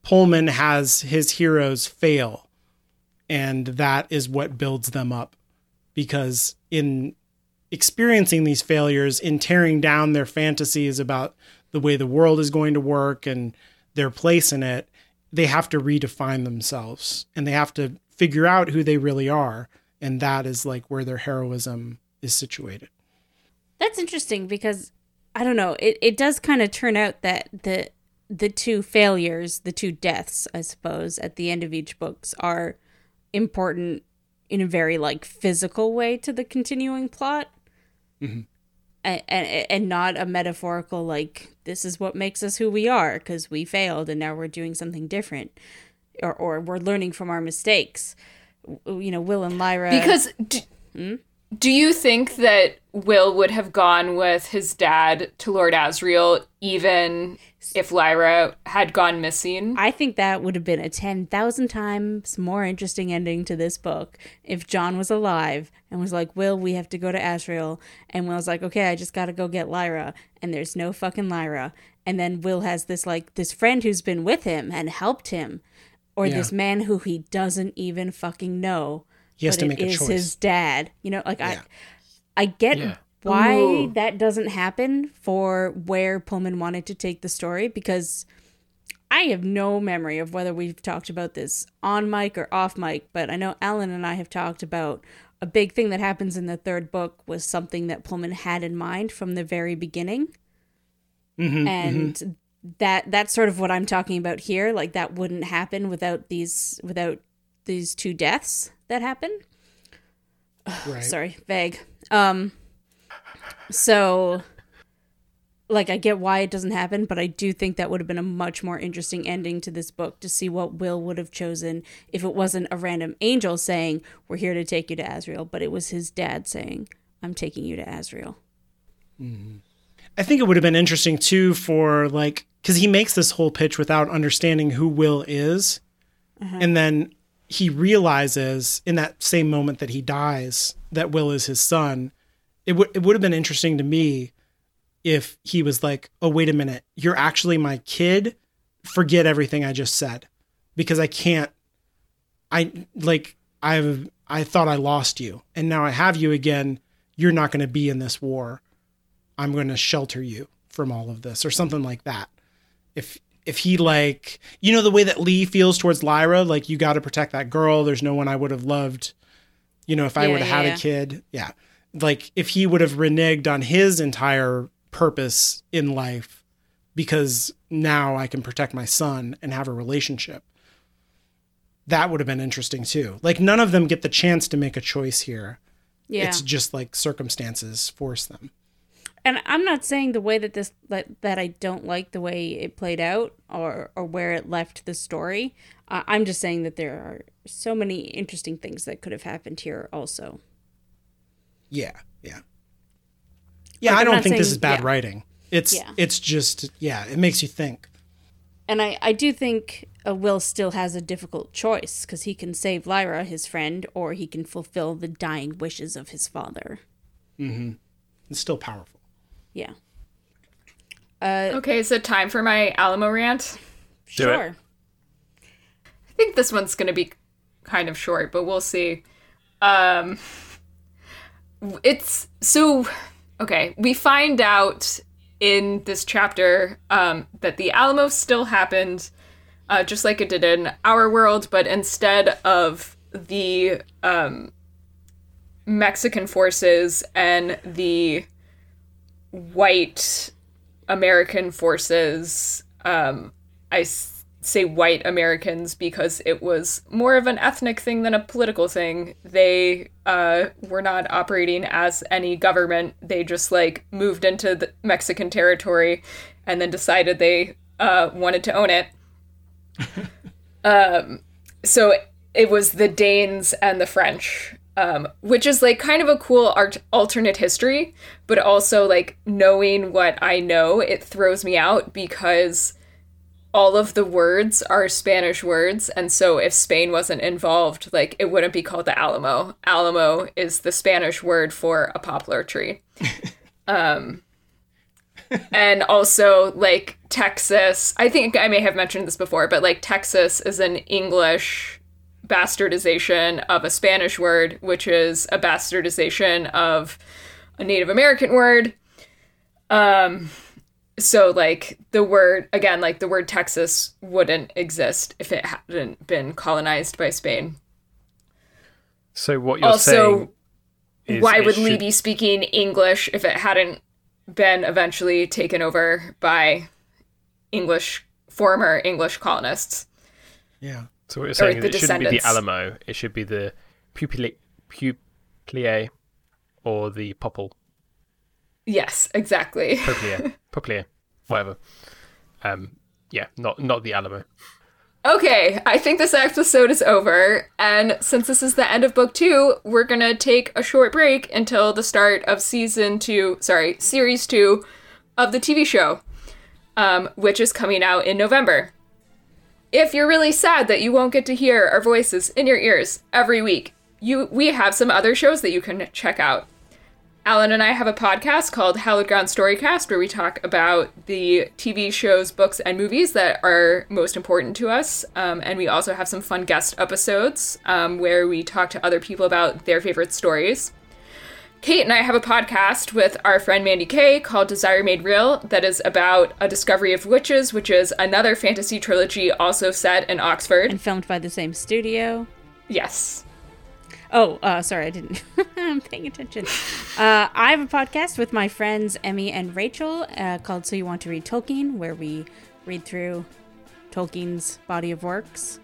Pullman has his heroes fail. And that is what builds them up. Because in experiencing these failures in tearing down their fantasies about the way the world is going to work and their place in it they have to redefine themselves. And they have to figure out who they really are. And that is like where their heroism is situated. That's interesting because I don't know. It it does kind of turn out that the the two failures, the two deaths, I suppose, at the end of each books are important in a very like physical way to the continuing plot. Mm-hmm. And, and and not a metaphorical like this is what makes us who we are because we failed and now we're doing something different or or we're learning from our mistakes. You know, Will and Lyra Because do, hmm? Do you think that Will would have gone with his dad to Lord Asriel even if Lyra had gone missing? I think that would have been a 10,000 times more interesting ending to this book if John was alive and was like, Will, we have to go to Asriel. And Will's like, okay, I just got to go get Lyra. And there's no fucking Lyra. And then Will has this, like, this friend who's been with him and helped him, or Yeah. this man who he doesn't even fucking know. He has but to it make a is choice. his dad. You know, like, Yeah. I, I get Yeah. why Ooh. that doesn't happen for where Pullman wanted to take the story because I have no memory of whether we've talked about this on mic or off mic, but I know Alan and I have talked about a big thing that happens in the third book was something that Pullman had in mind from the very beginning. Mm-hmm, and that that's sort of what I'm talking about here. Like that wouldn't happen without these without these two deaths that happen. right Sorry, vague. Um so like I get why it doesn't happen, but I do think that would have been a much more interesting ending to this book to see what Will would have chosen if it wasn't a random angel saying, "We're here to take you to Asriel," but it was his dad saying, "I'm taking you to Asriel." I think it would have been interesting too for like because he makes this whole pitch without understanding who Will is, and then he realizes in that same moment that he dies that Will is his son. It would it would have been interesting to me if he was like, "Oh wait a minute, you're actually my kid." Forget everything I just said because I can't. I like I've I thought I lost you and now I have you again. You're not going to be in this war. I'm going to shelter you from all of this or something like that. If if he like, you know the way that Lee feels towards Lyra, like you got to protect that girl. There's no one I would have loved. You know, if I Yeah, would have yeah, had yeah. a kid, yeah. Like if he would have reneged on his entire purpose in life because now I can protect my son and have a relationship. That would have been interesting too. Like none of them get the chance to make a choice here. Yeah. It's just like circumstances force them. And I'm not saying the way that this that, that I don't like the way it played out or or where it left the story. Uh, I'm just saying that there are so many interesting things that could have happened here also. Yeah, yeah. Yeah, Like, I don't think this is bad yeah. writing. It's Yeah. it's just yeah, it makes you think. And I, I do think uh, Will still has a difficult choice because he can save Lyra, his friend, or he can fulfill the dying wishes of his father. Mhm. It's still powerful. Yeah. Okay, so time for my Alamo rant? Do it. sure. I think this one's going to be kind of short, but we'll see. Um it's so okay, we find out in this chapter um that the Alamo still happened uh just like it did in our world, but instead of the um Mexican forces and the white American forces um I s- say white Americans because it was more of an ethnic thing than a political thing. They uh, were not operating as any government. They just like moved into the Mexican territory and then decided they uh, wanted to own it. um, so it was the Danes and the French. Um, which is like kind of a cool art- alternate history, but also like knowing what I know, it throws me out because all of the words are Spanish words, and so if Spain wasn't involved, like it wouldn't be called the Alamo. Alamo is the Spanish word for a poplar tree. um, and also like Texas. I think I may have mentioned this before, but like Texas is an English bastardization of a Spanish word, which is a bastardization of a Native American word. Um, so like the word again, like the word Texas wouldn't exist if it hadn't been colonized by Spain. So what you're Also, saying is Why it would Lee should- be speaking English if it hadn't been eventually taken over by English former English colonists? Yeah. So what you're saying is it shouldn't be the. Alamo. It should be the pupili- puplier or the popple. Yes, exactly. Poplier. Poplier. Whatever. Um, yeah, not not the Alamo. Okay, I think this episode is over, and since this is the end of book two, we're gonna take a short break until the start of season two, sorry, series two of the TV show, um, which is coming out in November. If you're really sad that you won't get to hear our voices in your ears every week, you we have some other shows that you can check out. Alan and I have a podcast called Hallowed Ground Storycast where we talk about the TV shows, books, and movies that are most important to us. Um, and we also have some fun guest episodes um, where we talk to other people about their favorite stories. Kate and I have a podcast with our friend Mandy Kay called Desire Made Real that is about a discovery of witches, which is another fantasy trilogy also set in Oxford. and filmed by the same studio. Yes. Oh, uh, sorry, I didn't. I'm paying attention. Uh, I have a podcast with my friends Emmy and Rachel uh, called So You Want to Read Tolkien, where we read through Tolkien's body of works.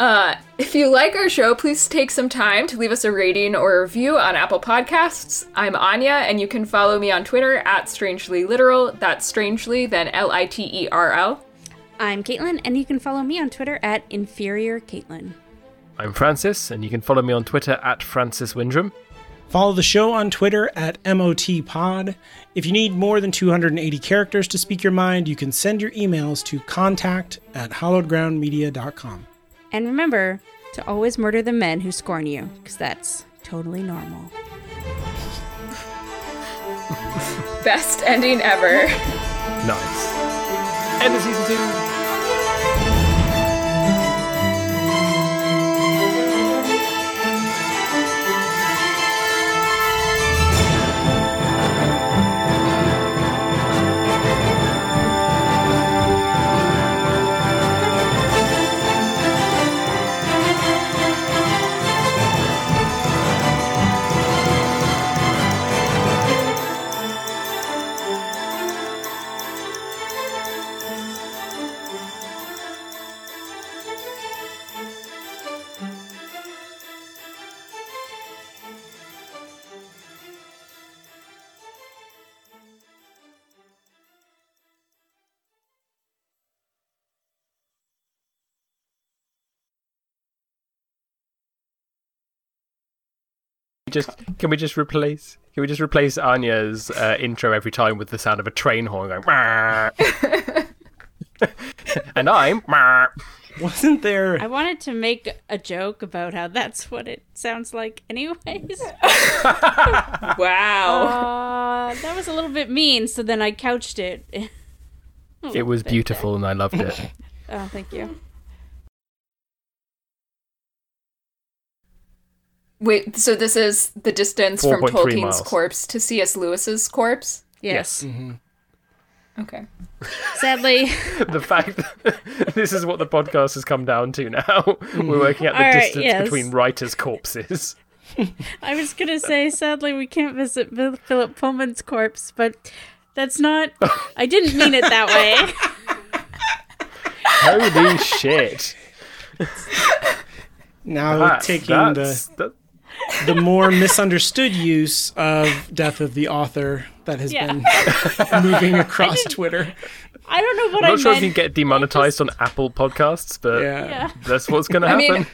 Uh, if you like our show, please take some time to leave us a rating or a review on Apple Podcasts. I'm Anya, and you can follow me on Twitter at Strangely Literal. That's strangely, then L I T E R L. I'm Caitlin, and you can follow me on Twitter at Inferior Caitlin. I'm Francis, and you can follow me on Twitter at Francis Windrum. Follow the show on Twitter at MOTPod. If you need more than 280 characters to speak your mind, you can send your emails to contact at hollowedgroundmedia.com. And remember to always murder the men who scorn you, because that's totally normal. Best ending ever. Nice. End of season two. Just can we just replace? Can we just replace Anya's uh, intro every time with the sound of a train horn going? And I'm. Wasn't there? I wanted to make a joke about how that's what it sounds like, anyways. Wow. Uh, that was a little bit mean, so then I couched it. It was beautiful, and I loved it. Oh, thank you. Wait, so this is the distance from Tolkien's miles. corpse to C.S. Lewis's corpse? Yes. Mm-hmm. Okay. Sadly, the fact that this is what the podcast has come down to now. Mm-hmm. We're working out the All right, distance yes. between writers' corpses. I was gonna say, sadly, we can't visit Phil- Philip Pullman's corpse, but that's not. I didn't mean it that way. Holy shit! Now That's- taking that's- the that- the more misunderstood use of death of the author that has Yeah. been moving across Twitter. I don't know what I'm I not sure if meant. you get demonetized on Apple podcasts, but Yeah. Yeah. that's what's going to happen. I happen.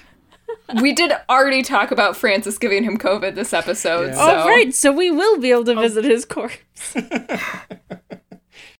mean, we did already talk about Francis giving him COVID this episode. Yeah. So. Oh, right. So we will be able to visit his corpse.